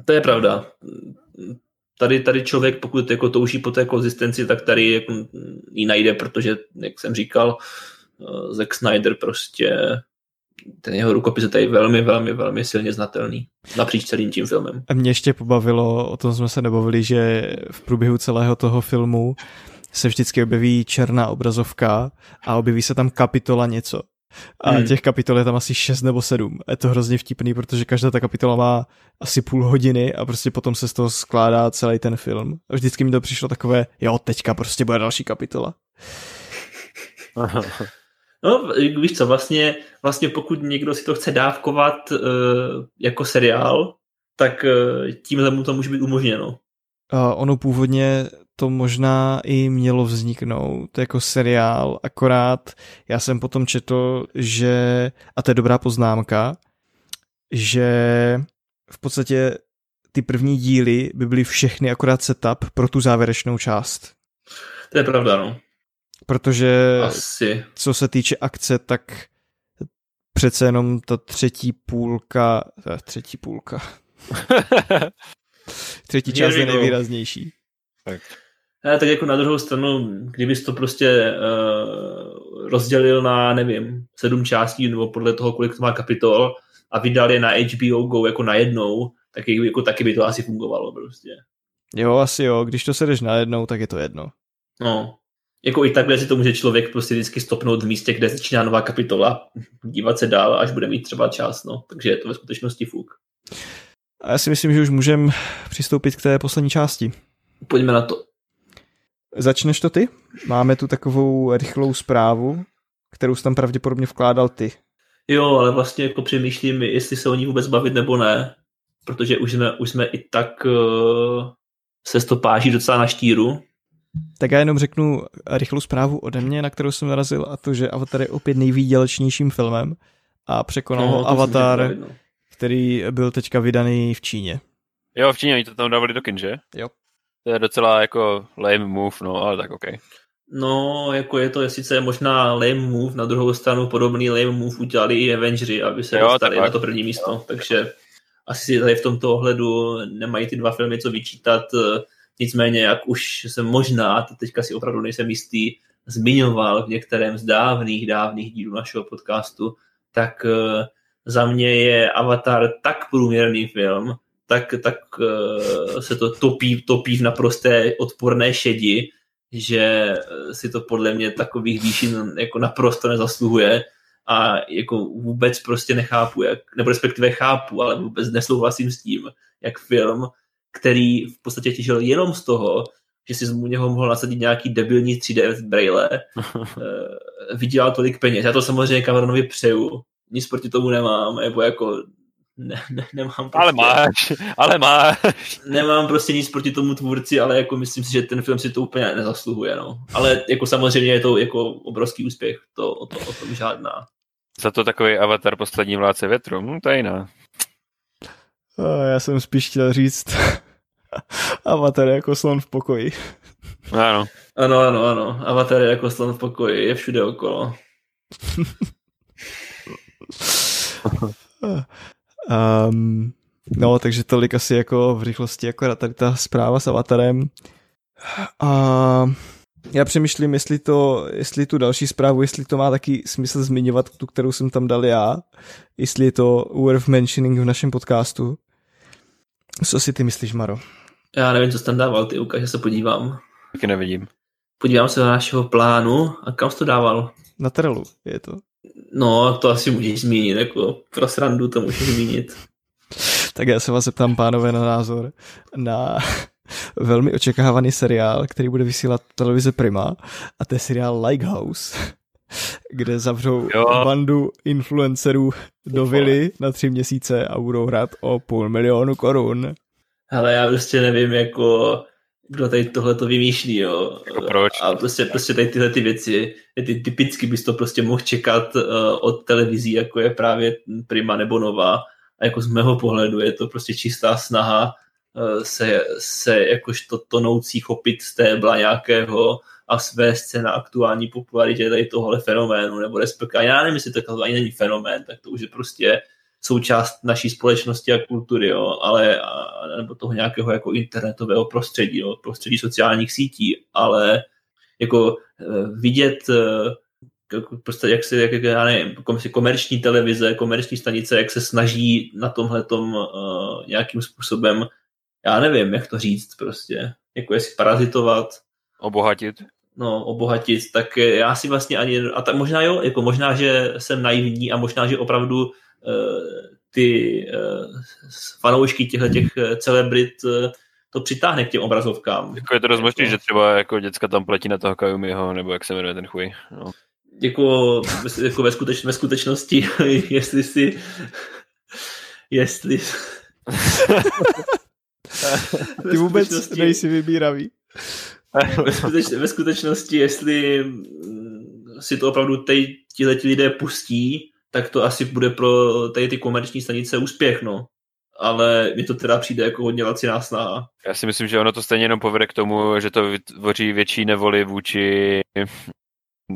To je pravda. Tady, tady člověk, pokud jako touží po té konzistenci, tak tady jako ji najde, protože, jak jsem říkal, uh, Zack Snyder prostě ten jeho rukopis je tady velmi, velmi, velmi silně znatelný napříč celým tím filmem. A mě ještě pobavilo, o tom jsme se nebavili, že v průběhu celého toho filmu se vždycky objeví černá obrazovka a objeví se tam kapitola něco. A hmm. těch kapitol je tam asi 6 nebo 7. Je to hrozně vtipný, protože každá ta kapitola má asi půl hodiny a prostě potom se z toho skládá celý ten film. A vždycky mi to přišlo takové, jo, teďka prostě bude další kapitola. No, víš co, vlastně, vlastně pokud někdo si to chce dávkovat uh, jako seriál, tak uh, tímhle mu to může být umožněno. Uh, ono původně to možná i mělo vzniknout jako seriál, akorát já jsem potom četl, že, a to je dobrá poznámka, že v podstatě ty první díly by byly všechny akorát setup pro tu závěrečnou část. To je pravda, no. Protože Asi. co se týče akce, tak přece jenom ta třetí půlka, ta třetí půlka. třetí část je nejvýraznější. Tak. Ne, tak jako na druhou stranu, kdybys to prostě uh, rozdělil na, nevím, sedm částí, nebo podle toho, kolik to má kapitol, a vydal je na HBO Go jako na jednou, tak jako taky by to asi fungovalo prostě. Jo, asi jo, když to sedeš na jednou, tak je to jedno. No, jako i takhle si to může člověk prostě vždycky stopnout v místě, kde začíná nová kapitola, dívat se dál, až bude mít třeba čas, no. Takže je to ve skutečnosti fuk. A já si myslím, že už můžeme přistoupit k té poslední části. Pojďme na to. Začneš to ty? Máme tu takovou rychlou zprávu, kterou jsi tam pravděpodobně vkládal ty. Jo, ale vlastně jako přemýšlím, jestli se o ní vůbec bavit nebo ne, protože už jsme, už jsme i tak uh, se stopáží docela na štíru, tak já jenom řeknu rychlou zprávu ode mě, na kterou jsem narazil, a to, že Avatar je opět nejvýdělečnějším filmem a překonal no, Avatar, no. který byl teďka vydaný v Číně. Jo, v Číně, oni to tam dávali do kin, že? Jo. To je docela jako lame move, no, ale tak OK. No, jako je to je sice možná lame move, na druhou stranu podobný lame move udělali i Avengers, aby se jo, dostali na to první místo, takže asi si tady v tomto ohledu nemají ty dva filmy co vyčítat, Nicméně, jak už jsem možná, to teďka si opravdu nejsem jistý, zmiňoval v některém z dávných, dávných dílů našeho podcastu, tak uh, za mě je Avatar tak průměrný film, tak, tak uh, se to topí, topí v naprosté odporné šedi, že si to podle mě takových výšin jako naprosto nezasluhuje a jako vůbec prostě nechápu, jak, nebo respektive chápu, ale vůbec nesouhlasím s tím, jak film který v podstatě těžil jenom z toho, že si z něho mohl nasadit nějaký debilní 3D braille, eh, vydělal tolik peněz. Já to samozřejmě Cameronovi přeju, nic proti tomu nemám, nebo jako ne, ne, nemám prostě, ale máš, ale máš. Nemám prostě nic proti tomu tvůrci, ale jako myslím si, že ten film si to úplně nezasluhuje, no. Ale jako samozřejmě je to jako obrovský úspěch, to, o, to, o tom žádná. Za to takový avatar poslední vládce větru, hm, to je jiná. Já jsem spíš chtěl říct Avatar jako slon v pokoji. Ano. Ano, ano, ano. Avatar jako slon v pokoji, je všude okolo. um, no, takže tolik asi jako v rychlosti, jako tady ta zpráva s Avatarem. A já přemýšlím, jestli, to, jestli tu další zprávu, jestli to má taky smysl zmiňovat, tu, kterou jsem tam dal já, jestli je to worth mentioning v našem podcastu. Co si ty myslíš, Maro? Já nevím, co jsi tam dával, ty ukáž, se podívám. Taky nevidím. Podívám se na našeho plánu a kam jsi to dával? Na Trelu je to. No, to asi můžeš zmínit, jako pro srandu to můžeš zmínit. tak já se vás zeptám, pánové, na názor na velmi očekávaný seriál, který bude vysílat televize Prima a to je seriál Lighthouse, kde zavřou jo. bandu influencerů do vily na tři měsíce a budou hrát o půl milionu korun. Ale já prostě nevím, jako kdo tady tohle to vymýšlí, jo. Jako proč? A prostě, prostě tady tyhle ty věci, ty typicky bys to prostě mohl čekat uh, od televizí, jako je právě Prima nebo Nova. A jako z mého pohledu je to prostě čistá snaha se, se jakožto tonoucí chopit z tébla nějakého a své scéna aktuální popularitě tady tohle fenoménu, nebo respektive, já nevím, jestli to ani není fenomén, tak to už je prostě součást naší společnosti a kultury, jo, ale a, nebo toho nějakého jako internetového prostředí, jo, prostředí sociálních sítí, ale jako eh, vidět prostě jak se, jak, já nevím, komerční televize, komerční stanice, jak se snaží na tomhle uh, nějakým způsobem, já nevím, jak to říct prostě, jako jestli parazitovat. Obohatit. No, obohatit, tak já si vlastně ani, a tak možná jo, jako možná, že jsem naivní a možná, že opravdu uh, ty uh, fanoušky těchto těch celebrit uh, to přitáhne k těm obrazovkám. Jako je to dost možný, jako... že třeba jako děcka tam platí na toho Kayumiho, nebo jak se jmenuje ten chuj. No jako, jako ve, skuteč, ve skutečnosti, jestli si jestli Ty vůbec nejsi vybíravý. Ve, skuteč, ve skutečnosti, jestli si to opravdu tihle lidé pustí, tak to asi bude pro tady ty komerční stanice úspěch, no. Ale mi to teda přijde jako hodně laciná snaha. Já si myslím, že ono to stejně jenom povede k tomu, že to vytvoří větší nevoli vůči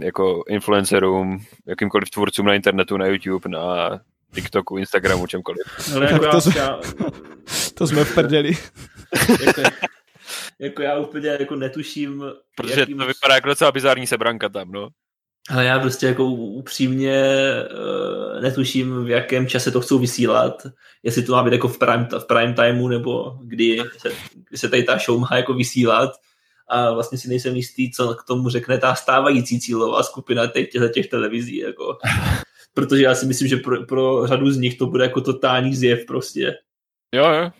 jako influencerům, jakýmkoliv tvůrcům na internetu, na YouTube, na TikToku, Instagramu, čemkoliv. Ale jako to, já, to jsme v prdeli. jako, jako já úplně jako netuším... Protože jakým... to vypadá jako docela bizární sebranka tam, no. Ale já prostě jako upřímně uh, netuším, v jakém čase to chcou vysílat, jestli to má být jako v prime, v prime timeu, nebo kdy se, kdy se tady ta show má jako vysílat a vlastně si nejsem jistý, co k tomu řekne ta stávající cílová skupina těch, těch televizí. Jako. Protože já si myslím, že pro, pro řadu z nich to bude jako totální zjev prostě. Jo, jo.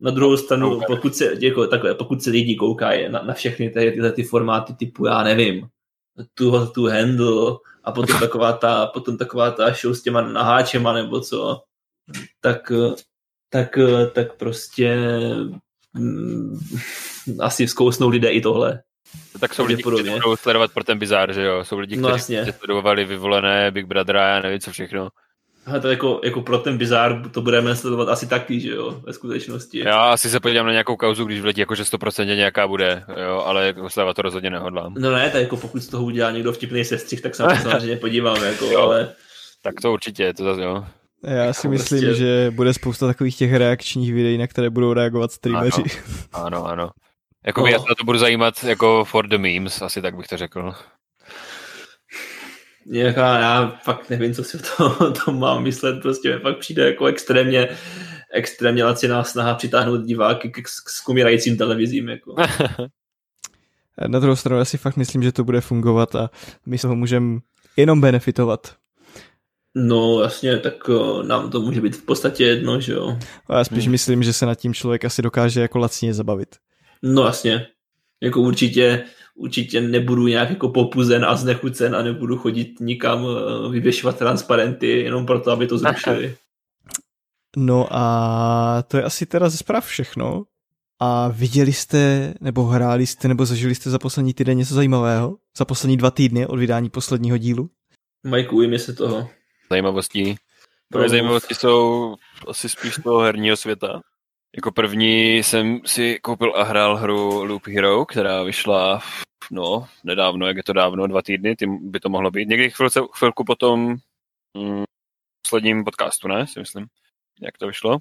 Na druhou stranu, pokud se, jako, takhle, pokud se lidi koukají na, na všechny ty, tyhle ty formáty typu, já nevím, tu, tu handle a potom taková ta, potom taková ta show s těma naháčema nebo co, tak, tak, tak prostě mm, asi zkousnou lidé i tohle. Tak jsou lidi, kteří budou sledovat pro ten bizár, že jo? Jsou lidi, no, kteří no, sledovali vyvolené Big Brother a já nevím co všechno. A to jako, jako pro ten bizár to budeme sledovat asi taky, že jo, ve skutečnosti. Já asi se podívám na nějakou kauzu, když vletí jako, že 100% nějaká bude, jo, ale jako sledovat to rozhodně nehodlám. No ne, tak jako pokud z toho udělá někdo vtipný sestřih, tak se samozřejmě podívám, jako, jo. ale... Tak to určitě, to zase jo. Já jako si myslím, prostě... že bude spousta takových těch reakčních videí, na které budou reagovat streameři. Ano, ano. ano. Jako no. já se to budu zajímat jako for the memes, asi tak bych to řekl. Nějaká, já fakt nevím, co si to, to mám myslet, prostě fakt přijde jako extrémně, extrémně laciná snaha přitáhnout diváky k, k skumírajícím televizím. Jako. Na druhou stranu já si fakt myslím, že to bude fungovat a my se ho můžeme jenom benefitovat. No jasně, tak nám to může být v podstatě jedno, že jo. A já spíš hmm. myslím, že se nad tím člověk asi dokáže jako lacině zabavit. No jasně, jako určitě, určitě nebudu nějak jako popuzen a znechucen a nebudu chodit nikam eh, vyvěšovat transparenty jenom proto, aby to zrušili. No a to je asi teda ze zpráv všechno. A viděli jste, nebo hráli jste, nebo zažili jste za poslední týden něco zajímavého? Za poslední dva týdny od vydání posledního dílu? Majku, ujmi se toho. Zajímavostí. Moje zajímavosti jsou asi spíš z toho herního světa. Jako první jsem si koupil a hrál hru Loop Hero, která vyšla no, nedávno, jak je to dávno, dva týdny, tím by to mohlo být. Někdy chvilce, chvilku potom mm, posledním podcastu, ne, si myslím, jak to vyšlo.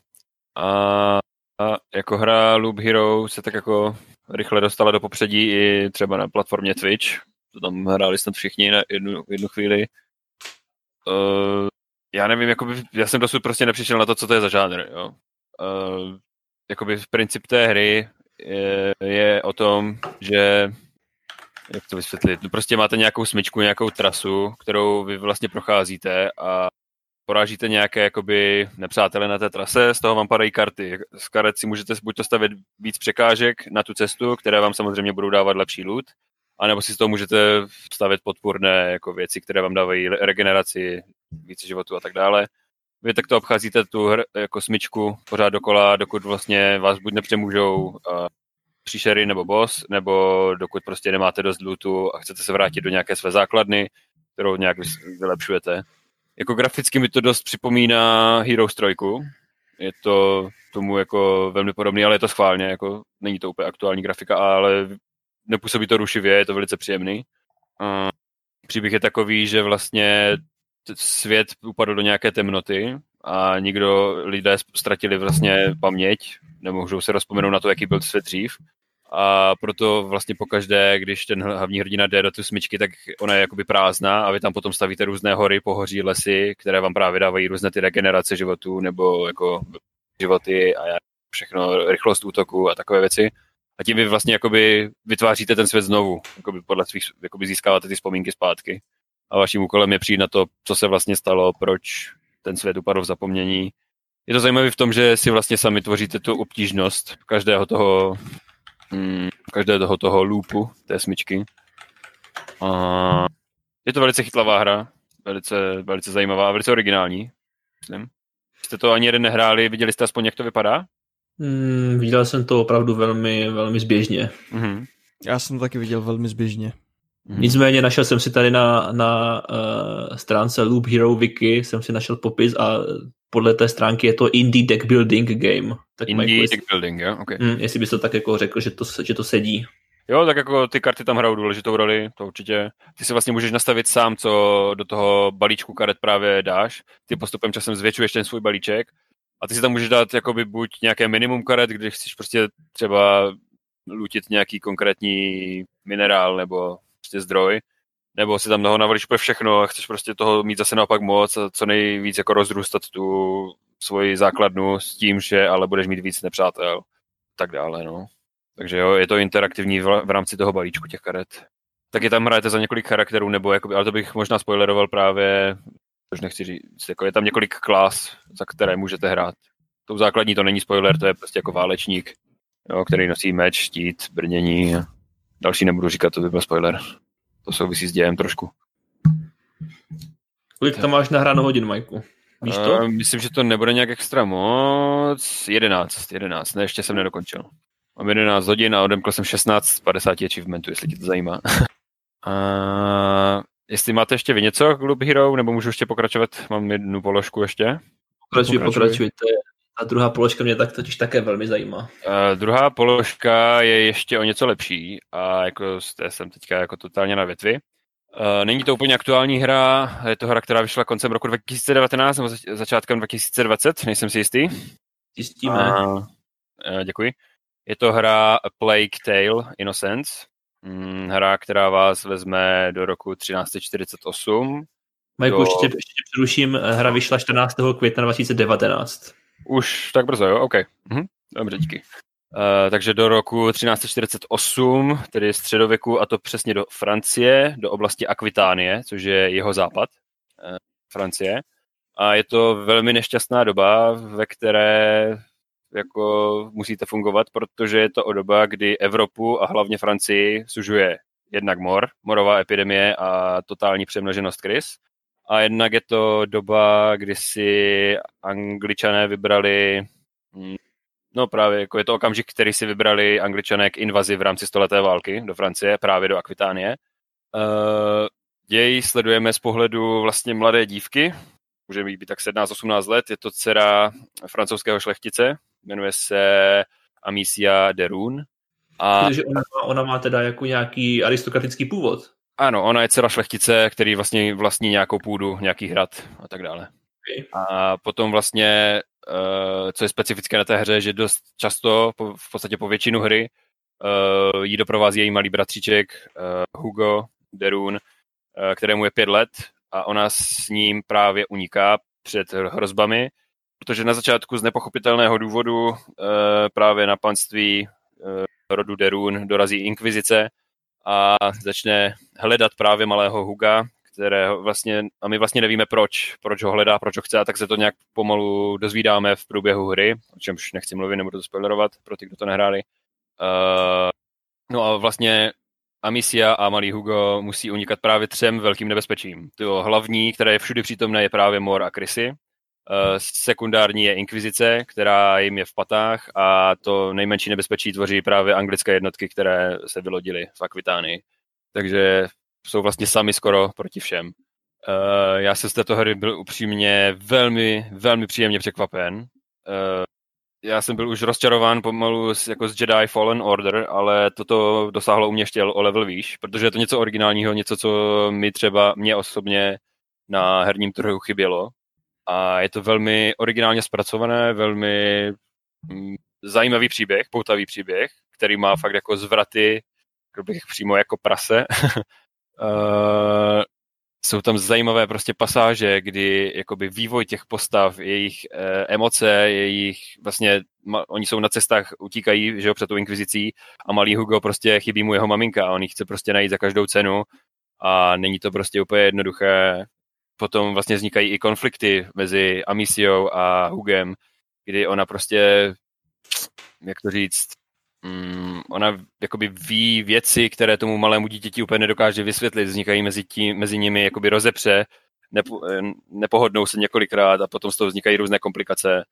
A, a jako hra Loop Hero se tak jako rychle dostala do popředí i třeba na platformě Twitch. To tam hráli snad všichni na jednu, jednu chvíli. Uh, já nevím, jakoby, já jsem dosud prostě nepřišel na to, co to je za žánr. Jo. Uh, jakoby princip té hry je, je o tom, že jak to vysvětlit, no prostě máte nějakou smyčku, nějakou trasu, kterou vy vlastně procházíte a porážíte nějaké jakoby nepřátele na té trase, z toho vám padají karty. Z karet si můžete buď to stavit víc překážek na tu cestu, které vám samozřejmě budou dávat lepší loot, anebo si z toho můžete stavit podpůrné jako věci, které vám dávají regeneraci, více životu a tak dále vy takto obcházíte tu hr, jako smyčku pořád dokola, dokud vlastně vás buď nepřemůžou uh, příšery nebo boss, nebo dokud prostě nemáte dost lootu a chcete se vrátit do nějaké své základny, kterou nějak vylepšujete. Jako graficky mi to dost připomíná Heroes 3. Je to tomu jako velmi podobný, ale je to schválně, jako není to úplně aktuální grafika, ale nepůsobí to rušivě, je to velice příjemný. Uh, příběh je takový, že vlastně svět upadl do nějaké temnoty a nikdo, lidé ztratili vlastně paměť, nemůžou se rozpomenout na to, jaký byl svět dřív. A proto vlastně pokaždé, když ten hlavní hrdina jde do té smyčky, tak ona je jakoby prázdná a vy tam potom stavíte různé hory, pohoří, lesy, které vám právě dávají různé ty regenerace životů nebo jako životy a všechno, rychlost útoku a takové věci. A tím vy vlastně jakoby vytváříte ten svět znovu, jakoby podle svých, jakoby získáváte ty vzpomínky zpátky. A vaším úkolem je přijít na to, co se vlastně stalo, proč ten svět upadl v zapomnění. Je to zajímavé v tom, že si vlastně sami tvoříte tu obtížnost každého toho, mm, každého toho, toho loopu, té smyčky. A je to velice chytlavá hra, velice, velice zajímavá a velice originální, myslím. Jste to ani jeden nehráli, viděli jste aspoň, jak to vypadá? Mm, viděl jsem to opravdu velmi, velmi zběžně. Mm-hmm. Já jsem to taky viděl velmi zběžně. Mm-hmm. Nicméně našel jsem si tady na, na uh, stránce Loop Hero Wiki, jsem si našel popis a podle té stránky je to Indie Deck Building Game. Tak indie Deck Building, jo? Okay. Mm, jestli bys to tak jako řekl, že to, že to sedí. Jo, tak jako ty karty tam hrajou důležitou roli, to určitě. Ty si vlastně můžeš nastavit sám, co do toho balíčku karet právě dáš. Ty postupem časem zvětšuješ ten svůj balíček a ty si tam můžeš dát jakoby buď nějaké minimum karet, když chceš prostě třeba lutit nějaký konkrétní minerál nebo prostě zdroj, nebo si tam toho úplně všechno a chceš prostě toho mít zase naopak moc a co nejvíc jako rozrůstat tu svoji základnu s tím, že ale budeš mít víc nepřátel tak dále, no. Takže jo, je to interaktivní v, rámci toho balíčku těch karet. Taky tam hrajete za několik charakterů, nebo jakoby, ale to bych možná spoileroval právě, což nechci říct, jako je tam několik klas, za které můžete hrát. Tou základní to není spoiler, to je prostě jako válečník, jo, který nosí meč, štít, brnění. Další nebudu říkat, to by byl spoiler. To souvisí s dějem trošku. Kolik tam máš nahráno hodin, Majku? Víš to? Uh, myslím, že to nebude nějak extra moc. 11, 11, ne, ještě jsem nedokončil. Mám 11 hodin a odemkl jsem 16 z 50 achievementů, jestli tě to zajímá. a jestli máte ještě vy něco k Loop Hero, nebo můžu ještě pokračovat? Mám jednu položku ještě. Pokračuj, pokračujte. A druhá položka mě tak totiž také velmi zajímá. Uh, druhá položka je ještě o něco lepší a jako jsem teďka jako totálně na větvi. Uh, není to úplně aktuální hra, je to hra, která vyšla koncem roku 2019 nebo začátkem 2020, nejsem si jistý. Zjistíme. Uh, uh, děkuji. Je to hra A Plague Tale Innocence, mm, hra, která vás vezme do roku 1348. Majku, do... ještě, ještě přeruším, hra vyšla 14. května 2019. Už tak brzo, jo? OK. Mhm. Dobře, díky. Uh, takže do roku 1348, tedy středověku, a to přesně do Francie, do oblasti Akvitánie, což je jeho západ uh, Francie. A je to velmi nešťastná doba, ve které jako musíte fungovat, protože je to o doba, kdy Evropu a hlavně Francii sužuje jednak mor, morová epidemie a totální přemnoženost krys. A jednak je to doba, kdy si angličané vybrali, hm, no právě jako je to okamžik, který si vybrali angličané k invazi v rámci stoleté války do Francie, právě do Akvitánie. Děj sledujeme z pohledu vlastně mladé dívky, může být tak 17-18 let, je to dcera francouzského šlechtice, jmenuje se Amicia Derun. A... Takže ona, ona má teda jako nějaký aristokratický původ. Ano, ona je dcera šlechtice, který vlastně vlastní nějakou půdu, nějaký hrad a tak dále. A potom vlastně, uh, co je specifické na té hře, že dost často, v podstatě po většinu hry, uh, jí doprovází její malý bratříček uh, Hugo Derun, kterému je pět let a ona s ním právě uniká před hrozbami, protože na začátku z nepochopitelného důvodu právě na panství rodu Derun dorazí inkvizice a začne hledat právě malého Huga, které vlastně, a my vlastně nevíme proč, proč ho hledá, proč ho chce, a tak se to nějak pomalu dozvídáme v průběhu hry, o čemž nechci mluvit, nebudu to spoilerovat pro ty, kdo to nehráli. Uh, no a vlastně Amicia a malý Hugo musí unikat právě třem velkým nebezpečím. To hlavní, které je všude přítomné, je právě Mor a Krysy. Uh, sekundární je Inkvizice, která jim je v patách a to nejmenší nebezpečí tvoří právě anglické jednotky, které se vylodily v Akvitánii. Takže jsou vlastně sami skoro proti všem. Uh, já jsem z této hry byl upřímně velmi, velmi příjemně překvapen. Uh, já jsem byl už rozčarován pomalu jako z Jedi Fallen Order, ale toto dosáhlo u mě ještě o level výš, protože je to něco originálního, něco, co mi třeba mě osobně na herním trhu chybělo a je to velmi originálně zpracované, velmi mm, zajímavý příběh, poutavý příběh, který má fakt jako zvraty, bych přímo jako prase. uh, jsou tam zajímavé prostě pasáže, kdy jakoby vývoj těch postav, jejich eh, emoce, jejich vlastně, ma, oni jsou na cestách, utíkají, že jo, před tou inkvizicí a malý Hugo prostě chybí mu jeho maminka a on ji chce prostě najít za každou cenu a není to prostě úplně jednoduché. Potom vlastně vznikají i konflikty mezi Amisiou a Hugem, kdy ona prostě, jak to říct, mm, ona jakoby ví věci, které tomu malému dítěti úplně nedokáže vysvětlit, vznikají mezi, tím, mezi nimi jakoby rozepře, nepo, nepohodnou se několikrát a potom z toho vznikají různé komplikace.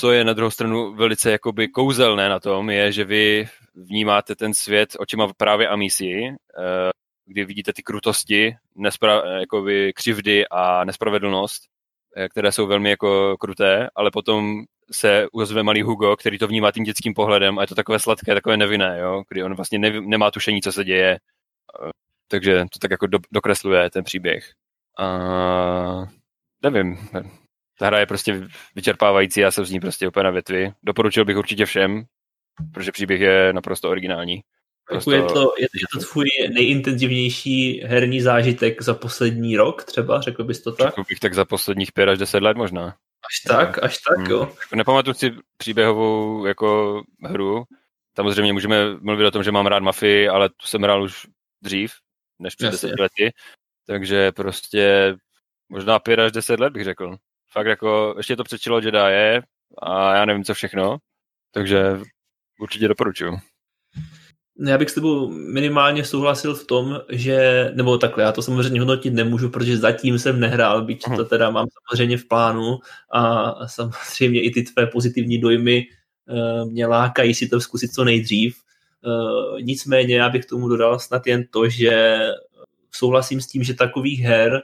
Co je na druhou stranu velice jakoby kouzelné na tom, je, že vy vnímáte ten svět očima právě Amici, eh, kdy vidíte ty krutosti, nespra- jakoby křivdy a nespravedlnost, eh, které jsou velmi jako kruté, ale potom se ozve malý Hugo, který to vnímá tím dětským pohledem a je to takové sladké, takové nevinné, jo? kdy on vlastně nev, nemá tušení, co se děje. Takže to tak jako do, dokresluje ten příběh. A nevím, ta hra je prostě vyčerpávající, já jsem z ní prostě úplně na větvi. Doporučil bych určitě všem, protože příběh je naprosto originální. Prosto... Je, to, je, je to tvůj nejintenzivnější herní zážitek za poslední rok třeba, řekl bys to tak? Řekl bych tak za posledních pět až deset let možná. Až tak, až tak, hmm. jo. Nepamatuji si příběhovou jako hru. Samozřejmě můžeme mluvit o tom, že mám rád mafii, ale tu jsem hrál už dřív, než před deseti lety. Takže prostě možná pět až deset let bych řekl. Fakt jako, ještě to přečilo Jedi a já nevím co všechno, takže určitě doporučuju já bych s tebou minimálně souhlasil v tom, že, nebo takhle, já to samozřejmě hodnotit nemůžu, protože zatím jsem nehrál, byť to teda mám samozřejmě v plánu a samozřejmě i ty tvé pozitivní dojmy uh, mě lákají si to zkusit co nejdřív. Uh, nicméně já bych tomu dodal snad jen to, že souhlasím s tím, že takových her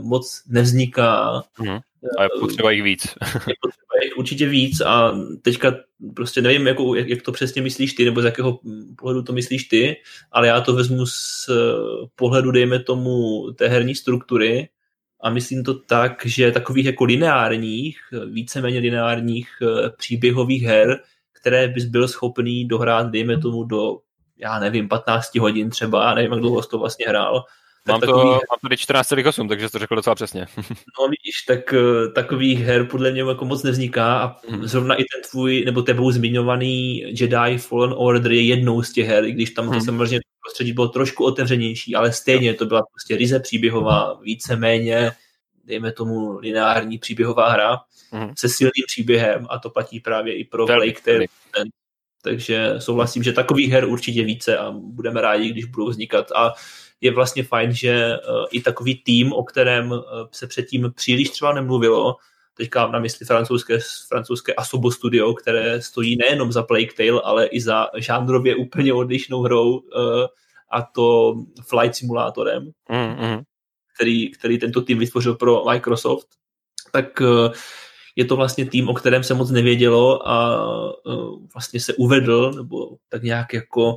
moc nevzniká. Mm. A je potřeba jich víc. je potřeba jich určitě víc a teďka prostě nevím, jako, jak, jak to přesně myslíš ty, nebo z jakého pohledu to myslíš ty, ale já to vezmu z pohledu, dejme tomu, té herní struktury a myslím to tak, že takových jako lineárních, víceméně lineárních eh, příběhových her, které bys byl schopný dohrát, dejme tomu, do já nevím, 15 hodin třeba, já nevím, jak dlouho to vlastně hrál, Mám, to, mám tady 14,8, takže to řekl docela přesně. no vidíš, tak uh, takových her podle mě jako moc nevzniká a hmm. zrovna i ten tvůj, nebo tebou zmiňovaný Jedi Fallen Order je jednou z těch her, i když tam hmm. to samozřejmě prostředí bylo trošku otevřenější, ale stejně to byla prostě ryze příběhová, víceméně, dejme tomu lineární příběhová hra hmm. se silným příběhem a to platí právě i pro Blake takže souhlasím, že takových her určitě více a budeme rádi, když budou vznikat a je vlastně fajn, že eh, i takový tým, o kterém eh, se předtím příliš třeba nemluvilo, teďka na mysli francouzské, francouzské Asobo Studio, které stojí nejenom za Plague Tale, ale i za žánrově úplně odlišnou hrou eh, a to Flight Simulatorem, mm-hmm. který, který tento tým vytvořil pro Microsoft, tak je to vlastně tým, o kterém se moc nevědělo a vlastně se uvedl, nebo tak nějak jako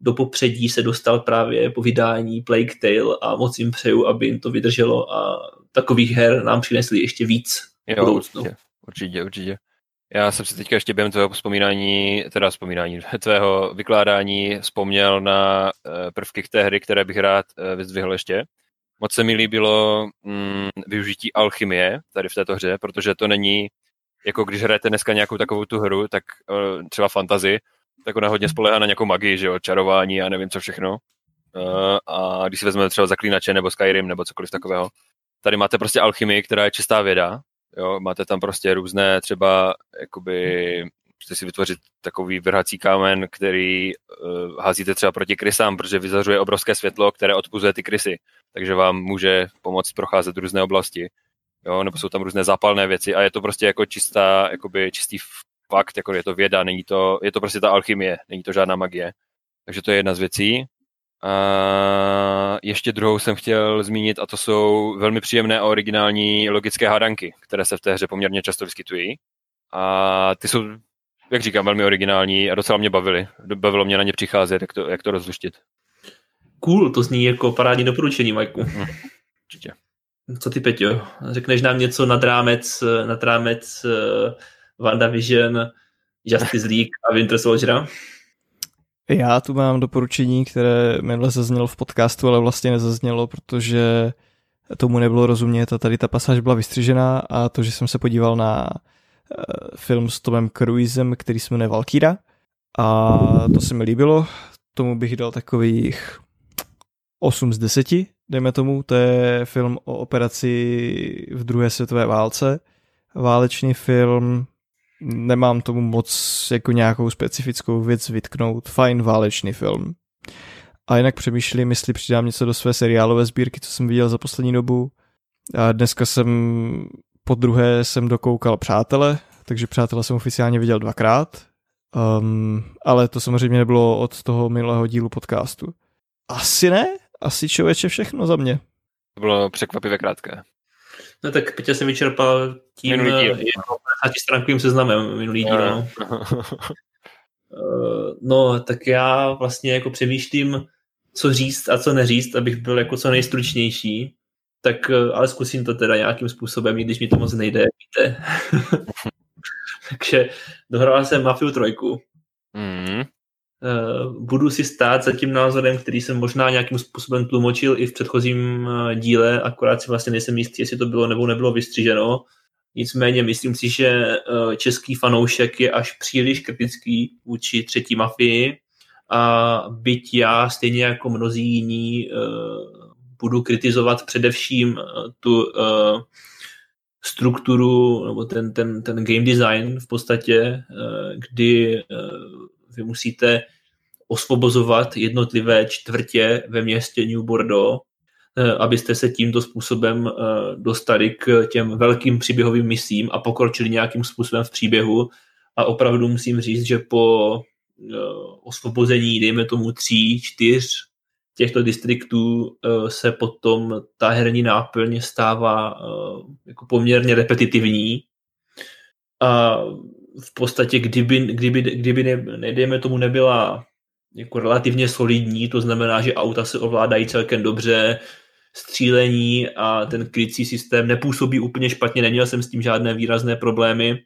do popředí se dostal právě po vydání Plague Tale a moc jim přeju, aby jim to vydrželo a takových her nám přinesli ještě víc jo, Určitě, určitě, určitě. Já jsem si teďka ještě během tvého vzpomínání, teda vzpomínání, tvého vykládání vzpomněl na eh, prvky k té hry, které bych rád eh, vyzdvihl ještě. Moc se mi líbilo mm, využití alchymie tady v této hře, protože to není, jako když hrajete dneska nějakou takovou tu hru, tak uh, třeba fantazy, tak ona hodně spolehá na nějakou magii, že jo, čarování a nevím co všechno. Uh, a když si vezmeme třeba Zaklínače nebo Skyrim nebo cokoliv takového, tady máte prostě alchymii, která je čistá věda, jo, máte tam prostě různé třeba, jakoby, můžete si vytvořit takový vrhací kámen, který uh, házíte třeba proti krysám, protože vyzařuje obrovské světlo, které odpuzuje ty krysy, takže vám může pomoct procházet různé oblasti, jo, nebo jsou tam různé zápalné věci a je to prostě jako čistá, jakoby čistý fakt, jako je to věda, není to, je to prostě ta alchymie, není to žádná magie. Takže to je jedna z věcí. A ještě druhou jsem chtěl zmínit a to jsou velmi příjemné a originální logické hádanky, které se v té hře poměrně často vyskytují. A ty jsou, jak říkám, velmi originální a docela mě bavily. Bavilo mě na ně přicházet, jak to, jak to rozluštit. Cool, to zní jako parádní doporučení, Majku. Hm, určitě. Co ty, Peťo? Řekneš nám něco nad rámec, nad rámec uh, WandaVision, Justice League a Winter Soldiera? Já tu mám doporučení, které minule zaznělo v podcastu, ale vlastně nezaznělo, protože tomu nebylo rozumět a tady ta pasáž byla vystřižená a to, že jsem se podíval na eh, film s Tomem Cruisem, který se jmenuje Valkyra a to se mi líbilo, tomu bych dal takových 8 z 10, dejme tomu, to je film o operaci v druhé světové válce, válečný film, nemám tomu moc jako nějakou specifickou věc vytknout, fajn válečný film. A jinak přemýšlím, jestli přidám něco do své seriálové sbírky, co jsem viděl za poslední dobu. A dneska jsem po druhé jsem dokoukal Přátele, takže Přátele jsem oficiálně viděl dvakrát. Um, ale to samozřejmě nebylo od toho minulého dílu podcastu. Asi ne, asi člověče všechno za mě. To bylo překvapivě krátké. No tak Petě jsem vyčerpal tím 50 stránkovým seznamem minulý díl. No. Eh, no, tak já vlastně jako přemýšlím, co říct a co neříct, abych byl jako co nejstručnější. Tak eh, ale zkusím to teda nějakým způsobem, i když mi to moc nejde, víte. Takže dohrál jsem Mafiu trojku. Mm. Budu si stát za tím názorem, který jsem možná nějakým způsobem tlumočil i v předchozím eh, díle, akorát si vlastně nejsem jistý, jestli to bylo nebo nebylo vystříženo. Nicméně myslím si, že český fanoušek je až příliš kritický vůči třetí mafii a byť já stejně jako mnozí jiní budu kritizovat především tu strukturu nebo ten, ten, ten game design v podstatě, eh, kdy eh, vy musíte osvobozovat jednotlivé čtvrtě ve městě New Bordeaux, eh, abyste se tímto způsobem dostali k těm velkým příběhovým misím a pokročili nějakým způsobem v příběhu. A opravdu musím říct, že po osvobození, dejme tomu tří, čtyř těchto distriktů eh, se potom ta herní náplň stává eh, jako poměrně repetitivní a v podstatě kdyby, kdyby, kdyby ne, nedejme tomu nebyla jako relativně solidní, to znamená, že auta se ovládají celkem dobře, střílení a ten krycí systém nepůsobí úplně špatně, neměl jsem s tím žádné výrazné problémy,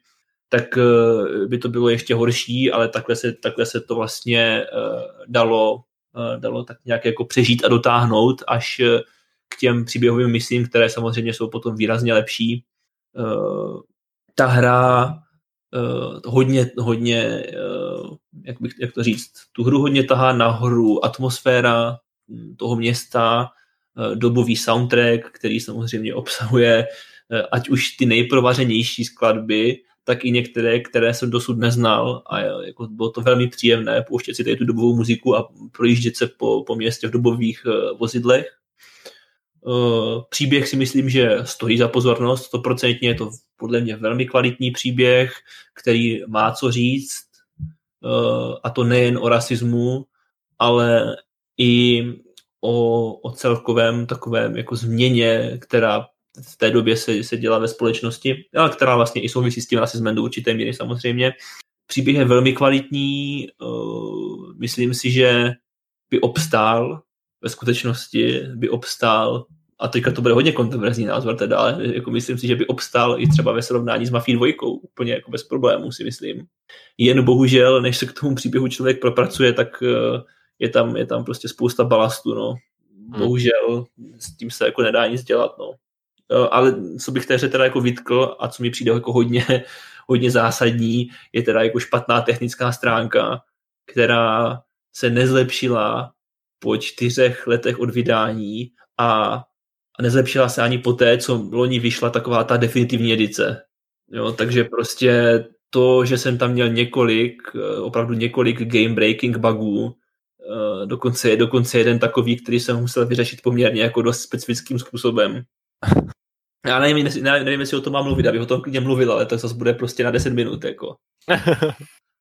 tak eh, by to bylo ještě horší, ale takhle se, takhle se to vlastně dalo Eh, dalo tak nějak jako přežít a dotáhnout až eh, k těm příběhovým misím, které samozřejmě jsou potom výrazně lepší. Eh, ta hra hodně, hodně jak, bych, jak to říct, tu hru hodně tahá nahoru atmosféra hm, toho města, dobový soundtrack, který samozřejmě obsahuje ať už ty nejprovařenější skladby, tak i některé, které jsem dosud neznal a jako bylo to velmi příjemné pouštět si tady tu dobovou muziku a projíždět se po, po městě v dobových uh, vozidlech. Uh, příběh si myslím, že stojí za pozornost, stoprocentně je to podle mě velmi kvalitní příběh, který má co říct uh, a to nejen o rasismu, ale i o, o celkovém takovém jako změně, která v té době se, se dělá ve společnosti, ale která vlastně i souvisí s tím rasismem do určité míry samozřejmě. Příběh je velmi kvalitní, uh, myslím si, že by obstál ve skutečnosti, by obstál a teďka to bude hodně kontroverzní názor teda, ale jako myslím si, že by obstál i třeba ve srovnání s Mafí dvojkou, úplně jako bez problémů si myslím. Jen bohužel, než se k tomu příběhu člověk propracuje, tak uh, je tam, je tam prostě spousta balastu, no. Hmm. Bohužel s tím se jako nedá nic dělat, no. Eh, ale co bych té teda jako vytkl a co mi přijde jako hodně, hodně zásadní, je teda jako špatná technická stránka, která se nezlepšila po čtyřech letech od vydání a, a nezlepšila se ani po té, co loni vyšla taková ta definitivní edice. Jo, takže prostě to, že jsem tam měl několik, eh, opravdu několik game breaking bugů, eh, dokonce dokonce jeden takový, který jsem musel vyřešit poměrně jako dost specifickým způsobem. Já nevím, nevím, jestli o tom mám mluvit, abych o tom klidně mluvil, ale to zase bude prostě na 10 minut, jako.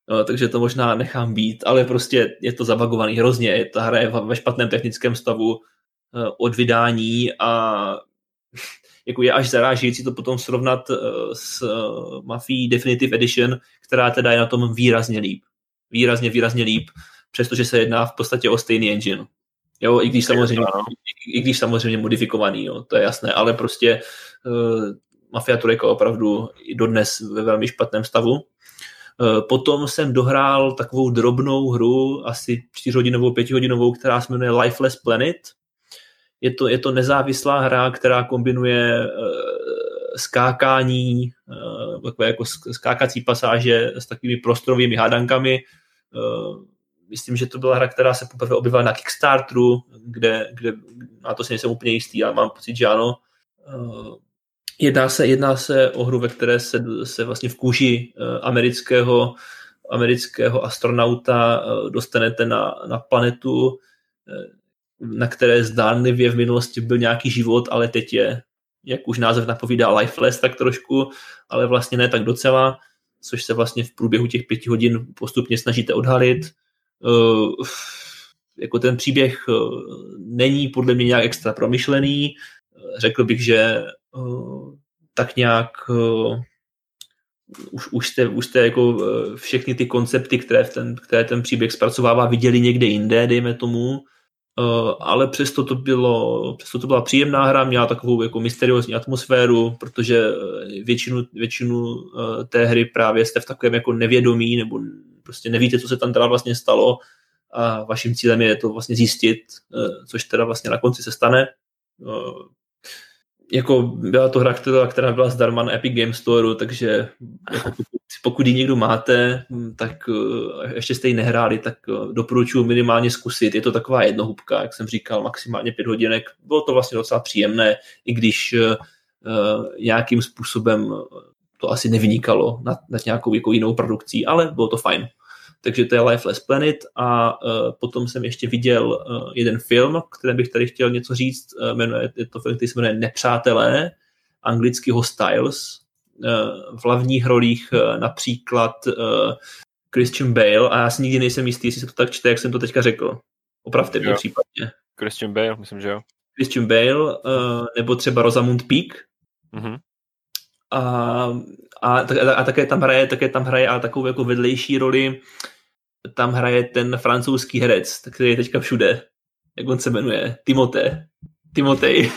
No, takže to možná nechám být, ale prostě je to zabagovaný hrozně, ta hra je ve špatném technickém stavu od vydání a jako je až zarážející to potom srovnat eh, s eh, Mafii Definitive Edition, která teda je na tom výrazně líp. Výrazně, výrazně líp, přestože se jedná v podstatě o stejný engine. Jo, i když samozřejmě, i, když samozřejmě modifikovaný, jo, to je jasné, ale prostě uh, Mafia 3 opravdu i dodnes ve velmi špatném stavu. Uh, potom jsem dohrál takovou drobnou hru, asi 4-hodinovou, 5-hodinovou, která se jmenuje Lifeless Planet. Je to, je to nezávislá hra, která kombinuje uh, skákání, uh, takové jako skákací pasáže s takovými prostorovými hádankami. Uh, myslím, že to byla hra, která se poprvé objevila na Kickstarteru, kde, kde na to si nejsem úplně jistý, ale mám pocit, že ano. Jedná se, jedná se o hru, ve které se, se vlastně v kůži amerického, amerického astronauta dostanete na, na planetu, na které zdánlivě v minulosti byl nějaký život, ale teď je, jak už název napovídá, lifeless tak trošku, ale vlastně ne tak docela, což se vlastně v průběhu těch pěti hodin postupně snažíte odhalit. Uh, jako ten příběh uh, není podle mě nějak extra promyšlený. Řekl bych, že uh, tak nějak už, už jste, už jste jako všechny ty koncepty, které, v ten, které ten příběh zpracovává, viděli někde jinde, dejme tomu. Uh, ale přesto to, bylo, přesto to byla příjemná hra, měla takovou jako mysteriózní atmosféru, protože většinu, většinu uh, té hry právě jste v takovém jako nevědomí, nebo prostě nevíte, co se tam teda vlastně stalo. A vaším cílem je to vlastně zjistit, což teda vlastně na konci se stane jako byla to hra, která, která byla zdarma na Epic Game Store, takže jako pokud, pokud ji někdo máte, tak uh, ještě jste ji nehráli, tak uh, doporučuji minimálně zkusit. Je to taková jednohubka, jak jsem říkal, maximálně pět hodinek. Bylo to vlastně docela příjemné, i když uh, nějakým způsobem to asi nevynikalo nad, nad nějakou jako jinou produkcí, ale bylo to fajn takže to je Lifeless Planet a uh, potom jsem ještě viděl uh, jeden film, který bych tady chtěl něco říct, uh, jmenuje, je to film, který se jmenuje Nepřátelé, anglicky Hostiles, uh, v hlavních rolích uh, například uh, Christian Bale a já si nikdy nejsem jistý, jestli se to tak čte, jak jsem to teďka řekl. Opravte mě případně. Christian Bale, myslím, že jo. Christian Bale, uh, nebo třeba Rosamund Pike. Mm-hmm. A, a, a, a také tam hraje, také tam hraje a takovou jako vedlejší roli tam hraje ten francouzský herec, který je teďka všude. Jak on se jmenuje? Timote. Timotej.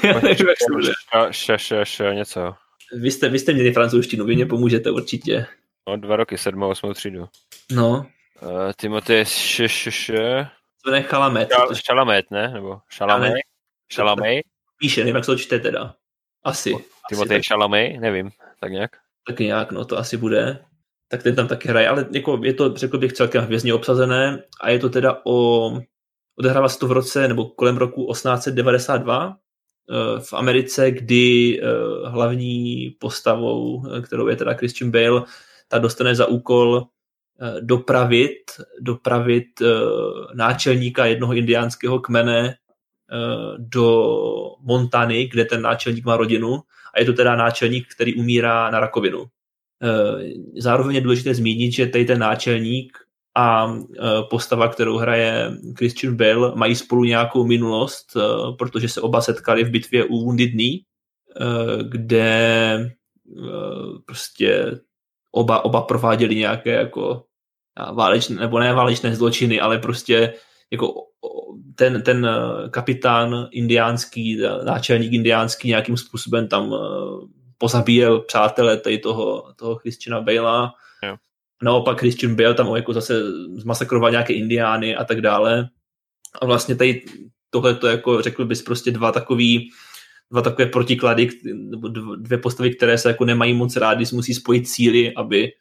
Še, něco. Vy jste, vy jste měli francouzštinu, vy mě pomůžete určitě. No, dva roky, sedmou, osmou třídu. No. Uh, Timotej še, še, še. To je Chalamet. Šalamet, ne? Nebo Šalamej? Šalamej? Píše, nevím, jak se to čte teda. Asi. Timotej Šalamej, nevím, tak nějak. Tak nějak, no to asi bude tak ten tam taky hraje, ale jako je to, řekl bych, celkem hvězdně obsazené a je to teda o, odehrává se to v roce, nebo kolem roku 1892 eh, v Americe, kdy eh, hlavní postavou, eh, kterou je teda Christian Bale, ta dostane za úkol dopravit, dopravit náčelníka jednoho indiánského kmene do Montany, kde ten náčelník má rodinu a je to teda náčelník, který umírá na rakovinu. Eh, zároveň je důležité zmínit, že tady ten náčelník a eh, postava, kterou hraje Christian Bale, mají spolu nějakou minulost, eh, protože se oba setkali v bitvě u Wounded Knee, kde prostě oba, oba prováděli nějaké jako válečné, nebo ne válečné zločiny, ale prostě jako ten, ten kapitán indiánský, náčelník indiánský nějakým způsobem tam pozabíjel přátelé tady toho, toho Christiana Bale'a. Jo. Naopak Christian Bale tam jako zase zmasakroval nějaké indiány a tak dále. A vlastně tady tohle to jako řekl bys prostě dva takový dva takové protiklady, nebo dvě postavy, které se jako nemají moc rádi, musí spojit síly, aby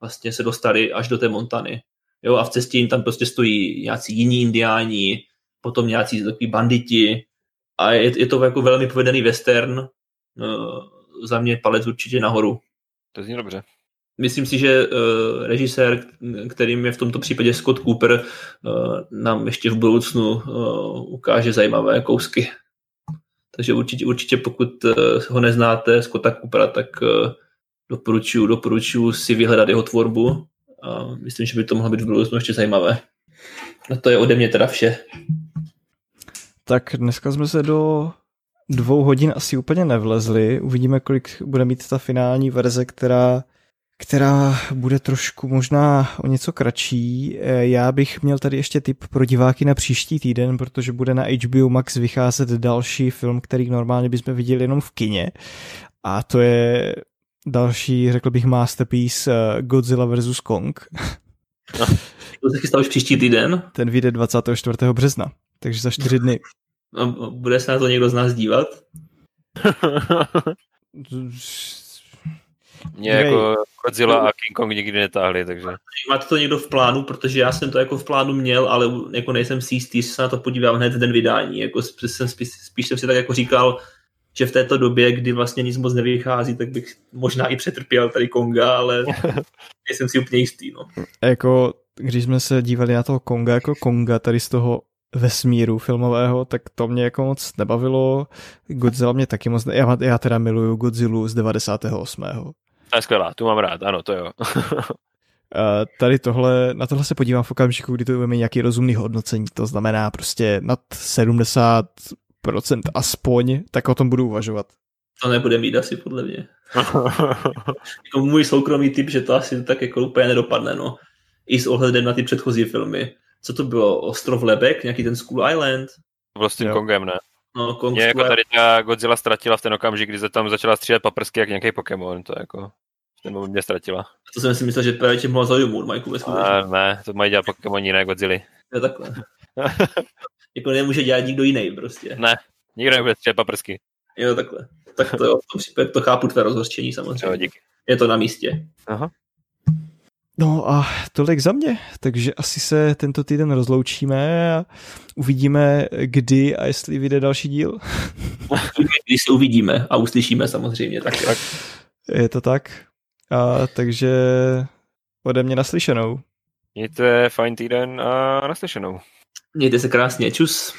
vlastně se dostali až do té Montany. Jo, a v cestě jim tam prostě stojí nějací jiní indiáni, potom nějací takový banditi a je, je to jako velmi povedený western, no, za mě palec určitě nahoru. To zní dobře. Myslím si, že uh, režisér, kterým je v tomto případě Scott Cooper, uh, nám ještě v budoucnu uh, ukáže zajímavé kousky. Takže určitě, určitě pokud uh, ho neznáte, Scotta Coopera, tak uh, doporučuji, doporučuji si vyhledat jeho tvorbu a myslím, že by to mohlo být v budoucnu ještě zajímavé. No to je ode mě teda vše. Tak dneska jsme se do dvou hodin asi úplně nevlezli. Uvidíme, kolik bude mít ta finální verze, která, která bude trošku možná o něco kratší. Eh, já bych měl tady ještě tip pro diváky na příští týden, protože bude na HBO Max vycházet další film, který normálně bychom viděli jenom v kině. A to je další, řekl bych, masterpiece eh, Godzilla vs. Kong. To se chystá už příští týden? Ten vyjde 24. března, takže za čtyři dny. A bude se na to někdo z nás dívat? Mě jako Godzilla a King Kong nikdy netáhli, takže... Máte to někdo v plánu, protože já jsem to jako v plánu měl, ale jako nejsem si jistý, že se na to podívám hned den vydání. Jako jsem spíš, spíš jsem si tak jako říkal, že v této době, kdy vlastně nic moc nevychází, tak bych možná i přetrpěl tady Konga, ale nejsem si úplně jistý. No. Jako, když jsme se dívali na toho Konga jako Konga, tady z toho vesmíru filmového, tak to mě jako moc nebavilo. Godzilla mě taky moc, ne... já, já teda miluju Godzilla z 98. To je skvělá, tu mám rád, ano, to jo. tady tohle, na tohle se podívám v okamžiku, kdy to bude nějaký rozumný hodnocení, to znamená prostě nad 70% aspoň, tak o tom budu uvažovat. To nebude mít asi podle mě. jako můj soukromý typ, že to asi tak jako úplně nedopadne, no. I s ohledem na ty předchozí filmy. Co to bylo? Ostrov Lebek? Nějaký ten School Island? To bylo s tím jo. Kongem, ne? No, Kong Mě jako tady ta Godzilla ztratila v ten okamžik, kdy se tam začala střílet paprsky jak nějaký Pokémon, to jako ten moment mě ztratila. To jsem si myslel, že právě tě mohla zaujmout, Majku, ve Ne, to mají dělat Pokémon jiné Godzilla. Je takhle. jako nemůže dělat nikdo jiný prostě. Ne, nikdo nebude střílet paprsky. Jo, takhle. Tak to jo, v tom případě to chápu tvé rozhořčení samozřejmě. Jo, díky. Je to na místě. Aha. No a tolik za mě, takže asi se tento týden rozloučíme a uvidíme, kdy a jestli vyjde další díl. Když se uvidíme a uslyšíme samozřejmě. Tak, tak. Je to tak. A, takže ode mě naslyšenou. Mějte fajn týden a naslyšenou. Mějte se krásně, čus.